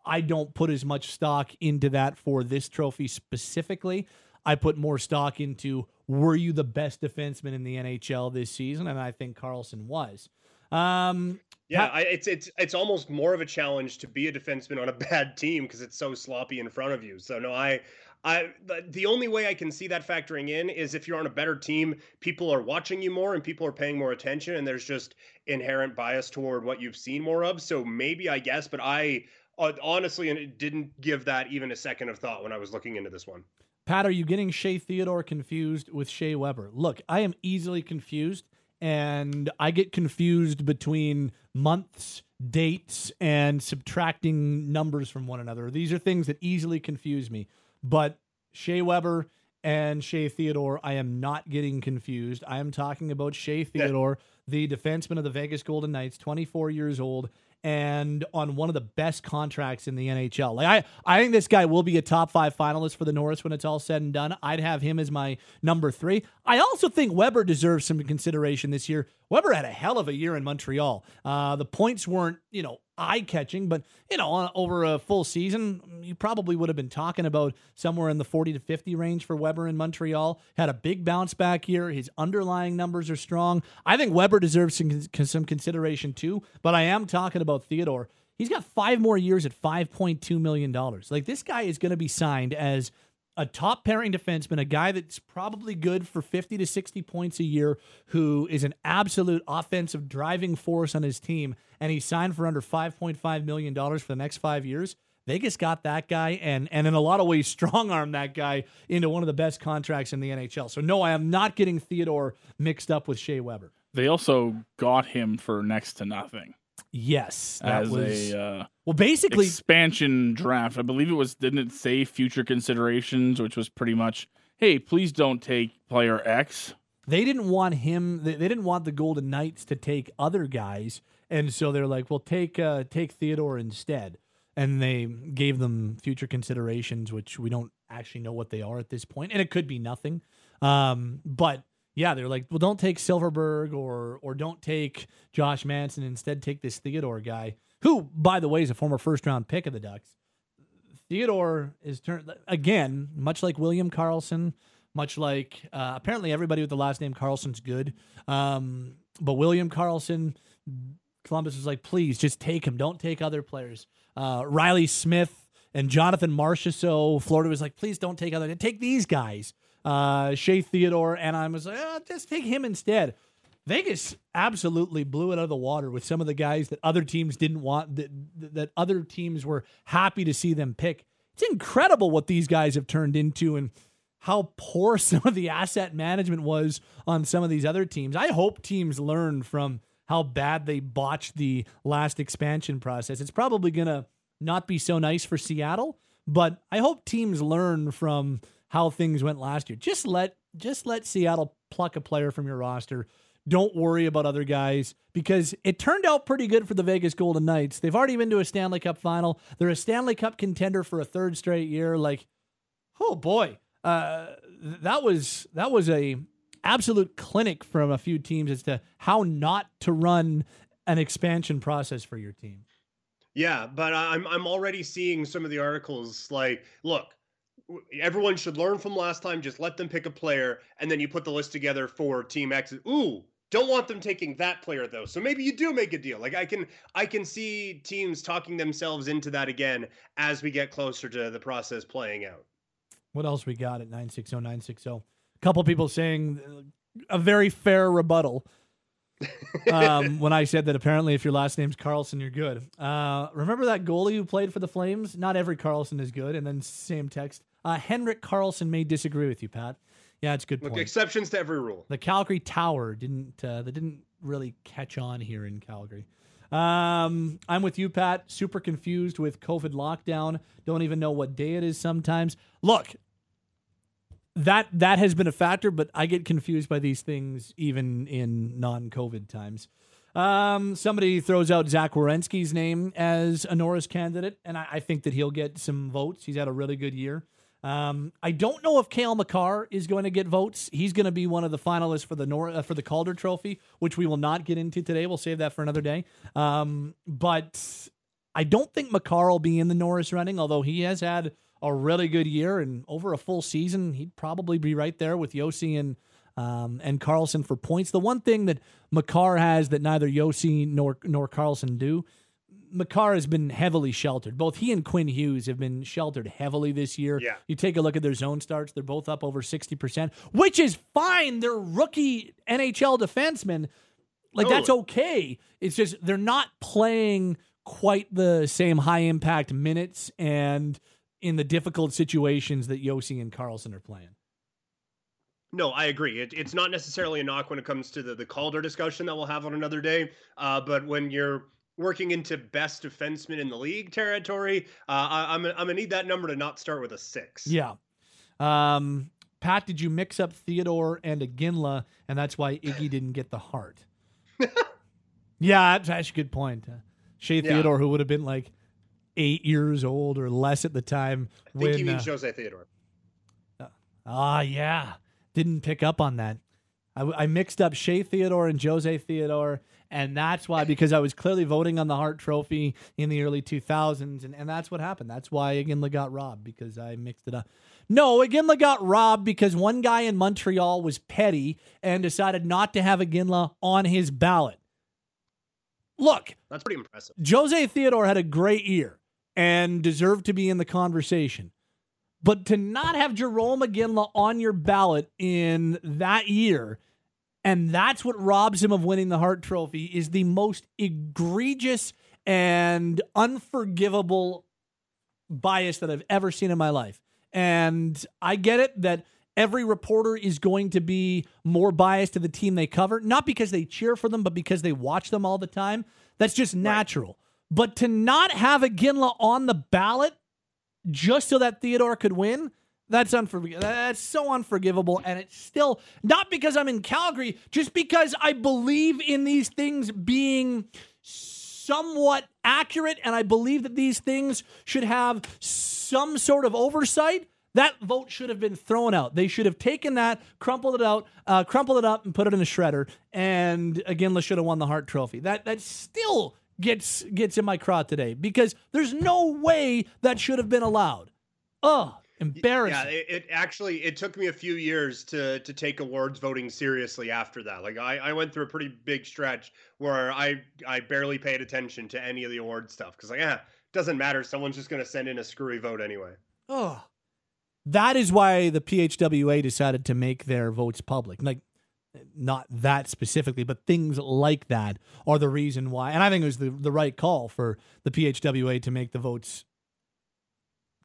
I don't put as much stock into that for this trophy specifically. I put more stock into were you the best defenseman in the NHL this season, and I think Carlson was. Um, yeah, I, it's it's it's almost more of a challenge to be a defenseman on a bad team because it's so sloppy in front of you. So no, I I the only way I can see that factoring in is if you're on a better team, people are watching you more and people are paying more attention, and there's just inherent bias toward what you've seen more of. So maybe I guess, but I Uh, honestly, and it didn't give that even a second of thought when I was looking into this one. Pat, are you getting Shea Theodore confused with Shea Weber? Look, I am easily confused, and I get confused between months, dates, and subtracting numbers from one another. These are things that easily confuse me. But Shea Weber and Shea Theodore, I am not getting confused. I am talking about Shea Theodore, the defenseman of the Vegas Golden Knights, 24 years old, and on one of the best contracts in the NHL. Like I, I think this guy will be a top five finalist for the Norris when it's all said and done. I'd have him as my number three. I also think Weber deserves some consideration this year. Weber had a hell of a year in Montreal. Uh, the points weren't, you know, eye catching, but you know, uh, over a full season, you probably would have been talking about somewhere in the 40 to 50 range for Weber in Montreal. Had a big bounce back here. His underlying numbers are strong. I think Weber deserves some, some consideration too, but I am talking about Theodore. He's got five more years at $5.2 million. Like this guy is going to be signed as a top pairing defenseman, a guy that's probably good for 50 to 60 points a year, who is an absolute offensive driving force on his team, and he signed for under $5.5 million for the next five years. Vegas got that guy and and in a lot of ways strong arm that guy into one of the best contracts in the NHL. So no, I am not getting Theodore mixed up with Shea Weber. They also got him for next to nothing. Yes, that as was, a uh, well, basically expansion draft. I believe it was didn't it say future considerations, which was pretty much, hey, please don't take player X. They didn't want him. They, they didn't want the Golden Knights to take other guys, and so they're like, well, take uh, take Theodore instead, and they gave them future considerations, which we don't actually know what they are at this point, and it could be nothing. Um, but yeah, they're like, well, don't take Silverberg or or don't take Josh Manson. Instead, take this Theodore guy, who, by the way, is a former first round pick of the Ducks. Theodore is turned again, much like William Karlsson, much like uh, apparently everybody with the last name Carlson's good. Um, but William Karlsson, Columbus was like, please just take him. Don't take other players. Uh, Reilly Smith and Jonathan Marchessault, Florida was like, please don't take other. Take these guys uh, Shea Theodore, and I was like, oh, just take him instead. Vegas absolutely blew it out of the water with some of the guys that other teams didn't want that that other teams were happy to see them pick. It's incredible what these guys have turned into and how poor some of the asset management was on some of these other teams. I hope teams learn from how bad they botched the last expansion process. It's probably going to not be so nice for Seattle, but I hope teams learn from how things went last year. Just let just let Seattle pluck a player from your roster. Don't worry about other guys because it turned out pretty good for the Vegas Golden Knights. They've already been to a Stanley Cup final. They're a Stanley Cup contender for a third straight year. Like, oh boy, uh, that was that was a absolute clinic from a few teams as to how not to run an expansion process for your team. Yeah, but I'm I'm already seeing some of the articles like, look, everyone should learn from last time. Just let them pick a player, and then you put the list together for Team X. Ooh, don't want them taking that player though. So maybe you do make a deal. Like I can I can see teams talking themselves into that again as we get closer to the process playing out. What else we got at 960 960? A couple people saying a very fair rebuttal um, when I said that apparently if your last name's Carlson, you're good. Uh, remember that goalie who played for the Flames? Not every Carlson is good. And then same text. Uh, Henrik Karlsson may disagree with you, Pat. Yeah, it's a good Look, point. exceptions to every rule. The Calgary Tower didn't uh, that didn't really catch on here in Calgary. Um, I'm with you, Pat. Super confused with COVID lockdown. Don't even know what day it is sometimes. Look, that that has been a factor, but I get confused by these things even in non-COVID times. Um, somebody throws out Zach Werenski's name as a Norris candidate, and I, I think that he'll get some votes. He's had a really good year. Um, I don't know if Cale Makar is going to get votes. He's going to be one of the finalists for the Nor- uh, for the Calder Trophy, which we will not get into today. We'll save that for another day. Um, but I don't think Makar will be in the Norris running, although he has had a really good year and over a full season, he'd probably be right there with Josi and um, and Carlson for points. The one thing that Makar has that neither Josi nor nor Carlson do Makar has been heavily sheltered. Both he and Quinn Hughes have been sheltered heavily this year. Yeah. You take a look at their zone starts, they're both up over 60%, which is fine. They're rookie NHL defensemen. Like, that's okay. It's just they're not playing quite the same high impact minutes and in the difficult situations that Josi and Carlson are playing. No, I agree. It, it's not necessarily a knock when it comes to the, the Calder discussion that we'll have on another day. Uh, but when you're working into best defenseman in the league territory, uh, I, am I'm gonna need that number to not start with a six. Yeah. Um, Pat, did you mix up Theodore and Iginla, and that's why Iggy didn't get the Hart? yeah, that's a good point. Uh, Shea Yeah. Theodore, who would have been like eight years old or less at the time, I think when he means uh, Jose Theodore. ah yeah, didn't pick up on that. I, I mixed up Shea Theodore and Jose Theodore, and that's why because I was clearly voting on the Hart Trophy in the early 2000s, and, and that's what happened. That's why Iginla got robbed because I mixed it up. No, Iginla got robbed because one guy in Montreal was petty and decided not to have Iginla on his ballot. Look, That's pretty impressive. Jose Theodore had a great year and deserved to be in the conversation. But to not have Jarome Iginla on your ballot in that year, and that's what robs him of winning the Hart Trophy, is the most egregious and unforgivable bias that I've ever seen in my life. And I get it that every reporter is going to be more biased to the team they cover, not because they cheer for them, but because they watch them all the time. That's just natural. But to not have Iginla on the ballot just so that Theodore could win, that's unforgivable. That's so unforgivable. And it's still not because I'm in Calgary, just because I believe in these things being somewhat accurate and I believe that these things should have some sort of oversight. That vote should have been thrown out. They should have taken that, crumpled it out, uh, crumpled it up, and put it in a shredder. And again, should have won the Hart Trophy. That that still gets gets in my craw today because there's no way that should have been allowed. Oh, embarrassing. Yeah, it, it actually it took me a few years to to take awards voting seriously after that. Like I, I went through a pretty big stretch where I I barely paid attention to any of the award stuff because like yeah, doesn't matter. Someone's just gonna send in a screwy vote anyway. Oh, that is why the PHWA decided to make their votes public. Like, not that specifically, but things like that are the reason why. And I think it was the, the right call for the PHWA to make the votes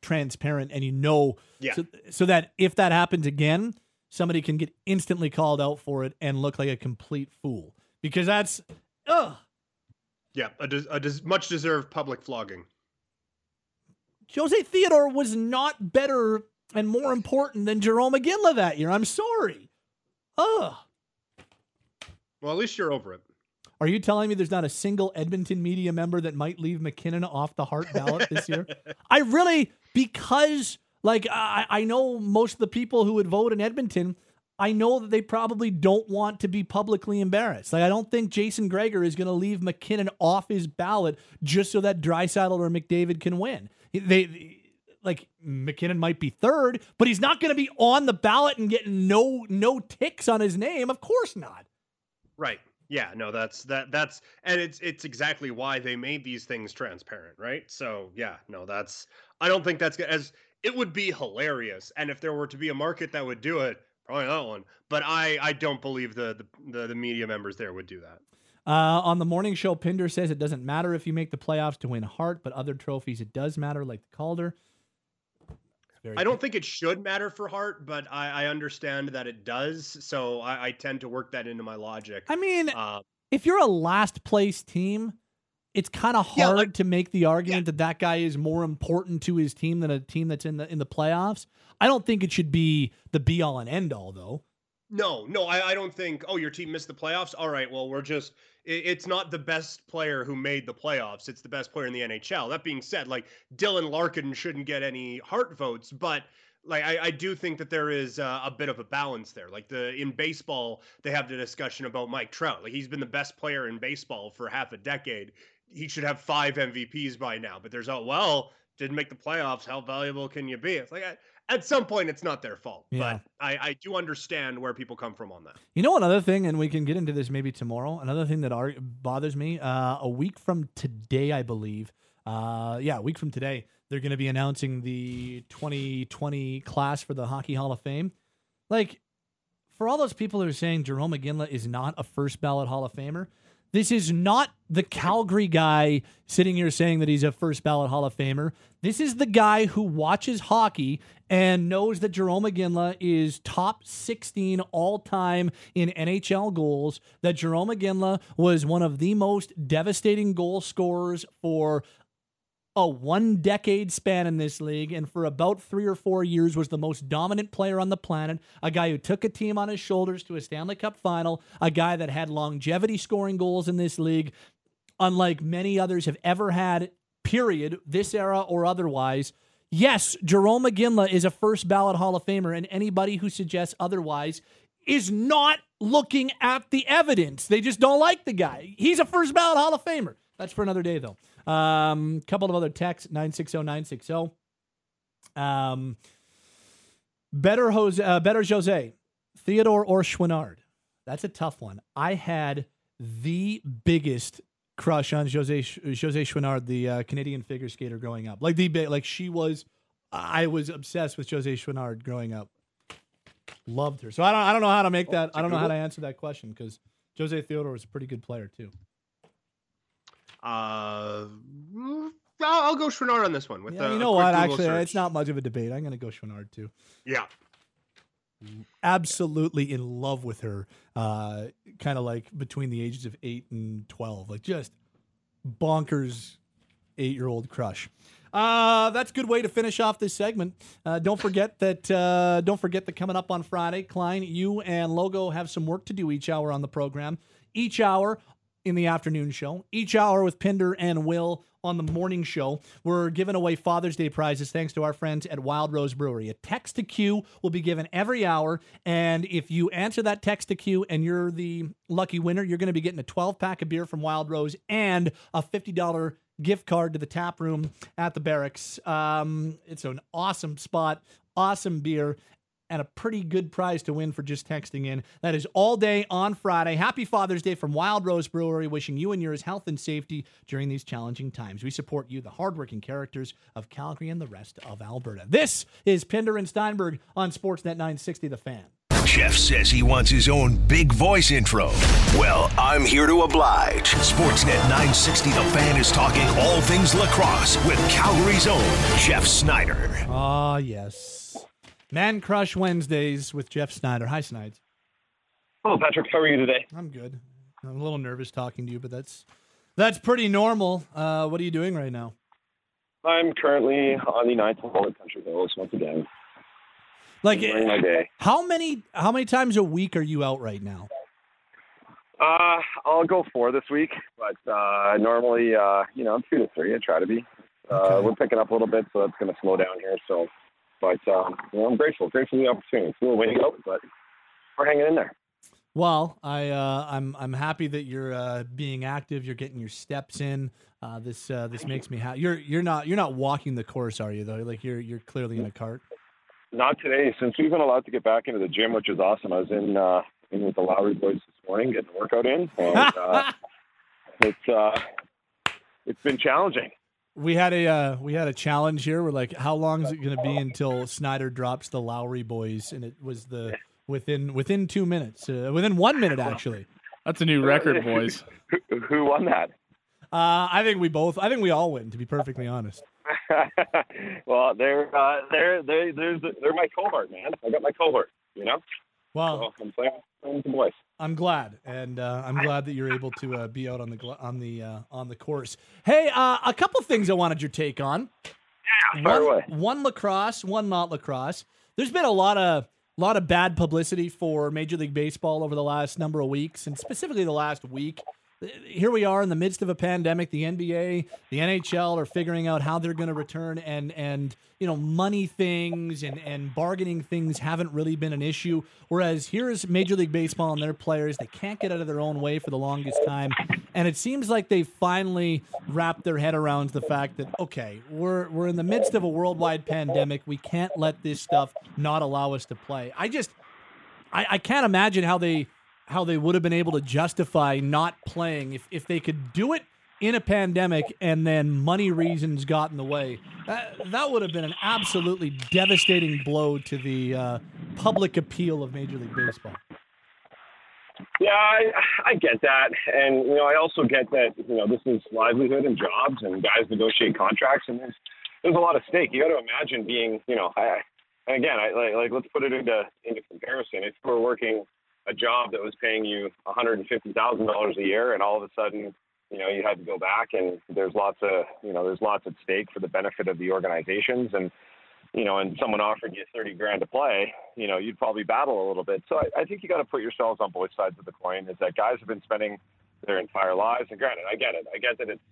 transparent and you know, Yeah. so, so that if that happens again, somebody can get instantly called out for it and look like a complete fool. Because that's, ugh. Yeah, a, des- a des- much deserved public flogging. Jose Theodore was not better and more important than Jarome Iginla that year. I'm sorry. Ugh. Well, at least you're over it. Are you telling me there's not a single Edmonton media member that might leave MacKinnon off the Hart ballot this year? I really, because like I, I know most of the people who would vote in Edmonton, I know that they probably don't want to be publicly embarrassed. Like I don't think Jason Gregor is going to leave MacKinnon off his ballot just so that Draisaitl or McDavid can win. They like MacKinnon might be third, but he's not going to be on the ballot and getting no no ticks on his name. Of course not. Right. Yeah, no, that's that that's and it's it's exactly why they made these things transparent, right? So, yeah, no, that's I don't think that's good as it would be hilarious and if there were to be a market that would do it, probably that one. But I I don't believe the the the, the media members there would do that. Uh, on the morning show, Pinder says it doesn't matter if you make the playoffs to win Hart, but other trophies it does matter, like the Calder. Very I don't think it should matter for Hart, but I, I understand that it does. So I, I tend to work that into my logic. I mean, Uh, if you're a last place team, it's kind of Yeah, hard like- to make the argument that that guy is more important to his team than a team that's in the in the playoffs. I don't think it should be the be all and end all, though. No, no, I, I don't think. Oh, your team missed the playoffs. All right, well, we're just. It, it's not the best player who made the playoffs. It's the best player in the NHL. That being said, like Dylan Larkin shouldn't get any Hart votes, but like I, I do think that there is uh, a bit of a balance there. Like the in baseball, they have the discussion about Mike Trout. Like he's been the best player in baseball for half a decade. He should have five MVPs by now. But there's oh well, didn't make the playoffs. How valuable can you be? It's like. I, at some point, it's not their fault, Yeah. but I, I do understand where people come from on that. You know another thing, and we can get into this maybe tomorrow. Another thing that ar- bothers me, uh, a week from today, I believe. Uh, yeah, a week from today, they're going to be announcing the 2020 class for the Hockey Hall of Fame. Like, for all those people who are saying Jarome Iginla is not a first ballot Hall of Famer, this is not the Calgary guy sitting here saying that he's a first ballot Hall of Famer. This is the guy who watches hockey and knows that Jarome Iginla is top 16 all time in NHL goals, that Jarome Iginla was one of the most devastating goal scorers for a one decade span in this league and for about three or four years was the most dominant player on the planet a guy who took a team on his shoulders to a stanley cup final a guy that had longevity scoring goals in this league unlike many others have ever had period this era or otherwise yes jarome iginla is a first ballot hall of famer and anybody who suggests otherwise is not looking at the evidence they just don't like the guy he's a first ballot hall of famer that's for another day though um, couple of other texts 960 960. Um, better Jose, uh, better Jose, Theodore or Chouinard. That's a tough one. I had the biggest crush on Jose Jose Chouinard, the uh, Canadian figure skater, growing up. Like the like she was. I was obsessed with Jose Chouinard growing up. Loved her. So I don't. I don't know how to make that. I don't know how to answer that question because Jose Theodore was a pretty good player too. Uh, I'll, I'll go Chouinard on this one. With Yeah, a- you know what? Actually, search. it's not much of a debate. I'm going to go Chouinard too. Yeah, Absolutely in love with her. Uh, kind of like between the ages of eight and twelve, like just bonkers eight year old crush. Uh, that's a good way to finish off this segment. Uh, don't forget that. Uh, don't forget that coming up on Friday, Klein, you and Logo have some work to do each hour on the program. Each hour in the afternoon show. Each hour with Pinder and Will on the morning show. We're giving away Father's Day prizes thanks to our friends at Wild Rose Brewery. A text to Q will be given every hour. And if you answer that text to Q and you're the lucky winner, you're going to be getting a 12 pack of beer from Wild Rose and a $50 gift card to the tap room at the barracks. Um, it's an awesome spot, awesome beer and a pretty good prize to win for just texting in. That is all day on Friday. Happy Father's Day from Wild Rose Brewery, wishing you and yours health and safety during these challenging times. We support you, the hardworking characters of Calgary and the rest of Alberta. This is Pinder and Steinberg on Sportsnet 960 The Fan. Jeff says he wants his own big voice intro. Well, I'm here to oblige. Sportsnet 960 The Fan is talking all things lacrosse with Calgary's own Jeff Snyder. Ah, yes. Man Crush Wednesdays with Jeff Snyder. Hi, Snides. Hello, Patrick. How are you today? I'm good. I'm a little nervous talking to you, but that's that's pretty normal. Uh, what are you doing right now? I'm currently on the ninth hole at Country Hills once again. Like, my day. how many how many times a week are you out right now? Uh, I'll go four this week, but uh, normally, uh, you know, two to three. I try to be. Uh, Okay. We're picking up a little bit, so that's going to slow down here. So, but um, you know, I'm grateful, grateful for the opportunity. It's a little way to go, but we're hanging in there. Well, I uh, I'm I'm happy that you're uh, being active. You're getting your steps in. Uh, this uh, this makes me happy. You're you're not you're not walking the course, are you? Though, like you're you're clearly in a cart. Not today, since we've been allowed to get back into the gym, which is awesome. I was in uh, in with the Lowry boys this morning, getting a workout in, and uh, it's uh, it's been challenging. We had a uh, we had a challenge here. We're like, how long is it going to be until Snyder drops the Lowry boys? And it was the within within two minutes, uh, within one minute actually. That's a new record, boys. Who, who won that? Uh, I think we both. I think we all win. To be perfectly honest. well, they're uh, they're they they're they're my cohort, man. I got my cohort. You know, Well, so I'm playing, playing with the boys. I'm glad, and uh, I'm glad that you're able to uh, be out on the gl- on the uh, on the course. Hey, uh, a couple things I wanted your take on. Fire one, away. one lacrosse, one not lacrosse. There's been a lot of lot of bad publicity for Major League Baseball over the last number of weeks, and specifically the last week. Here we are in the midst of a pandemic. The NBA, the NHL are figuring out how they're going to return, and and you know money things and and bargaining things haven't really been an issue. Whereas here's Major League Baseball and their players, they can't get out of their own way for the longest time, and it seems like they finally wrapped their head around the fact that okay, we're we're in the midst of a worldwide pandemic. We can't let this stuff not allow us to play. I just I, I can't imagine how they how they would have been able to justify not playing if, if they could do it in a pandemic and then money reasons got in the way. That, that would have been an absolutely devastating blow to the uh, public appeal of Major League Baseball. Yeah, I, I get that, and you know, I also get that you know this is livelihood and jobs, and guys negotiate contracts, and there's there's a lot of stake. You got to imagine being, you know, I, and again, I like, like let's put it into into comparison. If we're working a job that was paying you one hundred and fifty thousand dollars a year, and all of a sudden, you know, you had to go back, and there's lots of, you know, there's lots at stake for the benefit of the organizations, and you know, and someone offered you 30 grand to play, you know, you'd probably battle a little bit. So I, I think you got to put yourselves on both sides of the coin is that guys have been spending their entire lives. And granted, I get it. I get that it's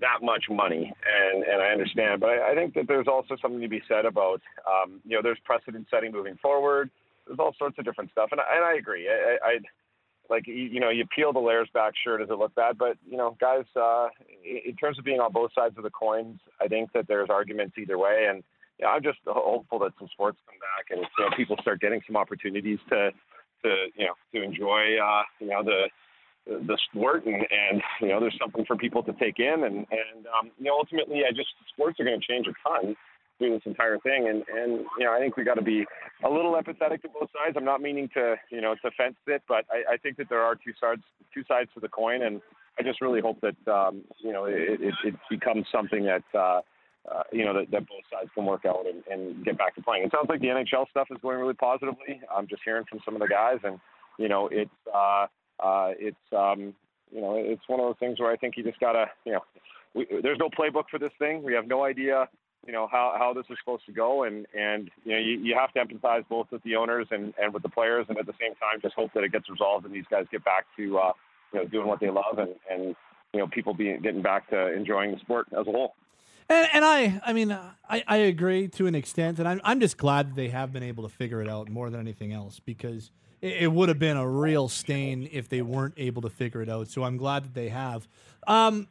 that much money and, and I understand, but I, I think that there's also something to be said about, um, you know, there's precedent setting moving forward. There's all sorts of different stuff. And I, and I agree. I, I, like you you know you peel the layers back sure does it look bad but you know guys uh in terms of being on both sides of the coins i think that there's arguments either way and yeah, I'm just hopeful that some sports come back and you know, people start getting some opportunities to, to you know, to enjoy uh, you know the the sport and, and you know there's something for people to take in and and um, you know ultimately I just sports are going to change a ton through this entire thing and and you know I think we got to be a little empathetic to both sides. I'm not meaning to you know to fence it, but I, I think that there are two sides two sides to the coin and I just really hope that um, you know it, it, it becomes something that. Uh, uh, you know, that, that both sides can work out and, and get back to playing. It sounds like the NHL stuff is going really positively. I'm just hearing from some of the guys, and you know, it's uh, uh, it's um, you know, it's one of those things where I think you just gotta, you know, we, there's no playbook for this thing. We have no idea, you know, how, how this is supposed to go, and and you know, you, you have to empathize both with the owners and and with the players, and at the same time, just hope that it gets resolved and these guys get back to, uh, you know, doing what they love and and you know, people being getting back to enjoying the sport as a whole. And, and I, I mean, I, I agree to an extent, and I'm, I'm just glad that they have been able to figure it out more than anything else because it, it would have been a real stain if they weren't able to figure it out. So I'm glad that they have. Um,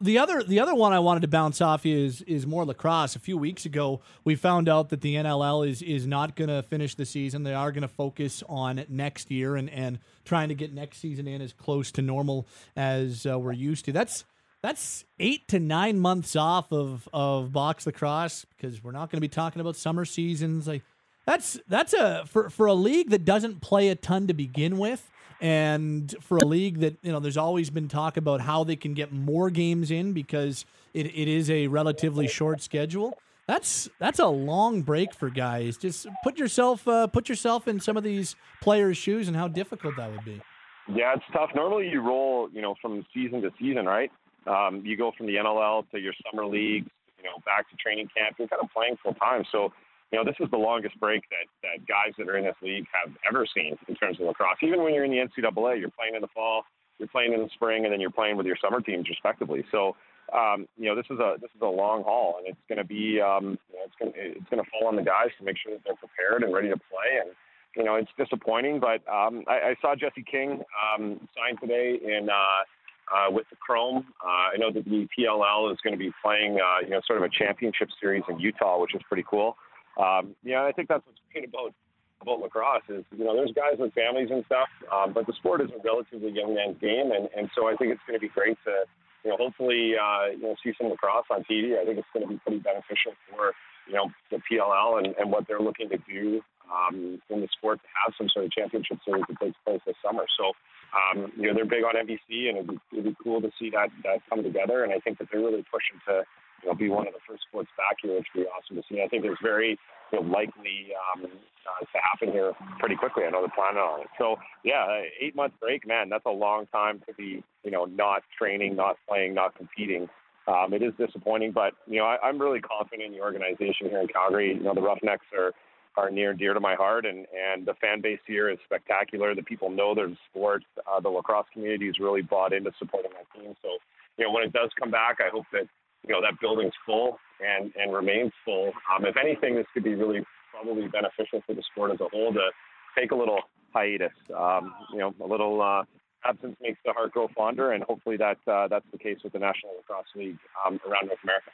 the other the other one I wanted to bounce off is is more lacrosse. A few weeks ago, we found out that the NLL is is not going to finish the season. They are going to focus on next year and and trying to get next season in as close to normal as uh, we're used to. That's that's eight to nine months off of of box lacrosse because we're not going to be talking about summer seasons. Like That's that's a for for a league that doesn't play a ton to begin with. And for a league that, you know, there's always been talk about how they can get more games in because it, it is a relatively short schedule. That's that's a long break for guys. Just put yourself uh, put yourself in some of these players' shoes and how difficult that would be. Yeah, it's tough. Normally, you roll, you know, from season to season, right? Um, you go from the NLL to your summer leagues, you know, back to training camp. You're kind of playing full time. So, you know, this is the longest break that that guys that are in this league have ever seen in terms of lacrosse. Even when you're in the NCAA, you're playing in the fall, you're playing in the spring, and then you're playing with your summer teams respectively. So, um, you know, this is a this is a long haul, and it's going to be um, you know, it's going it's going to fall on the guys to make sure that they're prepared and ready to play. And you know, it's disappointing, but um, I, I saw Jesse King um, sign today in. Uh, uh, with the Chrome. Uh, I know that the PLL is going to be playing, uh, you know, sort of a championship series in Utah, which is pretty cool. Um, yeah, I think that's what's great about about lacrosse is, you know, there's guys with families and stuff, um, but the sport is a relatively young man's game, and, and so I think it's going to be great to, you know, hopefully, uh, you know, see some lacrosse on TV. I think it's going to be pretty beneficial for, you know, the PLL and, and what they're looking to do um, in the sport to have some sort of championship series that takes place this summer. So, um, you know, they're big on NBC, and it'd be, it'd be cool to see that that come together. And I think that they're really pushing to, you know, be one of the first sports back here, which would be awesome to see. I think it's very you know, likely um, uh, to happen here pretty quickly. I know they're planning on it. So yeah, eight month break, man, that's a long time to be, you know, not training, not playing, not competing. Um, it is disappointing, but you know, I, I'm really confident in the organization here in Calgary. You know, the Roughnecks are are near and dear to my heart, and and the fan base here is spectacular. The people know their sport. Uh, the lacrosse community is really bought into supporting my team. So, you know, when it does come back, I hope that you know that building's full and and remains full. Um, if anything, this could be really probably beneficial for the sport as a whole to take a little hiatus. Um, you know, a little uh, absence makes the heart grow fonder, and hopefully that uh, that's the case with the National Lacrosse League um, around North America.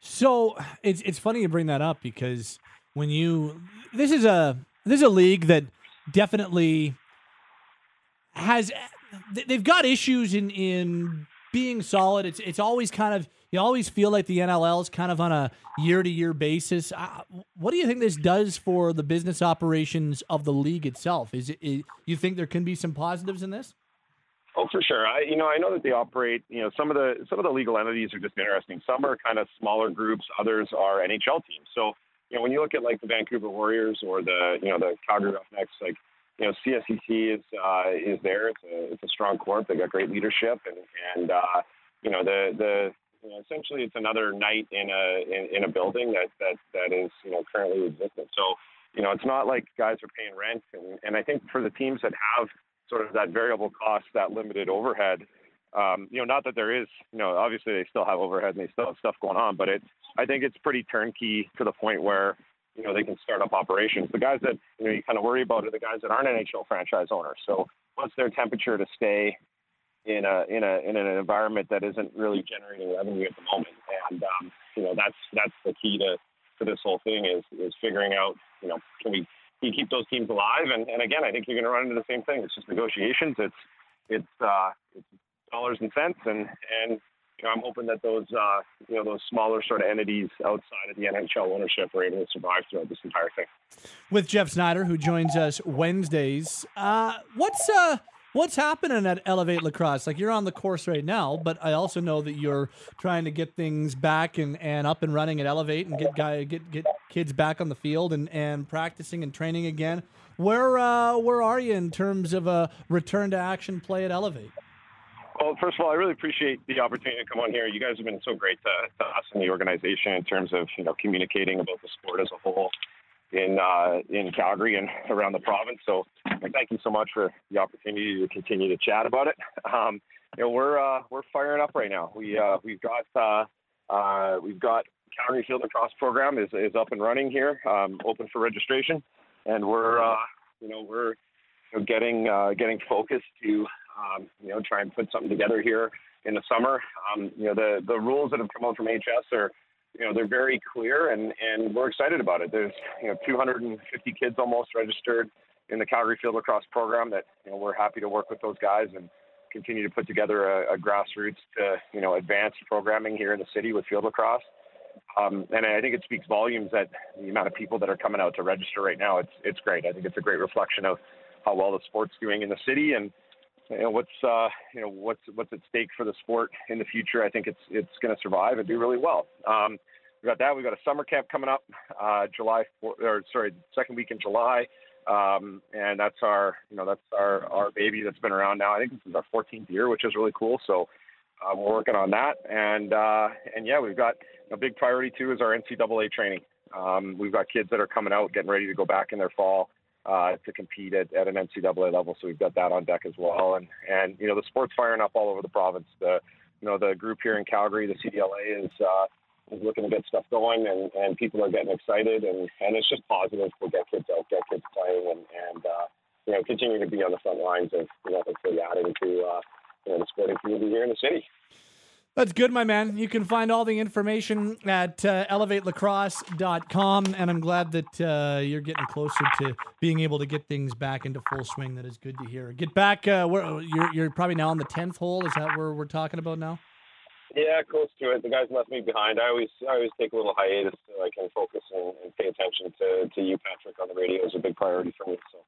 So it's it's funny you bring that up because when you this is a this is a league that definitely has they've got issues in in being solid. It's it's always kind of you always feel like the NLL is kind of on a year to year basis. Uh, what do you think this does for the business operations of the league itself? Is it you think there can be some positives in this? Oh, for sure. I, you know, I know that they operate. You know, some of the some of the legal entities are just interesting. Some are kind of smaller groups. Others are NHL teams. So you know, when you look at like the Vancouver Warriors or the you know the Calgary Roughnecks, like you know CSCC is uh, is there. It's a it's a strong corp. They got great leadership, and and uh, you know the the you know, essentially it's another night in a in, in a building that that that is you know currently existent. So you know it's not like guys are paying rent, and and I think for the teams that have sort of that variable cost, that limited overhead. Um, you know, not that there is, you know, obviously they still have overhead and they still have stuff going on, but it's I think it's pretty turnkey to the point where you know they can start up operations. The guys that you know you kind of worry about are the guys that aren't NHL franchise owners. So what's their temperature to stay in a in a in an environment that isn't really generating revenue at the moment? And um, you know that's that's the key to to this whole thing is is figuring out you know can we can keep those teams alive? And and again, I think you're going to run into the same thing. It's just negotiations. It's it's uh, it's dollars and cents and and you know, I'm hoping that those, uh, you know, those smaller sort of entities outside of the NHL ownership are able to survive throughout this entire thing. With Jeff Snyder, who joins us Wednesdays, uh, what's uh, what's happening at Elevate Lacrosse? Like you're on the course right now, but I also know that you're trying to get things back and, and up and running at Elevate and get guy get get kids back on the field and, and practicing and training again. Where uh, where are you in terms of a return to action play at Elevate? Well, first of all, I really appreciate the opportunity to come on here. You guys have been so great to, to us in the organization in terms of you know communicating about the sport as a whole in uh, in Calgary and around the province. So thank you so much for the opportunity to continue to chat about it. Um, you know, we're uh, we're firing up right now. We uh, we've got uh, uh, we've got Calgary Field Lacrosse program is is up and running here, um, open for registration, and we're uh, you know we're you know, getting getting focused to um, you know, try and put something together here in the summer. Um, you know, the the rules that have come out from AHS are, you know, they're very clear, and and we're excited about it. There's you know 250 kids almost registered in the Calgary Field Lacrosse program. That you know we're happy to work with those guys and continue to put together a, a grassroots to you know advanced programming here in the city with field lacrosse. Um, and I think it speaks volumes that the amount of people that are coming out to register right now. It's it's great. I think it's a great reflection of how well the sport's doing in the city and you know what's uh, you know what's what's at stake for the sport in the future. I think it's it's going to survive and do really well. Um, we got that. We got a summer camp coming up, uh, July or sorry, second week in July, um, and that's our you know that's our our baby that's been around now. I think this is our 14th year, which is really cool. So uh, we're working on that, and uh, and yeah, we've got a big priority too is our NCAA training. Um, we've got kids that are coming out, getting ready to go back in their fall uh, to compete at, at an NCAA level. So we've got that on deck as well. And and you know the sport's firing up all over the province. The you know the group here in Calgary, the CDLA is uh, is looking to get stuff going, and, and people are getting excited, and, and it's just positive to get kids out, get kids playing, and and uh, you know continue to be on the front lines of you know hopefully adding to uh, you know the sporting community here in the city. That's good, my man. You can find all the information at uh, elevatelacrosse.com, and I'm glad that uh, you're getting closer to being able to get things back into full swing. That is good to hear. Get back. Uh, where, you're, you're probably now on the 10th hole. Is that where we're talking about now? Yeah, close to it. The guys left me behind. I always, I always take a little hiatus so I can focus and, and pay attention to, to you, Patrick, on the radio is a big priority for me. So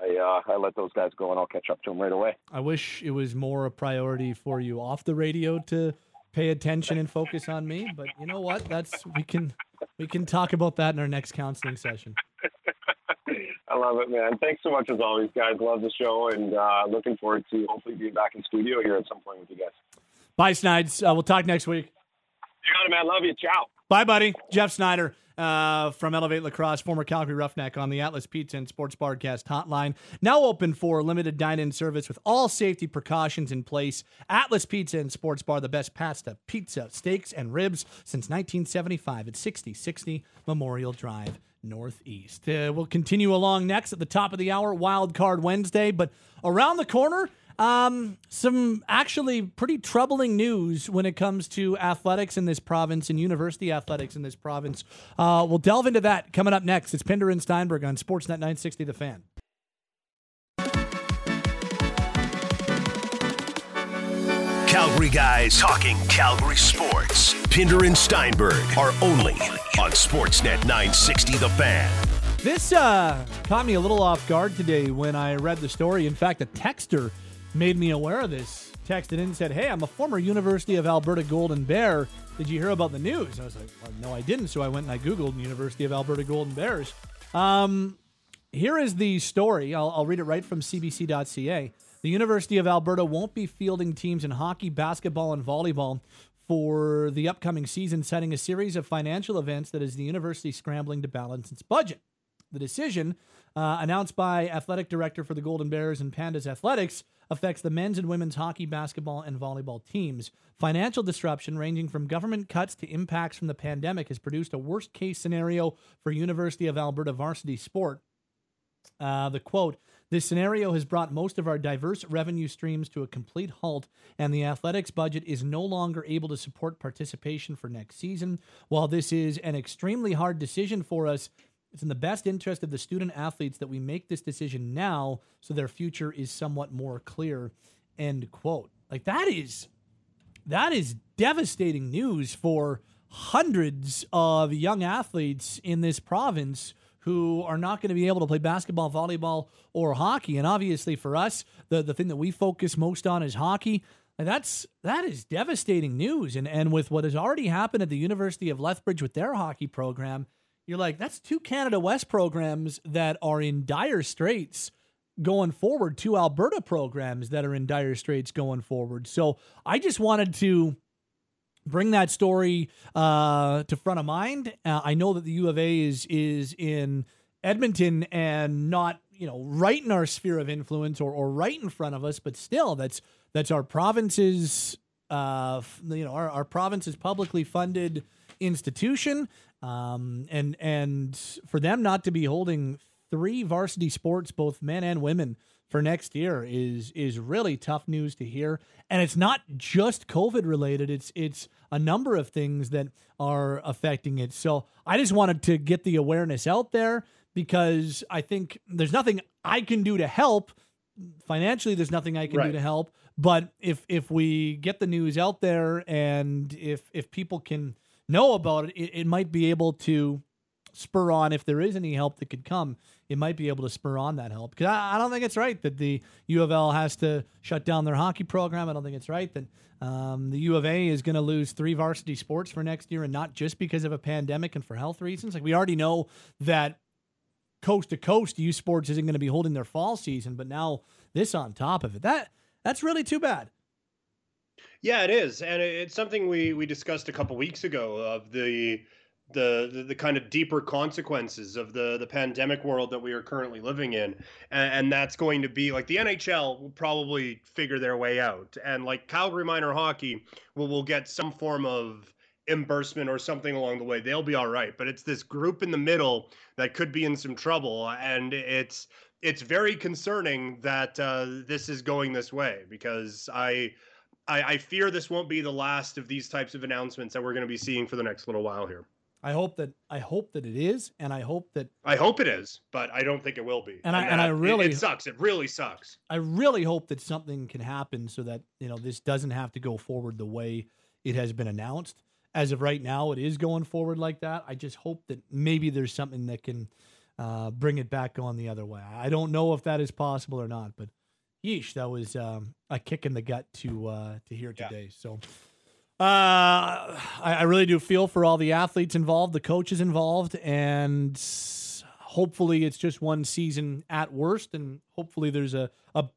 I, uh, I let those guys go, and I'll catch up to them right away. I wish it was more a priority for you off the radio to pay attention and focus on me. But you know what? That's we can we can talk about that in our next counseling session. I love it, man. Thanks so much as always, guys. Love the show, and uh, looking forward to hopefully being back in studio here at some point with you guys. Bye, Snides. Uh, we'll talk next week. You got it, man. Love you. Ciao. Bye, buddy. Jeff Snyder uh, from Elevate Lacrosse, former Calgary Roughneck on the Atlas Pizza and Sports Barcast hotline. Now open for limited dine-in service with all safety precautions in place. Atlas Pizza and Sports Bar, the best pasta, pizza, steaks, and ribs since 1975 at 6060 Memorial Drive. Northeast. Uh, we'll continue along next at the top of the hour, Wild Card Wednesday. But around the corner, um, some actually pretty troubling news when it comes to athletics in this province and university athletics in this province. Uh, we'll delve into that coming up next. It's Pinder and Steinberg on Sportsnet 960 The Fan. Calgary guys talking Calgary sports. Pinder and Steinberg are only on Sportsnet 960 The Fan. This uh, caught me a little off guard today when I read the story. In fact, a texter made me aware of this. Texted in and said, Hey, I'm a former University of Alberta Golden Bear. Did you hear about the news? I was like, well, No, I didn't. So I went and I Googled University of Alberta Golden Bears. Um, here is the story. I'll, I'll read it right from CBC.ca. The University of Alberta won't be fielding teams in hockey, basketball, and volleyball for the upcoming season, citing a series of financial events that is the university scrambling to balance its budget. The decision, uh, announced by athletic director for the Golden Bears and Pandas Athletics, affects the men's and women's hockey, basketball, and volleyball teams. Financial disruption, ranging from government cuts to impacts from the pandemic, has produced a worst case scenario for University of Alberta varsity sport. Uh, the quote This scenario has brought most of our diverse revenue streams to a complete halt, and the athletics budget is no longer able to support participation for next season. While this is an extremely hard decision for us, it's in the best interest of the student athletes that we make this decision now so their future is somewhat more clear. End quote. Like that is that is devastating news for hundreds of young athletes in this province who are not going to be able to play basketball, volleyball, or hockey. And obviously for us, the, the thing that we focus most on is hockey. And that's that is devastating news. And and with what has already happened at the University of Lethbridge with their hockey program, you're like, that's two Canada West programs that are in dire straits going forward, two Alberta programs that are in dire straits going forward. So I just wanted to bring that story uh, to front of mind. Uh, I know that the U of A is is in Edmonton and not you know right in our sphere of influence or, or right in front of us, but still that's that's our province's uh, you know our, our province's publicly funded institution um, and and for them not to be holding three varsity sports, both men and women, for next year is is really tough news to hear. And it's not just COVID related; it's it's a number of things that are affecting it. So I just wanted to get the awareness out there because I think there's nothing I can do to help financially. There's nothing I can right. do to help. But if if we get the news out there and if if people can know about it, it, it might be able to spur on if there is any help that could come. It might be able to spur on that help because I, I, don't think it's right that the U of L has to shut down their hockey program. I don't think it's right that um, the U of A is going to lose three varsity sports for next year, and not just because of a pandemic and for health reasons. Like we already know that coast to coast, U Sports isn't going to be holding their fall season, but now this on top of it, that that's really too bad. Yeah, it is, and it's something we we discussed a couple weeks ago of the the, the, the kind of deeper consequences of the the pandemic world that we are currently living in and, and, that's going to be like the NHL will probably figure their way out and like Calgary minor hockey will will get some form of reimbursement or something along the way. They'll be all right but it's this group in the middle that could be in some trouble and it's it's very concerning that uh, this is going this way because I, I I fear this won't be the last of these types of announcements that we're going to be seeing for the next little while here. I hope that I hope that it is, and I hope that I hope it is, but I don't think it will be. And, and I and I really it, it, sucks. It really sucks. I really hope that something can happen so that you know this doesn't have to go forward the way it has been announced. As of right now, it is going forward like that. I just hope that maybe there's something that can uh, bring it back on the other way. I don't know if that is possible or not, but yeesh, that was um, a kick in the gut to uh, to hear today. Yeah. So. Uh, I, I, really do feel for all the athletes involved, the coaches involved, and hopefully it's just one season at worst, and hopefully there's a, a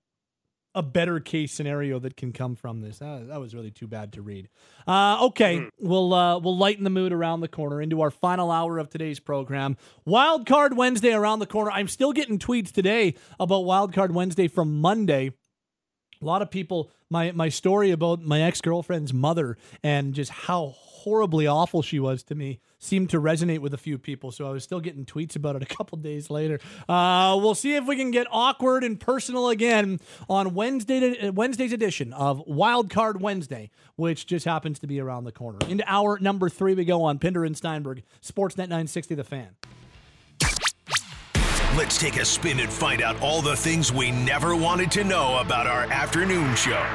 a better case scenario that can come from this. Uh, that was really too bad to read. Uh, okay, mm. we'll uh, we'll lighten the mood around the corner into our final hour of today's program. Wild Card Wednesday around the corner. I'm still getting tweets today about Wild Card Wednesday from Monday. A lot of people my my story about my ex girlfriend's mother and just how horribly awful she was to me seemed to resonate with a few people. So I was still getting tweets about it a couple days later. Uh, we'll see if we can get awkward and personal again on Wednesday Wednesday's edition of Wild Card Wednesday, which just happens to be around the corner. Into hour number three, we go on Pinder and Steinberg, Sportsnet 960, The Fan. Let's take a spin and find out all the things we never wanted to know about our afternoon show.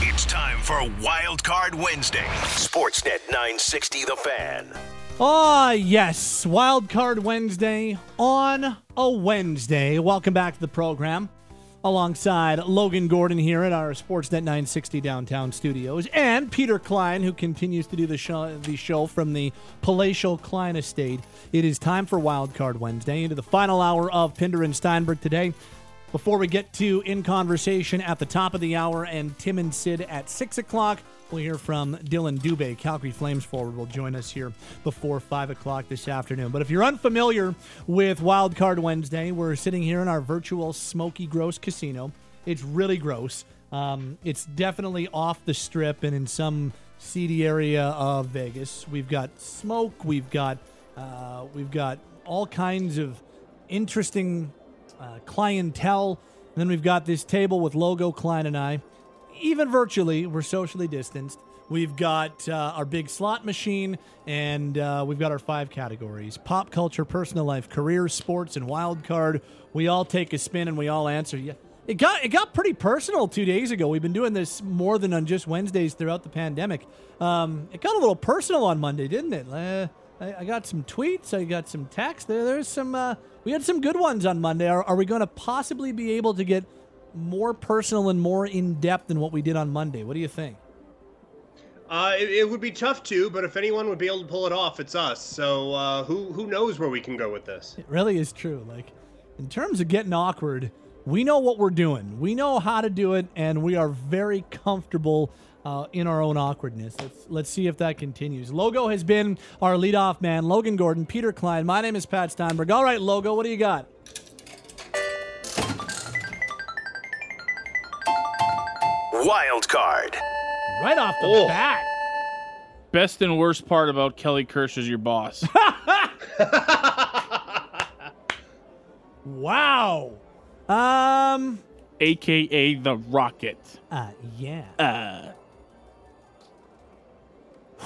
It's time for Wild Card Wednesday. Sportsnet 960 The Fan. Ah, yes. Wild Card Wednesday on a Wednesday. Welcome back to the program alongside Logan Gordon here at our Sportsnet 960 downtown studios, and Peter Klein, who continues to do the show, the show from the palatial Klein estate. It is time for Wildcard Wednesday into the final hour of Pinder and Steinberg today. Before we get to In Conversation at the top of the hour and Tim and Sid at 6 o'clock, We'll hear from Dillon Dubé, Calgary Flames forward, will join us here before 5 o'clock this afternoon. But if you're unfamiliar with Wildcard Wednesday, we're sitting here in our virtual Smoky Gross Casino. It's really gross. Um, it's definitely off the strip and in some seedy area of Vegas. We've got smoke. We've got uh, we've got all kinds of interesting uh, clientele. And then we've got this table with Logo Klein and I even virtually, we're socially distanced. We've got uh, our big slot machine, and uh, we've got our five categories pop culture, personal life, career, sports, and wild card. We all take a spin and we all answer. Yeah. It got it got pretty personal two days ago. We've been doing this more than on just Wednesdays throughout the pandemic. Um, it got a little personal on Monday, didn't it? Uh, I, I, got some tweets. I got some text. There, there's some. Uh, we had some good ones on Monday. Are, are we going to possibly be able to get more personal and more in depth than what we did on Monday. What do you think? Uh, it, it, would be tough to, but if anyone would be able to pull it off, it's us. So uh, who who knows where we can go with this? It really is true. Like in terms of getting awkward, we know what we're doing. We know how to do it, and we are very comfortable uh, in our own awkwardness. Let's let's see if that continues. Logo has been our leadoff man, Logan Gordon, Peter Klein. My name is Pat Steinberg. All right, Logo, what do you got? Wild card. Right off the oh. bat. Best and worst part about Kelly Kirsch is your boss. wow. Um AKA the Rocket. Uh yeah. Uh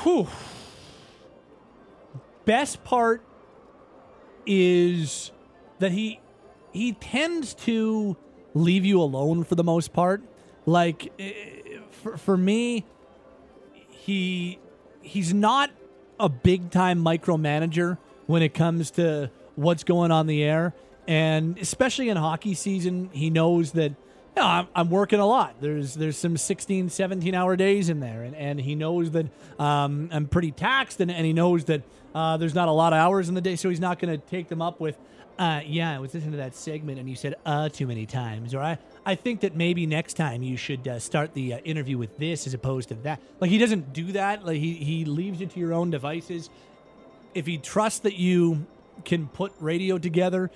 Whew. Best part is that he he tends to leave you alone for the most part. Like eh, for, for me, he he's not a big time micromanager when it comes to what's going on the air. And especially in hockey season, he knows that you know, I'm, I'm working a lot. There's there's some 16, 17 hour days in there. And, and he knows that um, I'm pretty taxed and, and he knows that uh, there's not a lot of hours in the day. So he's not going to take them up with, uh, yeah, I was listening to that segment and you said uh too many times. Or I, I think that maybe next time you should uh, start the uh, interview with this as opposed to that. Like he doesn't do that. Like he, he leaves it to your own devices. If he trusts that you can put radio together,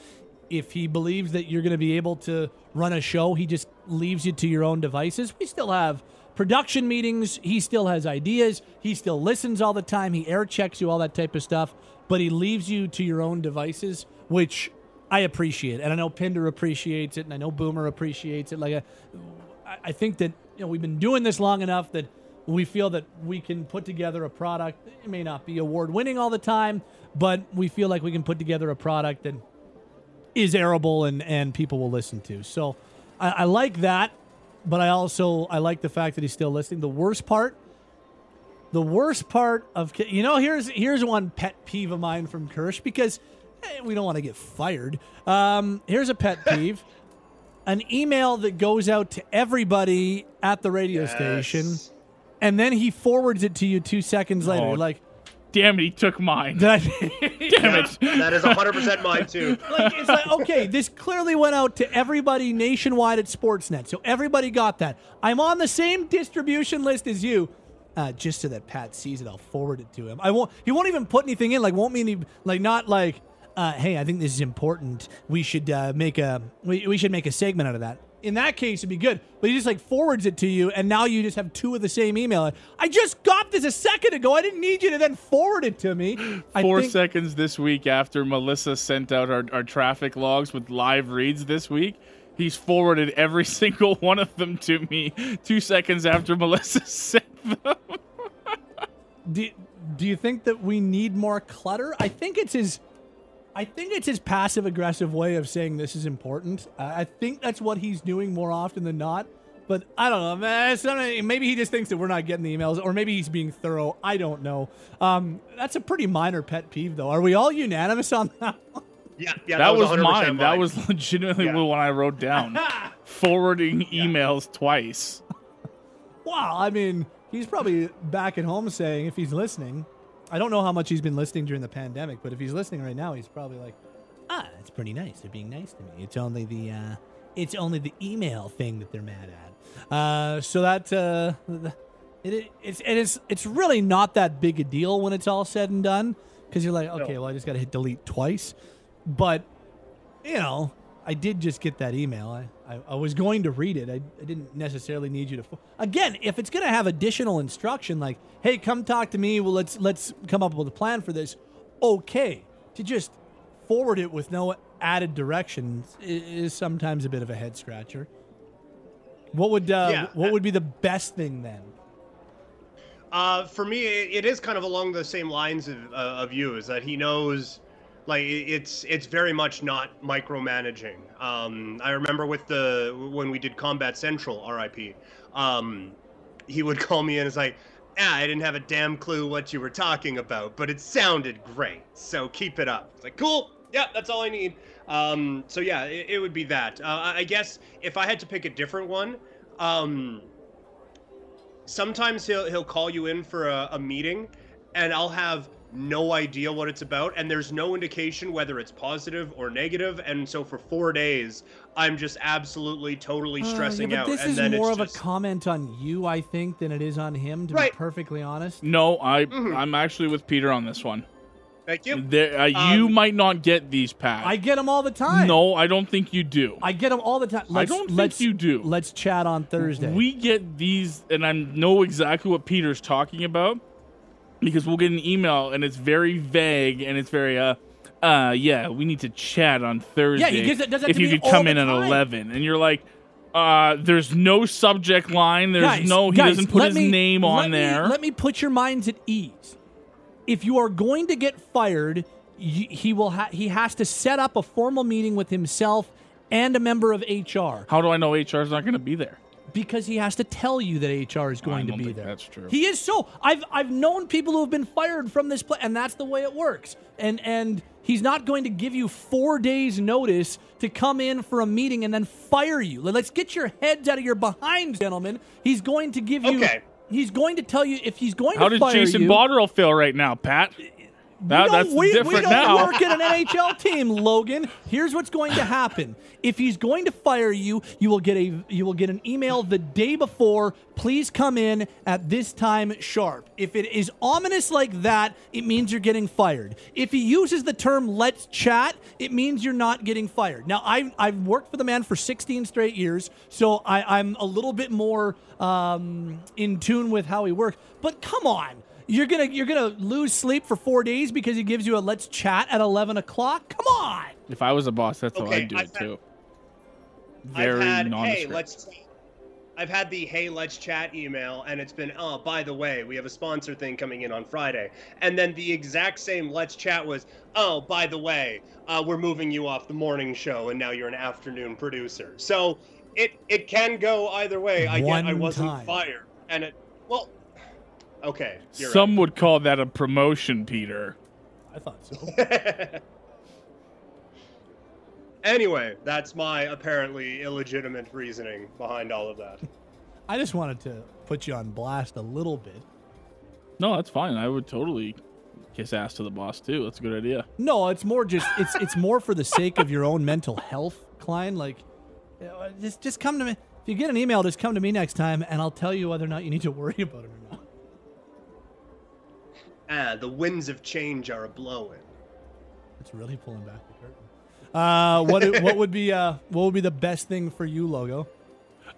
if he believes that you're going to be able to run a show, he just leaves you to your own devices. We still have production meetings. He still has ideas. He still listens all the time. He air checks you, all that type of stuff. But he leaves you to your own devices, which I appreciate. It, and I know Pinder appreciates it, and I know Boomer appreciates it. Like, uh, a, I think that you know we've been doing this long enough that we feel that we can put together a product. It may not be award winning all the time, but we feel like we can put together a product that is airable and and people will listen to. So I, I like that, but I also I like the fact that he's still listening. The worst part, the worst part of you know here's here's one pet peeve of mine from Kirsch because hey, we don't want to get fired. Um, here's a pet peeve. An email that goes out to everybody at the radio Yes. station, and then he forwards it to you two seconds later. Oh, like, Damn it, he took mine. did I? Damn it. That is 100% mine too. like it's like okay, this clearly went out to everybody nationwide at Sportsnet, so everybody got that. I'm on the same distribution list as you. Uh, just so that Pat sees it, I'll forward it to him. I won't. He won't even put anything in. Like, won't mean he, like not like. Uh, hey, I think this is important. We should uh, make a we, we should make a segment out of that. In that case, it'd be good. But he just like forwards it to you, and now you just have two of the same email. I just got this a second ago. I didn't need you to then forward it to me. Four think- seconds this week after Melissa sent out our, our traffic logs with live reads this week. He's forwarded every single one of them to me two seconds after Melissa sent them. do, do you think that we need more clutter? I think it's his I think it's his passive aggressive way of saying this is important. I I think that's what he's doing more often than not. But I don't know, man. Not- maybe he just thinks that we're not getting the emails, or maybe he's being thorough. I don't know. Um, that's a pretty minor pet peeve, though. Are we all unanimous on that? one? Yeah, yeah. that, was, 100% mine. That was legitimately Yeah. the one I wrote down. Forwarding emails twice. Wow. I mean, he's probably back at home saying, if he's listening, I don't know how much he's been listening during the pandemic, but if he's listening right now, he's probably like, ah, that's pretty nice. They're being nice to me. It's only the, uh, it's only the email thing that they're mad at. Uh, so that, uh, it, it's, and it's, it's really not that big a deal when it's all said and done. Cause you're like, okay, well, I just got to hit delete twice. But, you know, I did just get that email. I, I, I was going to read it. I, I didn't necessarily need you to. Fo- Again, if it's going to have additional instruction, like, "Hey, come talk to me. Well, let's let's come up with a plan for this." Okay, to just forward it with no added directions i- is sometimes a bit of a head scratcher. What would uh, Yeah, what would be the best thing then? Uh, for me, it, it is kind of along the same lines of, uh, of you. Is that he knows, like it's it's very much not micromanaging. Um, I remember with the when we did Combat Central, RIP. Um, he would call me and it's like, ah, I didn't have a damn clue what you were talking about, but it sounded great. So keep it up. It's like cool. Yeah, that's all I need. Um, so yeah, it, it would be that. Uh, I guess if I had to pick a different one. Um, sometimes he'll he'll call you in for a, a meeting and I'll have no idea what it's about and there's no indication whether it's positive or negative and so for 4 days I'm just absolutely totally Uh, yeah, but out This and is then more it's of just, a comment on you, I think, than it is on him. To Right. be perfectly honest. No, I Mhm. I'm actually with Peter on this one. Thank you. There, uh, you Um, might not get these, packs. I get them all the time. no, I don't think you do. I get them all the time. Let's, don't think let's, you do. Let's chat on Thursday. We get these, and I know exactly what Peter's talking about because we'll get an email and it's very vague and it's very uh. Uh yeah, we need to chat on Thursday. Yeah, he gives it- does that if to you me could all come the in at time. eleven, and you're like, uh, there's no subject line. There's Guys, no. He guys, doesn't put let his me- name let on me- there. Let me put your minds at ease. If you are going to get fired, y- he will. Ha- he has to set up a formal meeting with himself and a member of HR. How do I know HR's not going to be there? Because he has to tell you that HR is going to be there. that's true. He is so. I've I've known people who have been fired from this place, and that's the way it works. And and he's not going to give you four days notice to come in for a meeting and then fire you. Let's get your heads out of your behinds, gentlemen. He's going to give you. Okay. He's going to tell you if he's going How to does fire Jason you. Botterill feel right now, Pat? That, we don't, that's we, we don't now. work at an NHL team, Logan. Here's what's going to happen. If he's going to fire you, you will get a you will get an email the day before. Please come in at this time sharp. If it is ominous like that, it means you're getting fired. If he uses the term "let's chat," it means you're not getting fired. Now, I've I've worked for the man for 16 straight years, so I, I'm a little bit more um, in tune with how he works. But come on. You're gonna you're gonna lose sleep for four days because he gives you a let's chat at eleven o'clock. Come on. If I was a boss, that's how I'd do I've it had- too. Very I've had, hey, let's. I've had the hey, let's chat email, and it's been, oh, by the way, we have a sponsor thing coming in on Friday. And then the exact same let's chat was, oh, by the way, uh, we're moving you off the morning show, and now you're an afternoon producer. So it it can go either way. I get I wasn't time. fired, and it well, okay, you're Some would call that a promotion, Peter. I thought so. anyway, that's my apparently illegitimate reasoning behind all of that. I just wanted to put you on blast a little bit. No, that's fine. I would totally kiss ass to the boss too. That's a good idea. No, it's more just it's it's more for the sake of your own mental health, Klein. Like, just just come to me. If you get an email, just come to me next time, and I'll tell you whether or not you need to worry about it or not. Ah, the winds of change are a blowing. It's really pulling back the curtain. Uh, what what would be uh what would be the best thing for you, logo?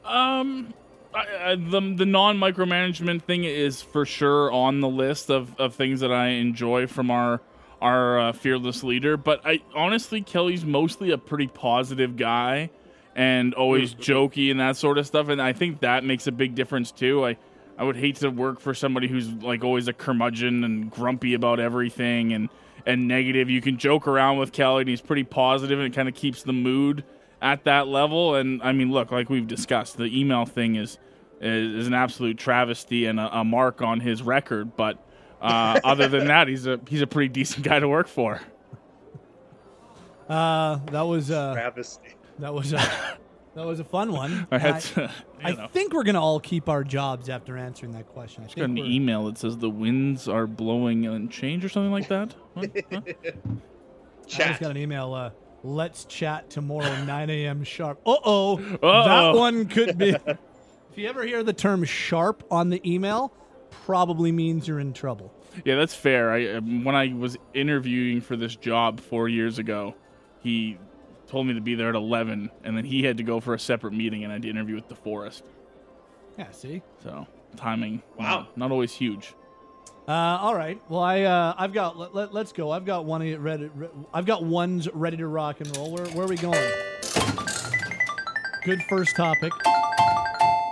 Um, I, I, the the non micromanagement thing is for sure on the list of, of things that I enjoy from our our uh, fearless leader. But I honestly, Kelly's mostly a pretty positive guy and always jokey and that sort of stuff. And I think that makes a big difference too. I I would hate to work for somebody who's like always a curmudgeon and grumpy about everything and and negative. You can joke around with Kelly and he's pretty positive and it kind of keeps the mood at that level. And I mean, look, like we've discussed, the email thing is is, is an absolute travesty and a, a mark on his record. But uh, other than that, he's a he's a pretty decent guy to work for. Uh, that was uh, Travesty. that was uh, that was a fun one. I had to, you I think we're gonna all keep our jobs after answering that question. I got think an we're- email that says the winds are blowing and change or something like that. What? Huh? I just got an email. Uh, Let's chat tomorrow, 9 a.m. sharp. Uh oh, that one could be. if you ever hear the term "sharp" on the email, probably means you're in trouble. Yeah, that's fair. I um, when I was interviewing for this job four years ago, he told me to be there at eleven, and then he had to go for a separate meeting, and I had to interview with DeForest. Yeah, see. So timing, Wow. not, not always huge. Uh, all right. Well, I uh, I've got let, let, us go. I've got one ready. Re, I've got ones ready to rock and roll. Where where are we going? Good first topic.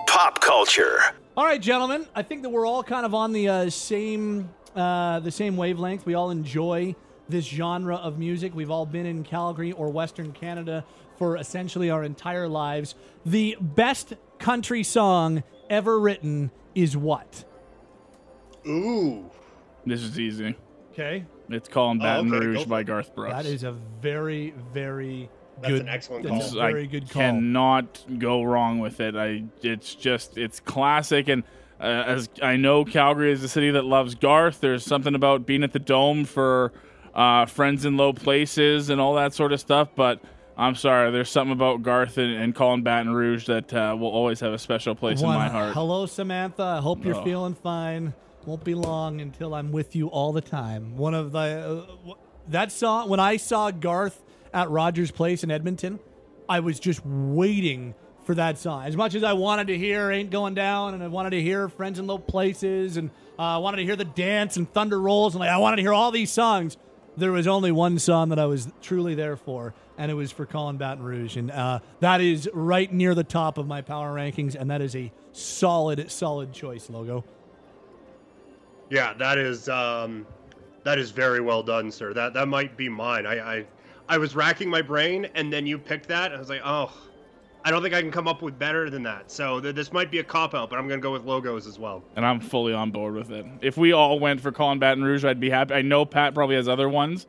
Pop culture. All right, gentlemen. I think that we're all kind of on the uh, same uh, the same wavelength. We all enjoy this genre of music. We've all been in Calgary or Western Canada for essentially our entire lives. The best country song ever written is what? Ooh. This is easy. Okay, It's calling Oh, Baton okay, Rouge for by. Garth Brooks. that is a very very That's good. an excellent call. a I very good call. Cannot go wrong with it. I. It's just it's classic, and uh, as I know, Calgary is a city that loves Garth. There's something about being at the Dome for uh, friends in low places and all that sort of stuff. But I'm sorry, there's something about Garth and, and calling Baton Rouge that uh, will always have a special place One, in my heart. Hello, Samantha. I hope you're Oh. feeling fine. Won't be long until I'm with you all the time. One of the uh, that song when I saw Garth at Rogers Place in Edmonton, I was just waiting for that song. As much as I wanted to hear "Ain't Going Down" and I wanted to hear "Friends in Low Places" and uh, I wanted to hear the dance and Thunder Rolls and like I wanted to hear all these songs. There was only one song that I was truly there for, and it was for Callin' Baton Rouge, and uh, that is right near the top of my power rankings, and that is a solid, solid choice. Logo. Yeah, that is um, that is very well done, sir. That that might be mine. I I, I was racking my brain, and then you picked that. I was like, oh, I don't think I can come up with better than that. So th- this might be a cop out, but I'm going to go with logos as well. And I'm fully on board with it. If we all went for Callin' Baton Rouge, I'd be happy. I know Pat probably has other ones,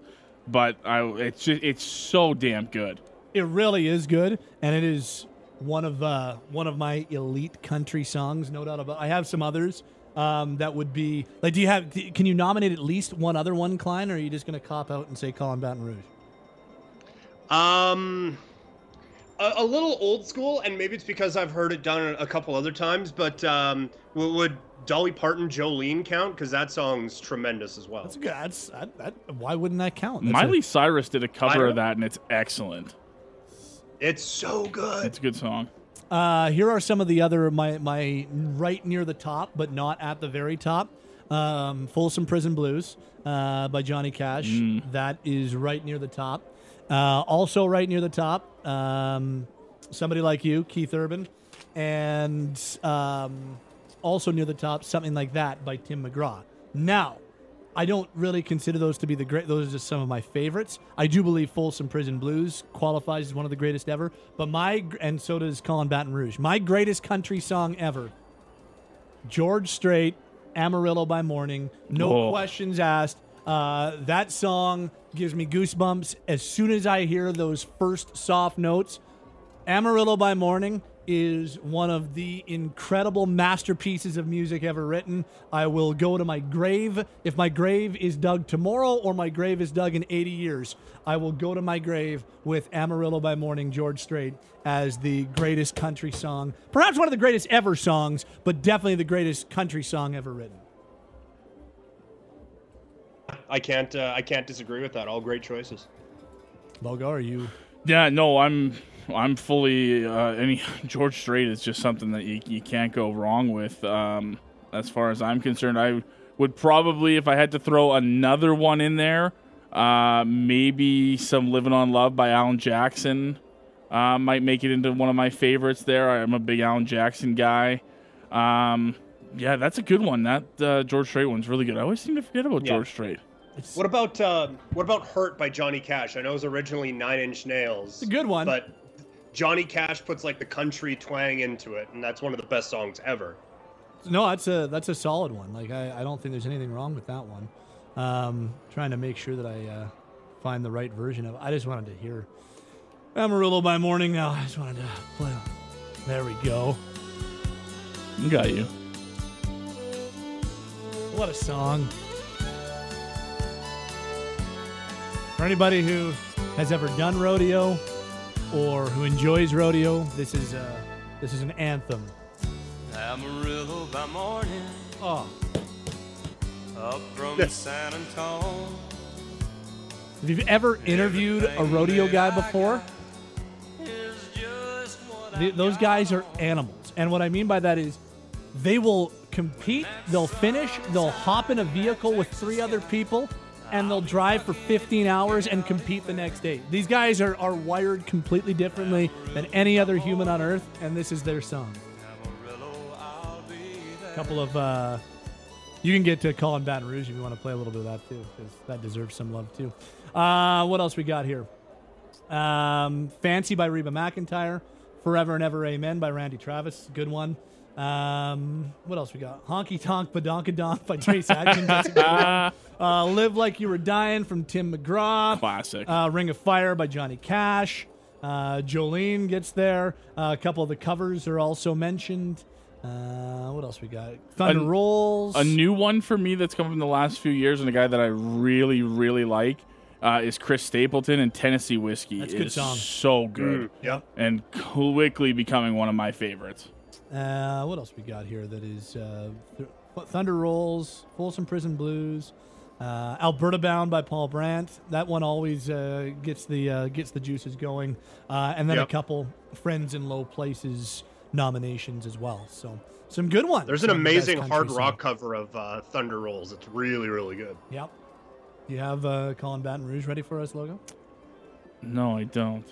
but I, it's just, it's so damn good. It really is good, and it is one of uh, one of my elite country songs, no doubt about. I have some others um, that would be like. Do you have? Can you nominate at least one other one, Klein, or are you just going to cop out and say Callin' Baton Rouge? Um, a, a, little old school, and maybe it's because I've heard it done a couple other times. But um, would Dolly Parton Jolene count? Because that song's tremendous as well. That's good. That's that, that, why wouldn't that count? That's Miley a, Cyrus did a cover of that, and it's excellent. It's so good. It's a good song. Uh, here are some of the other my my right near the top, but not at the very top. Um, Folsom Prison Blues uh, by Johnny Cash. Mm. That is right near the top. Uh, also, right near the top, um, somebody like you, Keith Urban, and um, also near the top, something like that by Tim McGraw. Now, I don't really consider those to be the great. Those are just some of my favorites. I do believe Folsom Prison Blues qualifies as one of the greatest ever. But my and so does Callin' Baton Rouge. My greatest country song ever. George Strait, Amarillo by Morning. No Whoa. questions asked. Uh, that song gives me goosebumps as soon as I hear those first soft notes. Amarillo by Morning is one of the incredible masterpieces of music ever written. I will go to my grave. If my grave is dug tomorrow or my grave is dug in 80 years, I will go to my grave with Amarillo by Morning, George Strait, as the greatest country song. Perhaps one of the greatest ever songs, but definitely the greatest country song ever written. I can't. Uh, I can't disagree with that. All great choices. Logo, are you? Yeah, no, I'm. I'm fully. Uh, any George Strait is just something that you, you can't go wrong with. Um, as far as I'm concerned, I would probably, if I had to throw another one in there, uh, maybe some "Living on Love" by Alan Jackson uh, might make it into one of my favorites. There, I'm a big Alan Jackson guy. Um, yeah, that's a good one. That uh, George Strait one's really good. I always seem to forget about yeah. George Strait. It's, what about uh, what about "Hurt" by Johnny Cash? I know it was originally Nine Inch Nails. It's a good one, but Johnny Cash puts like the country twang into it, and that's one of the best songs ever. No, that's a that's a solid one. Like I, I don't think there's anything wrong with that one. Um, trying to make sure that I uh, find the right version of. it. I just wanted to hear Amarillo by morning. Now I just wanted to play. There we go. Got you. What a song. For anybody who has ever done rodeo or who enjoys rodeo, this is uh, this is an anthem. Amarillo by morning. Oh. Up from yes. San Antonio. If you've ever interviewed a rodeo guy before, those guys are animals. And what I mean by that is they will compete, they'll finish, they'll hop in a vehicle with three other people, and they'll drive for 15 hours and compete the next day. These guys are, are wired completely differently than any other human on earth, and this is their song. A couple of, uh, you can get to Callin' Baton Rouge if you want to play a little bit of that too, because that deserves some love too. Uh, what else we got here? Um, Fancy by Reba McEntire. Forever and Ever Amen by Randy Travis. Good one. Um, what else we got? Honky Tonk Badonkadonk by Trace Adkins. uh, Live Like You Were Dying from Tim McGraw. Classic. Uh, Ring of Fire by Johnny Cash. Uh, Jolene gets there. Uh, a couple of the covers are also mentioned. Uh, what else we got? Thunder a, Rolls. A new one for me that's come in the last few years, and a guy that I really, really like uh, is Chris Stapleton and Tennessee Whiskey. That's a good song. So good. Mm, yep. And quickly becoming one of my favorites. Uh, what else we got here that is uh, th- Thunder Rolls, Folsom Prison Blues, uh, Alberta Bound by Paul Brandt. That one always uh, gets the uh, gets the juices going, uh, and then yep. a couple Friends in Low Places nominations as well. So some good ones. There's an amazing hard rock song. cover of Thunder Rolls. It's really really good. Yep. You have uh, Callin' Baton Rouge ready for us, logo? No, I don't.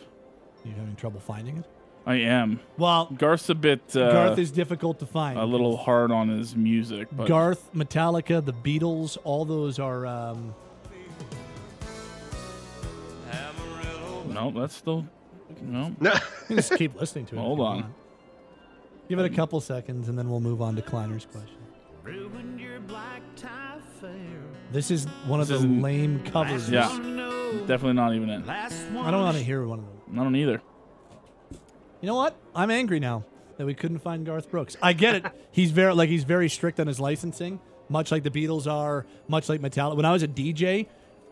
You having trouble finding it? I am. Well, Garth's a bit. Uh, Garth is difficult to find. A little hard on his music, but Garth, Metallica, the Beatles, all those are. Um... No, that's still No. No. Just keep listening to it. Hold you on. Give it a couple seconds, and then we'll move on to Kleiner's question. This is one of This the lame covers. Yeah. Definitely not even in. I don't want to hear one of them. I don't either. You know what? I'm angry now that we couldn't find Garth Brooks. I get it. he's very like he's very strict on his licensing, much like the Beatles are, much like Metallica. When I was a DJ,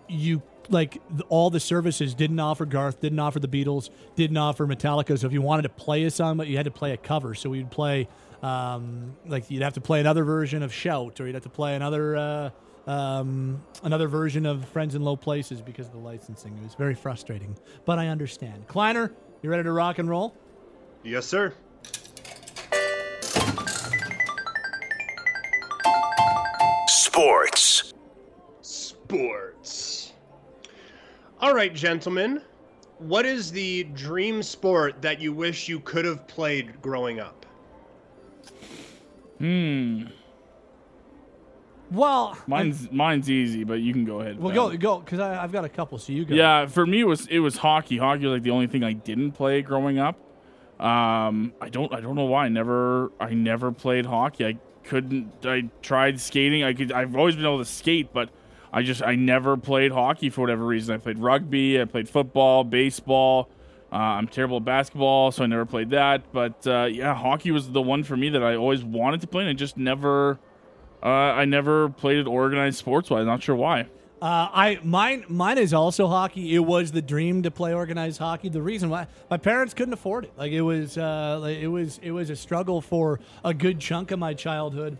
you like all the services didn't offer Garth, didn't offer the Beatles, didn't offer Metallica. So if you wanted to play a song, but you had to play a cover. So we'd play um, like you'd have to play another version of Shout, or you'd have to play another. Uh, um, another version of Friends in Low Places because of the licensing. It was very frustrating, but I understand. Kleiner, you ready to rock and roll? Yes, sir. Sports. Sports. All right, gentlemen. What is the dream sport that you wish you could have played growing up? Hmm. Well, Mine's mine's easy, but you can go ahead. Well, Ben. go go because I've got a couple. So you go. Yeah, for me it was it was hockey. Hockey was like the only thing I didn't play growing up. Um, I don't I don't know why. I never I never played hockey. I couldn't. I tried skating. I could. I've always been able to skate, but I just I never played hockey for whatever reason. I played rugby. I played football, baseball. Uh, I'm terrible at basketball, so I never played that. But uh, yeah, hockey was the one for me that I always wanted to play, and I just never. Uh, I never played it organized sports wise. Not sure why. Uh, I mine mine is also hockey. It was the dream to play organized hockey. The reason why my parents couldn't afford it, like it was, uh, like, it was, it was a struggle for a good chunk of my childhood,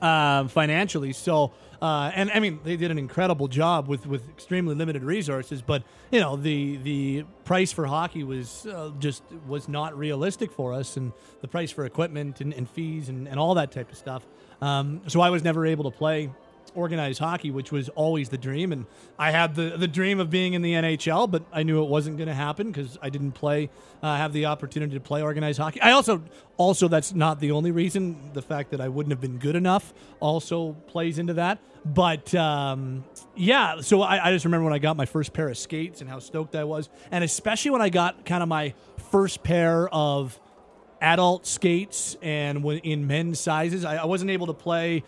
uh, financially. So, uh, and I mean, they did an incredible job with with extremely limited resources. But you know, the the price for hockey was uh, just was not realistic for us, and the price for equipment and, and fees and, and all that type of stuff. Um, so I was never able to play organized hockey, which was always the dream. And I had the the dream of being in the NHL, but I knew it wasn't going to happen because I didn't play, uh, have the opportunity to play organized hockey. I also, also that's not the only reason. The fact that I wouldn't have been good enough also plays into that. But um, yeah, so I, I just remember when I got my first pair of skates and how stoked I was, and especially when I got kind of my first pair of adult skates and in men's sizes. I, I wasn't able to play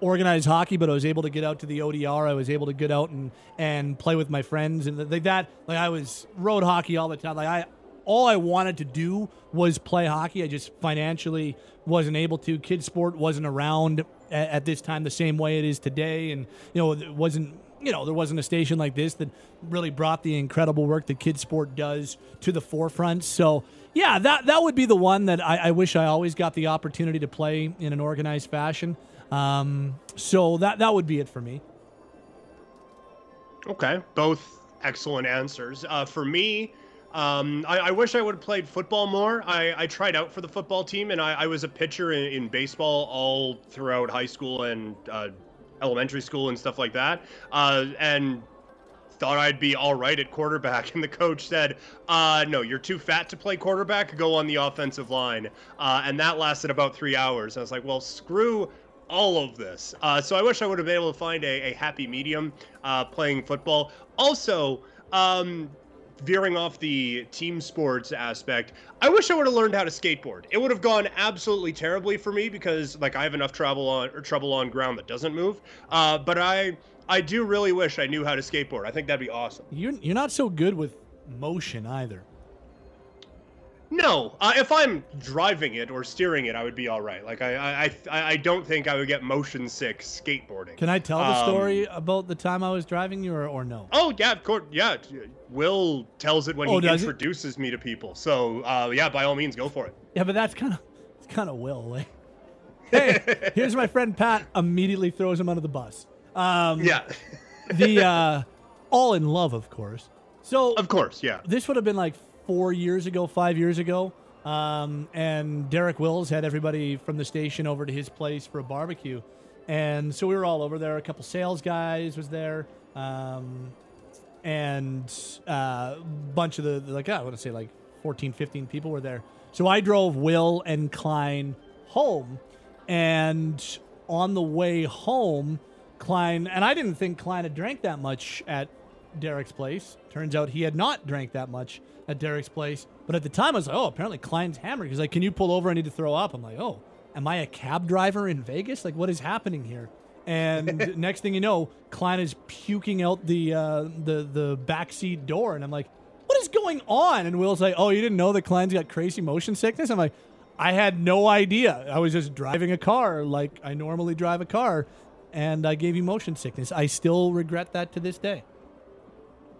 organized hockey, but I was able to get out to the ODR. I was able to get out and and play with my friends and like that. Like I was road hockey all the time. Like I, all I wanted to do was play hockey. I just financially wasn't able to. KidSport wasn't around at, at this time the same way it is today, and you know it wasn't. You know, there wasn't a station like this that really brought the incredible work that KidSport does to the forefront. So, yeah, that that would be the one that I, I wish I always got the opportunity to play in an organized fashion. Um, so that that would be it for me. Okay, both excellent answers. Uh, for me, um, I, I wish I would have played football more. I, I tried out for the football team, and I, I was a pitcher in, in baseball all throughout high school and uh, elementary school and stuff like that. Uh, and thought I'd be all right at quarterback, and the coach said, uh, "No, you're too fat to play quarterback. Go on the offensive line." Uh, and that lasted about three hours. I was like, "Well, screw." All of this. Uh, so I wish I would have been able to find a, a happy medium uh, playing football. Also, um, veering off the team sports aspect, I wish I would have learned how to skateboard. It would have gone absolutely terribly for me because like I have enough trouble on or trouble on ground that doesn't move. Uh, but I I do really wish I knew how to skateboard. I think that'd be awesome. You're you're not so good with motion either. No, uh, if I'm driving it or steering it, I would be all right. Like I, I, I, I don't think I would get motion sick skateboarding. Can I tell the Um, story about the time I was driving you, or, or no? Oh yeah, of course. Yeah, Will tells it when Oh, he does it? introduces me to people. So uh, yeah, by all means, go for it. Yeah, but that's kind of it's kind of Will. Like, hey, here's my friend Pat. Immediately throws him under the bus. Um, Yeah, the uh, all in love, of course. So of course. Yeah. this would have been like four years ago, five years ago. Um, and Derek Wills had everybody from the station over to his place for a barbecue. And so we were all over there. A couple sales guys was there. Um, and a uh, bunch of the, like, I want to say like 14, 15 people were there. So I drove Will and Klein home. And on the way home, Klein, and I didn't think Klein had drank that much at Derek's place. Turns out he had not drank that much at Derek's place. But at the time, I was like, oh, apparently Klein's hammered. He's like, can you pull over? I need to throw up. I'm like, oh, am I a cab driver in Vegas? Like, what is happening here? And next thing you know, Klein is puking out the uh, the the backseat door, and I'm like, what is going on? And Will's like, oh, you didn't know that Klein's got crazy motion sickness? I'm like, I had no idea. I was just driving a car like I normally drive a car, and I gave you motion sickness. I still regret that to this day.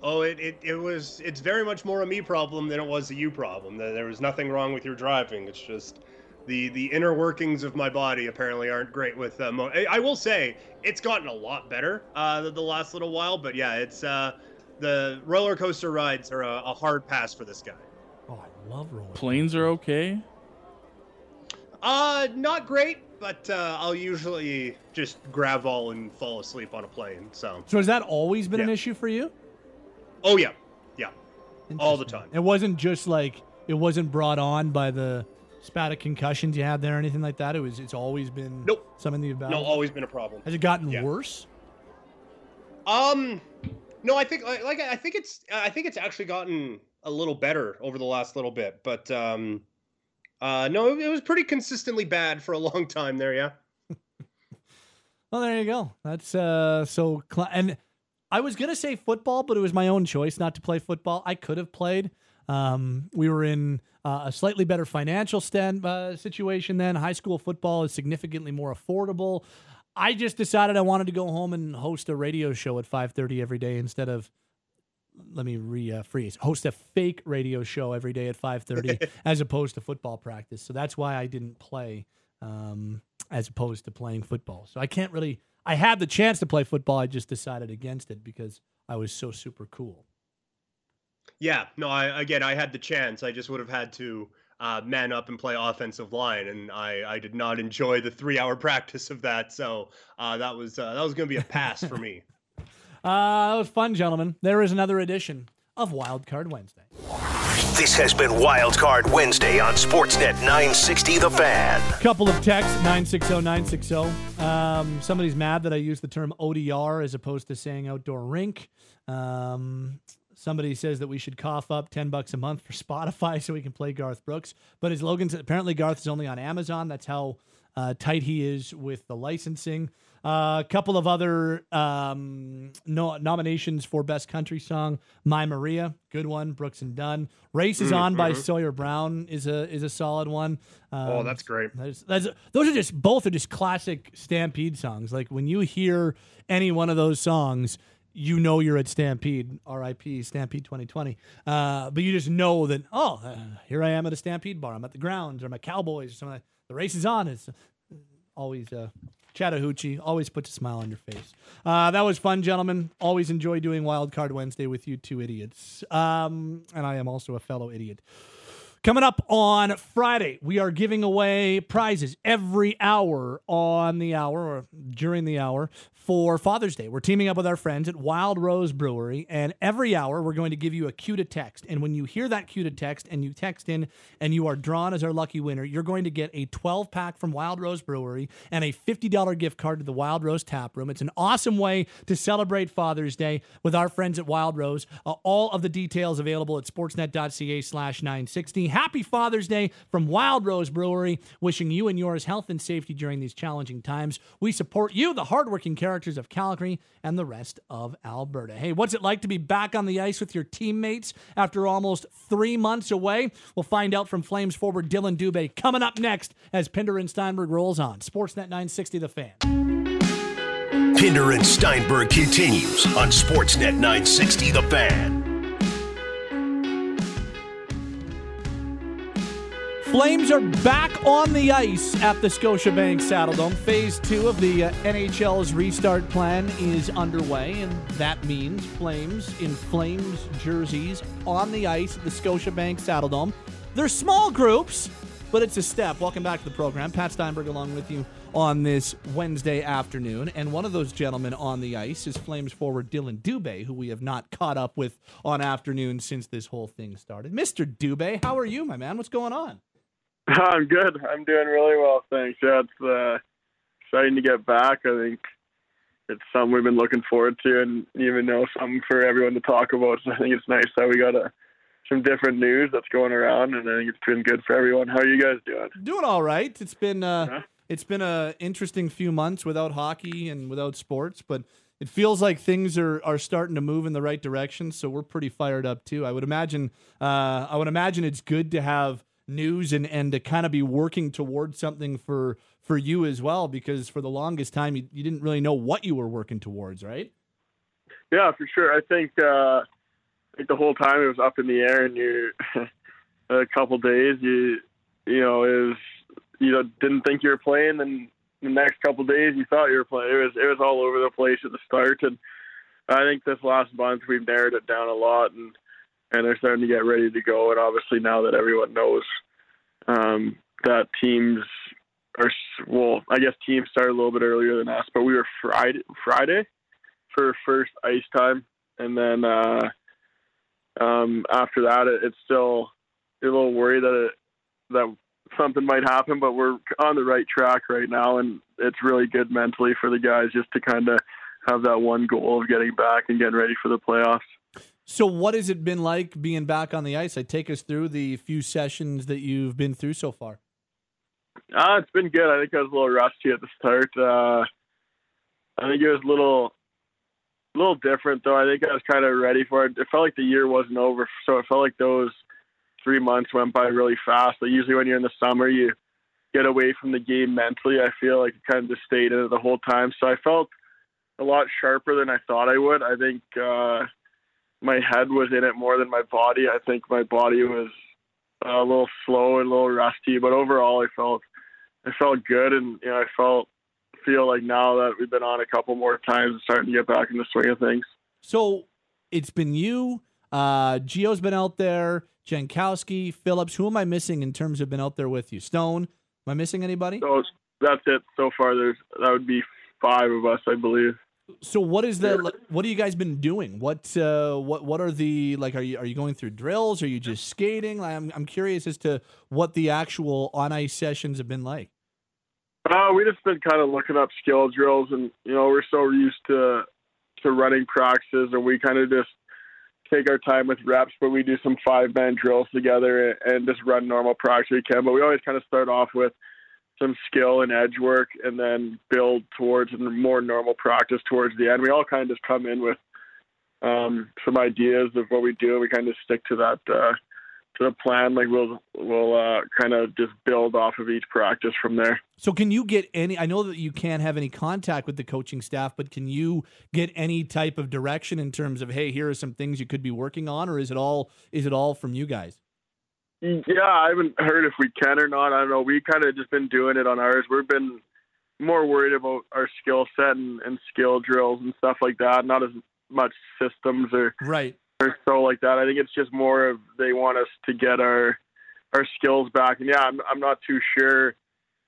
Oh, it, it, it was it's very much more a me problem than it was a you problem. There was nothing wrong with your driving. It's just the the inner workings of my body apparently aren't great with uh, mo- I, I will say it's gotten a lot better uh, the, the last little while, but yeah, it's uh, the roller coaster rides are a, a hard pass for this guy. Oh, I love roller. Planes are okay. Uh, not great, but uh, I'll usually just grab all and fall asleep on a plane. So, So has that always been an issue for you? Oh yeah, yeah, all the time. It wasn't just like it wasn't brought on by the spatic concussions you had there or anything like that. It was. It's always been Nope. something you've No, always been a problem. Has it gotten Yeah. worse? Um, no, I think like, I think it's I think it's actually gotten a little better over the last little bit, but um, uh, no, it, it was pretty consistently bad for a long time there. Yeah. Well, there you go. That's uh so cl- and I was gonna say football, but it was my own choice not to play football. I could have played. Um, we were in uh, a slightly better financial stand uh, situation then. High school football is significantly more affordable. I just decided I wanted to go home and host a radio show at 5:30 every day instead of let me rephrase host a fake radio show every day at 5:30 as opposed to football practice. So that's why I didn't play um, as opposed to playing football. So I can't really. I had the chance to play football. I just decided against it because I was so super cool. Yeah, no, I again I had the chance. I just would have had to uh, man up and play offensive line, and I, I did not enjoy the three hour practice of that. So uh, that was uh, that was going to be a pass for me. Uh, that was fun, gentlemen. There is another edition of Wild Card Wednesday. This has been Wild Card Wednesday on Sportsnet 960 The Fan. Couple of texts 960 960. Um, somebody's mad that I used the term ODR as opposed to saying outdoor rink. Um, somebody says that we should cough up 10 bucks a month for Spotify so we can play Garth Brooks. But as Logan Logan's apparently Garth is only on Amazon. That's how uh, tight he is with the licensing. A couple of other um, no, nominations for Best Country Song. My Maria, good one. Brooks and Dunn. Race is on by Sawyer Brown is a is a solid one. Um, Oh, that's great. that's, that's, those are just both are just classic Stampede songs. Like when you hear any one of those songs, you know you're at Stampede. R.I.P. Stampede 2020. Uh, but you just know that oh, uh, here I am at a Stampede bar. I'm at the grounds or I'm at Cowboys or something. Like The race is on. It's always uh, Chattahoochee. Always puts a smile on your face. Uh, that was fun, gentlemen. Always enjoy doing Wild Card Wednesday with you two idiots. Um, and I am also a fellow idiot. Coming up on Friday, we are giving away prizes every hour on the hour or during the hour for Father's Day. We're teaming up with our friends at Wild Rose Brewery, and every hour we're going to give you a cue to text. And when you hear that cue to text and you text in and you are drawn as our lucky winner, you're going to get a 12 pack from Wild Rose Brewery and a $50 gift card to the Wild Rose Tap Room. It's an awesome way to celebrate Father's Day with our friends at Wild Rose. Uh, all of the details available at sportsnet.ca slash 960. Happy Father's Day from Wild Rose Brewery. Wishing you and yours health and safety during these challenging times. We support you, the hardworking characters of Calgary and the rest of Alberta. Hey, what's it like to be back on the ice with your teammates after almost three months away? We'll find out from Flames forward Dillon Dubé coming up next as Pinder and Steinberg rolls on. Sportsnet 960 The Fan. Pinder and Steinberg continues on Sportsnet 960 The Fan. Flames are back on the ice at the Scotiabank Saddledome. Phase two of the uh, NHL's restart plan is underway, and that means Flames in Flames jerseys on the ice at the Scotiabank Saddledome. They're small groups, but it's a step. Welcome back to the program. Pat Steinberg along with you on this Wednesday afternoon. And one of those gentlemen on the ice is Flames forward Dillon Dubé, who we have not caught up with on afternoon since this whole thing started. Mr. Dubé, how are you, my man? What's going on? I'm good. I'm doing really well, thanks. Yeah, it's uh, exciting to get back. I think it's something we've been looking forward to, and even know something for everyone to talk about. So I think it's nice that we got a some different news that's going around, and I think it's been good for everyone. How are you guys doing? Doing all right. It's been uh, Yeah. it's been a interesting few months without hockey and without sports, but it feels like things are are starting to move in the right direction. So we're pretty fired up too. I would imagine uh, I would imagine it's good to have news and and to kind of be working towards something for for you as well because for the longest time you, you didn't really know what you were working towards, right? Yeah, for sure. I think uh, I think the whole time it was up in the air, and you a couple days you you know was you know didn't think you were playing, and the next couple days you thought you were playing. It was it was all over the place at the start, and I think this last month we've narrowed it down a lot, and and they're starting to get ready to go. And obviously now that everyone knows um, that teams are well, I guess teams started a little bit earlier than us, but we were Friday Friday for first ice time, and then uh, um, after that, it, it's still a little worried that it, that something might happen, but we're on the right track right now, and it's really good mentally for the guys just to kind of have that one goal of getting back and getting ready for the playoffs. So what has it been like being back on the ice? I take us through the few sessions that you've been through so far. Uh, it's been good. I think I was a little rusty at the start. Uh, I think it was a little, a little different though. I think I was kind of ready for it. It felt like the year wasn't over, so it felt like those three months went by really fast. Like usually when you're in the summer, you get away from the game mentally. I feel like I kind of just stayed in it the whole time. So I felt a lot sharper than I thought I would. I think uh, my head was in it more than my body. I think my body was a little slow and a little rusty, but overall I felt I felt good, and you know I felt feel like now that we've been on a couple more times, and starting to get back in the swing of things. So it's been you. Uh, Gio's been out there. Jankowski, Phillips. Who am I missing in terms of been out there with you? Stone. Am I missing anybody? So that's it so far. There's that would be five of us, I believe. So what is the what have you guys been doing? What uh, what what are the like? Are you are you going through drills? Are you just skating? Like, I'm I'm curious as to what the actual on ice sessions have been like. Uh, we just been kind of looking up skill drills, and you know we're so used to to running practices, and we kind of just take our time with reps. But we do some five man drills together and just run normal practice we can. But we always kind of start off with some skill and edge work, and then build towards a more normal practice towards the end. We all kind of just come in with um, some ideas of what we do, we kind of stick to that. Uh, to the plan, like we'll we'll uh, kind of just build off of each practice from there. So can you get any? I know that you can't have any contact with the coaching staff, but can you get any type of direction in terms of hey, here are some things you could be working on, or is it all is it all from you guys? Yeah, I haven't heard if we can or not. I don't know. We kind of just been doing it on ours. We've been more worried about our skill set and, and skill drills and stuff like that. Not as much systems or Right. or so like that. I think it's just more of they want us to get our our skills back. And yeah, I'm I'm not too sure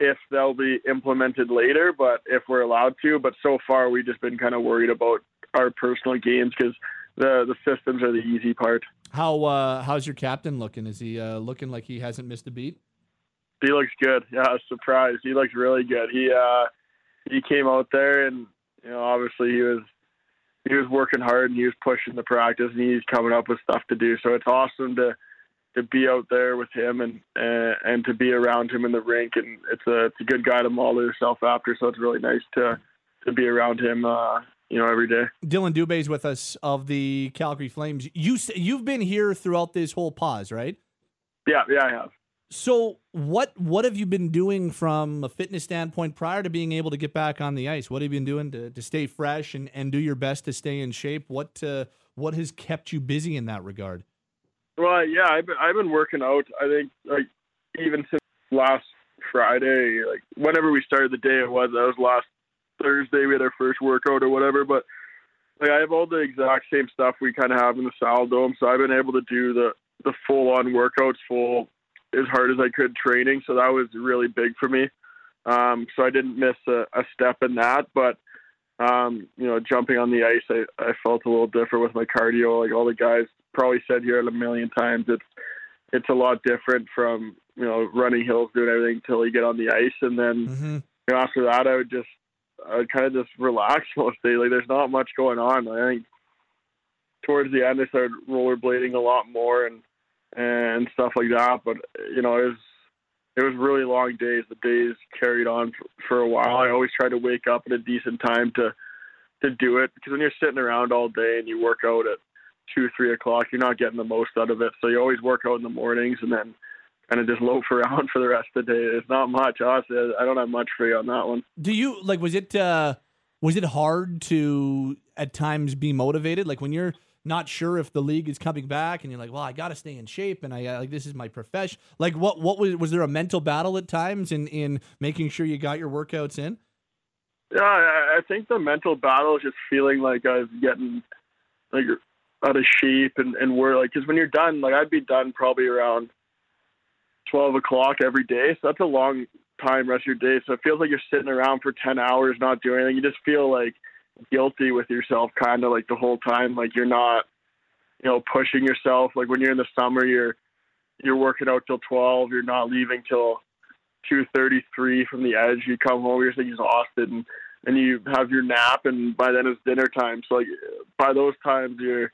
if they'll be implemented later, but if we're allowed to. But so far, we've just been kind of worried about our personal games because the the systems are the easy part. How uh how's your captain looking? Is he uh looking like he hasn't missed a beat? He looks good. Yeah, I was surprised. He looks really good. He uh he came out there and you know obviously he was he was working hard and he was pushing the practice and he's coming up with stuff to do. So it's awesome to to be out there with him and uh, and to be around him in the rink and it's a it's a good guy to model yourself after. So it's really nice to to be around him uh you know every day. Dillon Dubé's with us of the Calgary Flames. You you've been here throughout this whole pause, right? Yeah, yeah, I have. So what what have you been doing from a fitness standpoint prior to being able to get back on the ice? What have you been doing to, to stay fresh and, and do your best to stay in shape? What uh, what has kept you busy in that regard? Well, yeah, I've been I've been working out. I think like even since last Friday, like whenever we started the day, it was that was last Thursday. We had our first workout or whatever. But like I have all the exact same stuff we kind of have in the Saddledome, so I've been able to do the the full on workouts, full as hard as I could training. So that was really big for me. Um, so I didn't miss a, a step in that, but um, you know, jumping on the ice, I, I felt a little different with my cardio. Like all the guys probably said here a million times, it's it's a lot different from you know running hills, doing everything until you get on the ice, and then Mm-hmm. you know, after that, I would just I kind of just relax most days. Like there's not much going on. I think towards the end I started rollerblading a lot more and and stuff like that. But you know, it was it was really long days. The days carried on for, for a while. I always tried to wake up at a decent time to to do it because when you're sitting around all day and you work out at two, three o'clock, you're not getting the most out of it. So you always work out in the mornings and then kind of just loaf around for the rest of the day. It's not much. Honestly, I don't have much for you on that one. Do you like? Was it uh, was it hard to at times be motivated? Like when you're not sure if the league is coming back, and you're like, well, I got to stay in shape, and I uh, like this is my profession. Like, what what was was there a mental battle at times in in making sure you got your workouts in? Yeah, I, I think the mental battle is just feeling like I was getting like out of shape and and we're like because when you're done, like I'd be done probably around twelve o'clock every day, so that's a long time rest of your day. So it feels like you're sitting around for ten hours not doing anything. You just feel like guilty with yourself kind of like the whole time. Like you're not you know pushing yourself. Like when you're in the summer you're you're working out till 12 you're not leaving till 2:33 from the edge. You come home you're just exhausted and and you have your nap and by then it's dinner time. So like by those times you're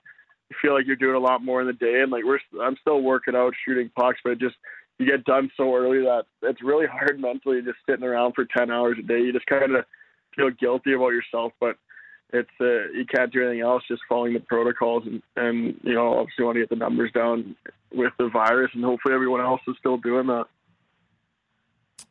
you feel like you're doing a lot more in the day. And like we're I'm still working out shooting pucks but just you get done so early that it's really hard mentally just sitting around for 10 hours a day. You just kind of feel guilty about yourself but it's uh, you can't do anything else just following the protocols and and you know obviously want to get the numbers down with the virus and hopefully everyone else is still doing that.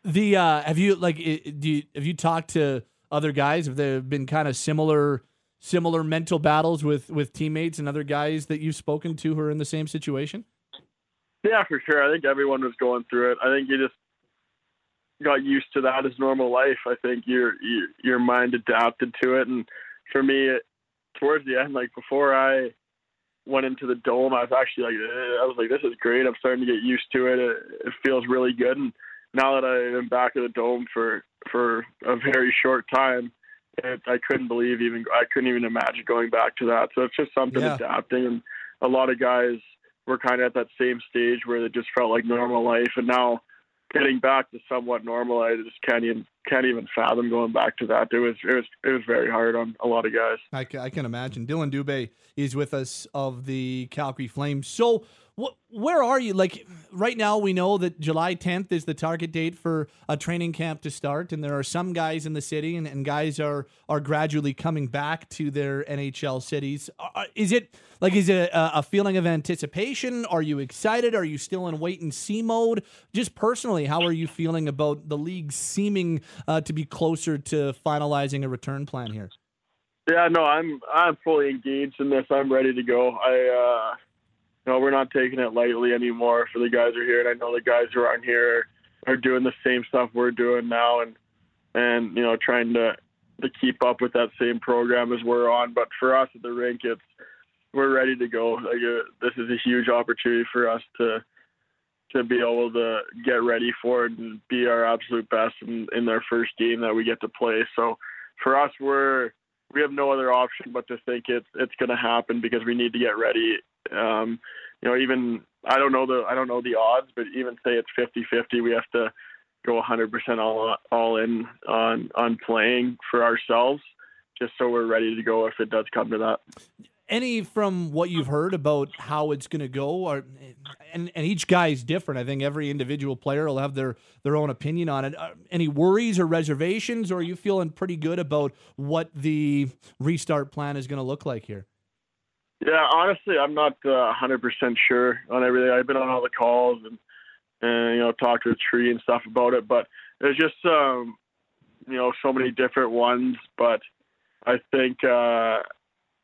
The uh have you like do you, have you talked to other guys? Have there been kind of similar similar mental battles with with teammates and other guys that you've spoken to who are in the same situation yeah for sure i think everyone was going through it i think you just got used to that as normal life i think your your, your mind adapted to it and for me, towards the end, like before I went into the dome, I was actually like, eh, I was like, this is great. I'm starting to get used to it. It, it feels really good. And now that I'm back at the dome for for a very short time, it, I couldn't believe even I couldn't even imagine going back to that. So it's just something yeah. adapting. And a lot of guys were kind of at that same stage where it just felt like normal life, and now getting back to somewhat normal, I just can't even can't even fathom going back to that. It was it was it was very hard on a lot of guys. I, I can imagine. Dillon Dubé is with us of the Calgary Flames. So what, where are you? Like right now, we know that July 10th is the target date for a training camp to start, and there are some guys in the city, and, and guys are are gradually coming back to their NHL cities. is it like is it a, a, feeling of anticipation? Are you excited? Are you still in wait and see mode? Just personally, how are you feeling about the league seeming uh, to be closer to finalizing a return plan here? Yeah, no, I'm I'm fully engaged in this. I'm ready to go. I. Uh know, we're not taking it lightly anymore for the guys who are here. And I know the guys who are on here are doing the same stuff we're doing now and, and, you know, trying to, to keep up with that same program as we're on. But for us at the rink, it's, we're ready to go. Like, uh, this is a huge opportunity for us to, to be able to get ready for it and be our absolute best in, in their first game that we get to play. So for us, we're, we have no other option but to think it's it's going to happen because we need to get ready um, you know, even I don't know the I don't know the odds, but even say it's 50-50, we have to go 100% all all in on on playing for ourselves, just so we're ready to go if it does come to that. Any from what you've heard about how it's going to go, or and and each guy is different. I think every individual player will have their their own opinion on it. Uh, any worries or reservations, or are you feeling pretty good about what the restart plan is going to look like here? Yeah, honestly, I'm not uh, 100% sure on everything. I've been on all the calls and, and you know, talked to the tree and stuff about it, but there's just, um, you know, so many different ones. But I think uh,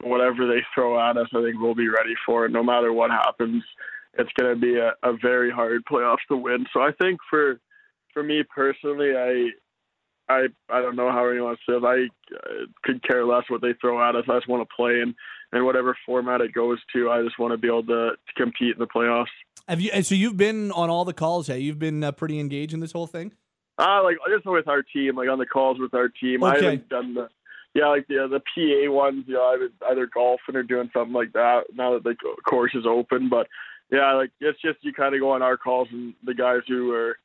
whatever they throw at us, I think we'll be ready for it. No matter what happens, it's going to be a, a very hard playoffs to win. So I think for for me personally, I I I don't know how anyone says. I uh, could care less what they throw at us. I just want to play and and whatever format it goes to. I just want to be able to, to compete in the playoffs. Have you? And so you've been on all the calls. Hey, you've been uh, pretty engaged in this whole thing. Uh like just with our team, like on the calls with our team. Okay. I haven't done the yeah, like the the PA ones. You know, I was either golfing or doing something like that. Now that the course is open, but yeah, like it's just you kind of go on our calls and the guys who are,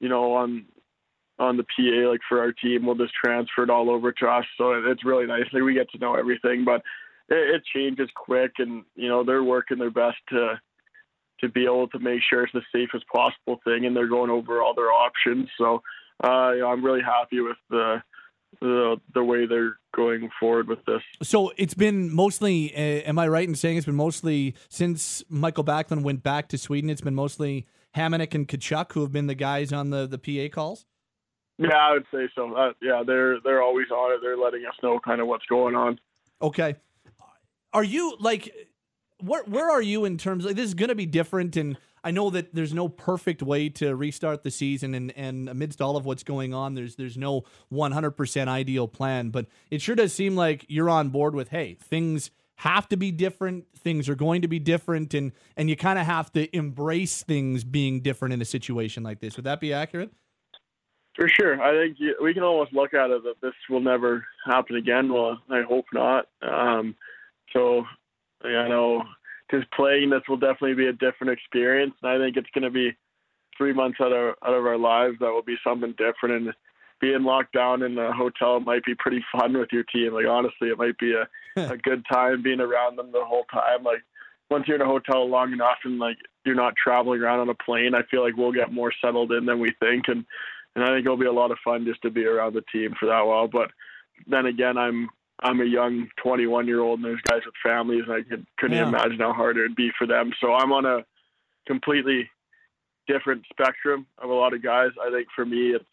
you know, on on the PA like for our team will just transfer it all over to us. So it's really nice. Like we get to know everything, but it, it changes quick, and you know they're working their best to to be able to make sure it's the safest possible thing, and they're going over all their options. So uh, you know, I'm really happy with the the the way they're going forward with this. So it's been mostly. Uh, am I right in saying it's been mostly since Mikael Backlund went back to Sweden? It's been mostly Hamonic and Tkachuk who have been the guys on the the PA calls. Yeah, I would say so. Uh, yeah, they're they're always on it. They're letting us know kind of what's going on. Okay, are you like where where are you in terms like this is going to be different and I know that there's no perfect way to restart the season and and amidst all of what's going on there's there's no 100% ideal plan but it sure does seem like you're on board with hey things have to be different things are going to be different and and you kind of have to embrace things being different in a situation like this would that be accurate for sure i think we can almost look at it that this will never happen again well i hope not um, so I know just playing this will definitely be a different experience, and I think it's going to be three months out of out of our lives that will be something different. And being locked down in a hotel might be pretty fun with your team. Like honestly, it might be a a good time being around them the whole time. Like once you're in a hotel long enough and like you're not traveling around on a plane, I feel like we'll get more settled in than we think, and and I think it'll be a lot of fun just to be around the team for that while. But then again, I'm I'm a young 21 year old, and there's guys with families, and I could, couldn't yeah. imagine how hard it would be for them. So I'm on a completely different spectrum of a lot of guys. I think for me, it's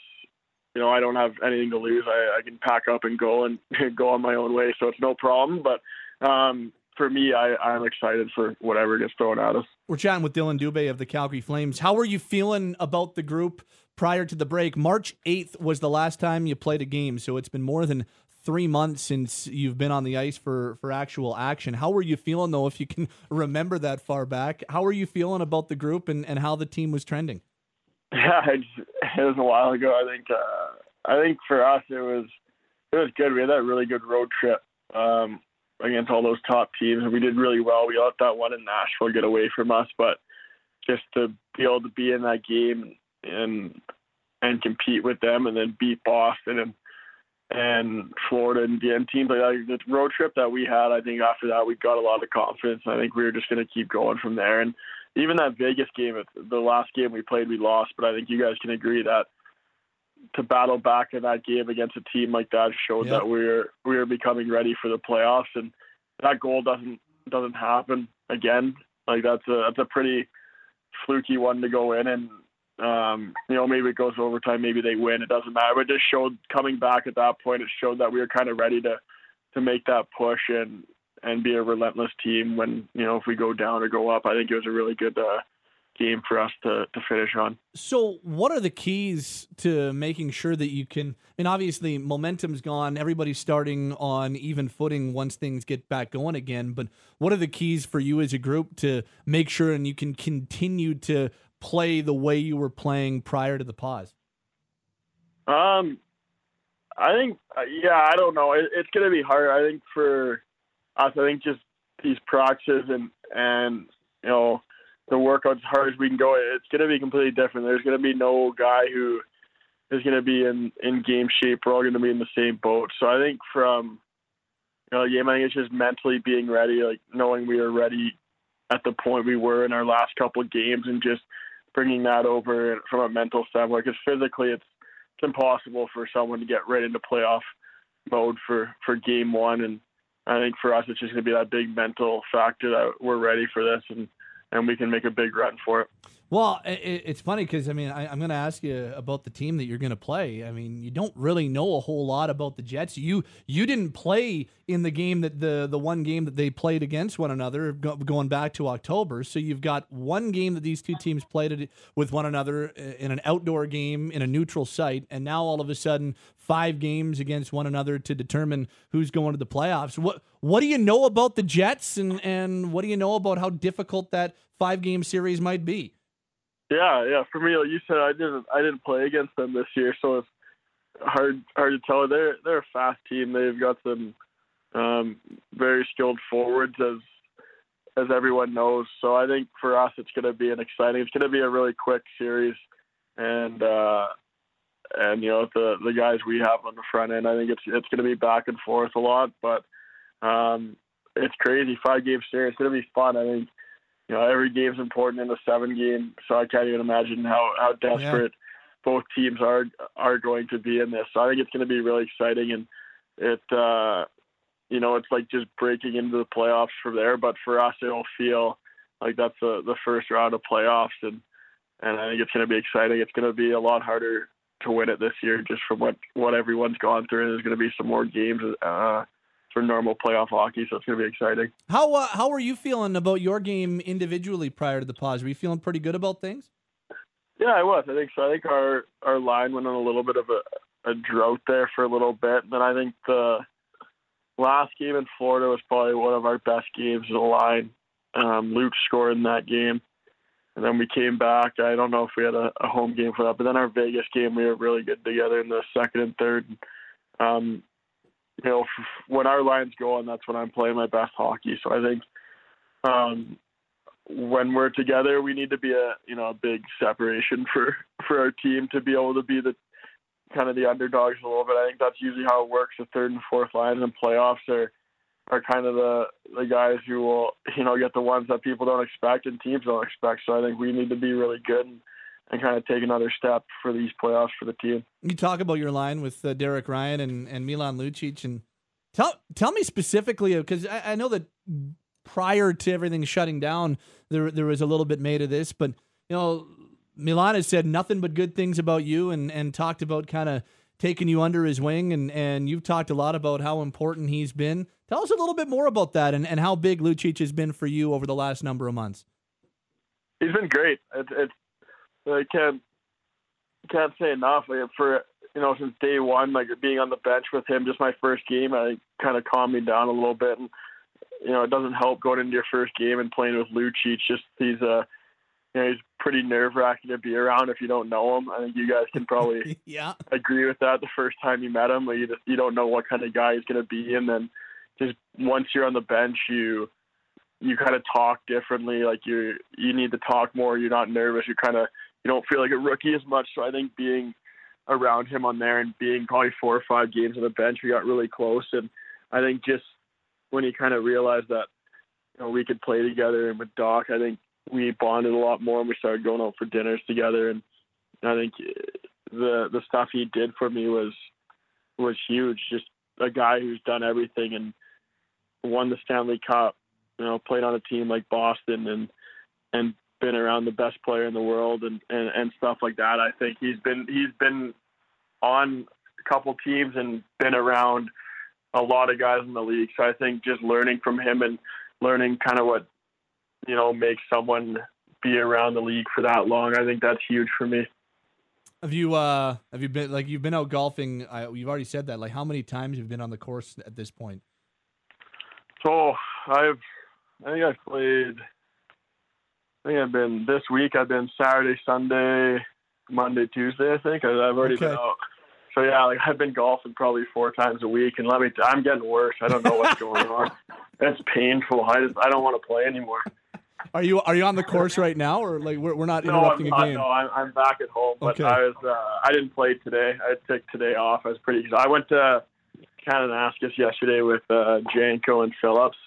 you know I don't have anything to lose. I, I can pack up and go and go on my own way, so it's no problem. But um, for me, I, I'm excited for whatever gets thrown at us. We're chatting with Dillon Dubé of the Calgary Flames. How were you feeling about the group prior to the break? March 8th was the last time you played a game, so it's been more than three months since you've been on the ice for for actual action. How were you feeling though, if you can remember that far back? How were you feeling about the group and, and how the team was trending? Yeah, it was a while ago. I think uh, I think for us it was it was good. We had that really good road trip um, against all those top teams, and we did really well. We let that one in Nashville get away from us, but just to be able to be in that game and and compete with them, and then beat Boston and and Florida and DM teams like that. The road trip that we had, I think after that we got a lot of confidence. I think we were just going to keep going from there. And even that Vegas game, the last game we played, we lost. But I think you guys can agree that to battle back in that game against a team like that showed yep. that we are we are becoming ready for the playoffs. And that goal doesn't doesn't happen again. Like that's a that's a pretty fluky one to go in and um, you know, maybe it goes overtime, maybe they win. It doesn't matter. But it just showed coming back at that point. It showed that we were kind of ready to to make that push and and be a relentless team when you know if we go down or go up. I think it was a really good uh, game for us to to finish on. So, what are the keys to making sure that you can? And obviously, momentum's gone. Everybody's starting on even footing once things get back going again. But what are the keys for you as a group to make sure and you can continue to play the way you were playing prior to the pause? Um, I think, uh, yeah, I don't know. It, it's going to be hard. I think for us, I think just these practices and and you know the workouts as hard as we can go. It's going to be completely different. There's going to be no guy who is going to be in in game shape. We're all going to be in the same boat. So I think from you know, yeah, I think it's just mentally being ready, like knowing we are ready at the point we were in our last couple of games, and just bringing that over from a mental standpoint because physically it's it's impossible for someone to get right into playoff mode for for game one and I think for us it's just going to be that big mental factor that we're ready for this and and we can make a big run for it. Well, it, it's funny because I mean I, am going to ask you about the team that you're going to play. I mean, you don't really know a whole lot about the Jets. You you didn't play in the game that the the one game that they played against one another go, going back to October. So you've got one game that these two teams played with one another in an outdoor game in a neutral site, and now all of a sudden five games against one another to determine who's going to the playoffs. What what do you know about the Jets, and and what do you know about how difficult that five game series might be? Yeah, yeah. For me, like you said, I didn't I didn't play against them this year, so it's hard hard to tell. They're they're a fast team. They've got some um, very skilled forwards, as as everyone knows. So I think for us, it's going to be an exciting. It's going to be a really quick series, and uh, and you know the the guys we have on the front end. I think it's it's going to be back and forth a lot, but um, it's crazy. Five game series. It's going to be fun. I think you know every game's important in a seven game, so I can't even imagine how how desperate yeah. both teams are are going to be in this. So I think it's going to be really exciting, and it uh, you know it's like just breaking into the playoffs from there. But for us, it'll feel like that's the the first round of playoffs, and and I think it's going to be exciting. It's going to be a lot harder to win it this year, just from what what everyone's gone through. And there's going to be some more games uh, for normal playoff hockey, so it's going to be exciting. How uh, how are you feeling about your game individually prior to the pause? Were you feeling pretty good about things? Yeah, I was. I think so. I think our our line went on a little bit of a, a drought there for a little bit. And then I think the last game in Florida was probably one of our best games of the line. Um, Luke scored in that game. And then we came back. I don't know if we had a, a home game for that, but then our Vegas game, we were really good together in the second and third. Um, you know, when our lines go on, that's when I'm playing my best hockey. So I think um, when we're together, we need to be a you know a big separation for for our team to be able to be the kind of the underdogs a little bit. I think that's usually how it works. The third and fourth lines in playoffs are are kind of the the guys who will you know get the ones that people don't expect and teams don't expect. So I think we need to be really good and, and kind of take another step for these playoffs for the team. You talk about your line with uh, Derek Ryan and, and Milan Lucic and tell tell me specifically because I, I know that prior to everything shutting down, there there was a little bit made of this, but you know, Milan has said nothing but good things about you and and talked about kind of taking you under his wing and and you've talked a lot about how important he's been. Tell us a little bit more about that and, and how big Lucic has been for you over the last number of months. He's been great. It's, it's I can't can't say enough. Like for you know since day one, like being on the bench with him, just my first game, I kind of calmed me down a little bit. And you know it doesn't help going into your first game and playing with Lucic. Just he's a you know, he's pretty nerve wracking to be around if you don't know him. I think you guys can probably yeah agree with that. The first time you met him, like you just you don't know what kind of guy he's going to be, and then just once you're on the bench, you you kind of talk differently. Like you you need to talk more. You're not nervous. You kind of you don't feel like a rookie as much. So I think being around him on there and being probably four or five games on the bench, we got really close. And I think just when he kind of realized that you know we could play together and with Doc, I think we bonded a lot more and we started going out for dinners together and I think the the stuff he did for me was was huge. Just a guy who's done everything and won the Stanley Cup, you know, played on a team like Boston and and been around the best player in the world and, and, and stuff like that. I think he's been he's been on a couple teams and been around a lot of guys in the league. So I think just learning from him and learning kind of what you know, make someone be around the league for that long. I think that's huge for me. Have you uh have you been like you've been out golfing? Uh, you've already said that. Like how many times you've you been on the course at this point? So I've I think I've played. I think I've been this week. I've been Saturday, Sunday, Monday, Tuesday. I think I've already okay. been out. So yeah, like I've been golfing probably four times a week, and let me. i I'm getting worse. I don't know what's going on. It's painful. I just I don't want to play anymore. Are you are you on the course right now, or like we're, we're not no, interrupting I'm a game? No, I'm, I'm back at home, but okay. I was uh, I didn't play today. I took today off. I was pretty. I went to Kananaskis yesterday with uh, Janko and Phillips,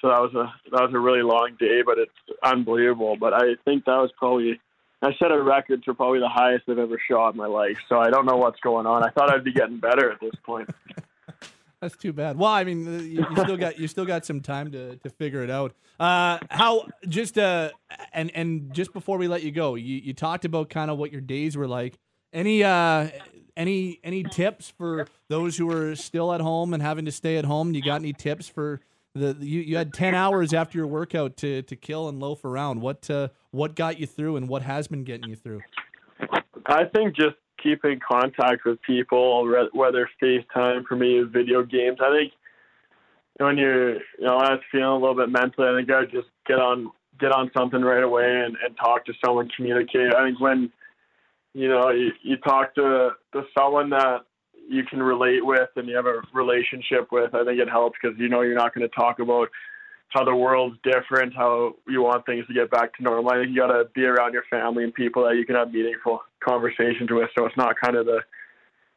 so that was a that was a really long day, but it's unbelievable. But I think that was probably I set a record for probably the highest I've ever shot in my life. So I don't know what's going on. I thought I'd be getting better at this point. That's too bad. Well, I mean, uh, you, you, still got you still got some time to, to figure it out. Uh, how just uh and and just before we let you go, you, you talked about kind of what your days were like. Any uh any any tips for those who are still at home and having to stay at home? You got any tips for the you, you had ten hours after your workout to to kill and loaf around. What uh what got you through and what has been getting you through? I think just keep in contact with people, whether FaceTime for me, video games. I think when you're, you know, I was feeling a little bit mentally, I think I just get on get on something right away and, and talk to someone, communicate. I think when you know you, you talk to to someone that you can relate with and you have a relationship with, I think it helps because you know you're not going to talk about how the world's different, how you want things to get back to normal. I think you got to be around your family and people that you can have meaningful conversations with. So it's not kind of the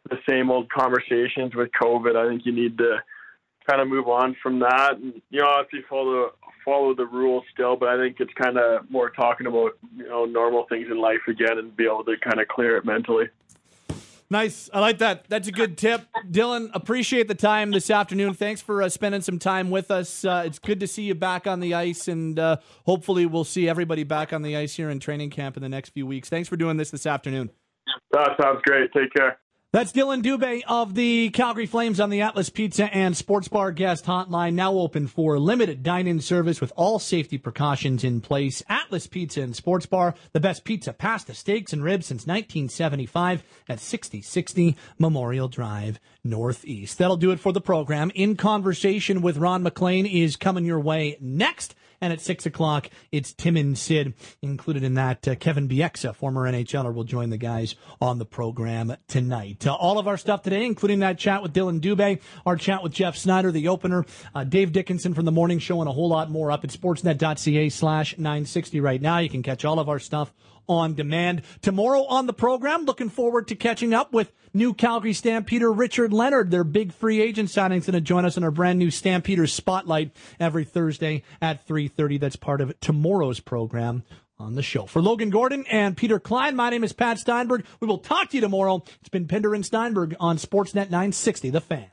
the same old conversations with COVID. I think you need to kind of move on from that. And, you know, obviously follow follow the rules still, but I think it's kind of more talking about you know normal things in life again and be able to kind of clear it mentally. Nice. I like that. That's a good tip. Dillon, appreciate the time this afternoon. Thanks for uh, spending some time with us. Uh, it's good to see you back on the ice, and uh, hopefully, we'll see everybody back on the ice here in training camp in the next few weeks. Thanks for doing this this afternoon. That sounds great. Take care. That's Dillon Dubé of the Calgary Flames on the Atlas Pizza and Sports Bar guest hotline, now open for limited dine-in service with all safety precautions in place. Atlas Pizza and Sports Bar, the best pizza, pasta, steaks, and ribs since 1975 at 6060 Memorial Drive, Northeast. That'll do it for the program. In Conversation with Ron MacLean is coming your way next. And at 6 o'clock, it's Tim and Sid. Included in that, uh, Kevin Bieksa, former NHLer, will join the guys on the program tonight. Uh, all of our stuff today, including that chat with Dillon Dubé, our chat with Jeff Snyder, the opener, uh, Dave Dickinson from the morning show, and a whole lot more up at sportsnet.ca slash 960 right now. You can catch all of our stuff on demand. Tomorrow on the program, looking forward to catching up with new Calgary Stampeder Richard Leonard. Their big free agent signing's going to join us in our brand new Stampeders Spotlight every Thursday at 3.30. That's part of tomorrow's program on the show. For Logan Gordon and Peter Klein, my name is Pat Steinberg. We will talk to you tomorrow. It's been Pinder and Steinberg on Sportsnet 960, The Fan.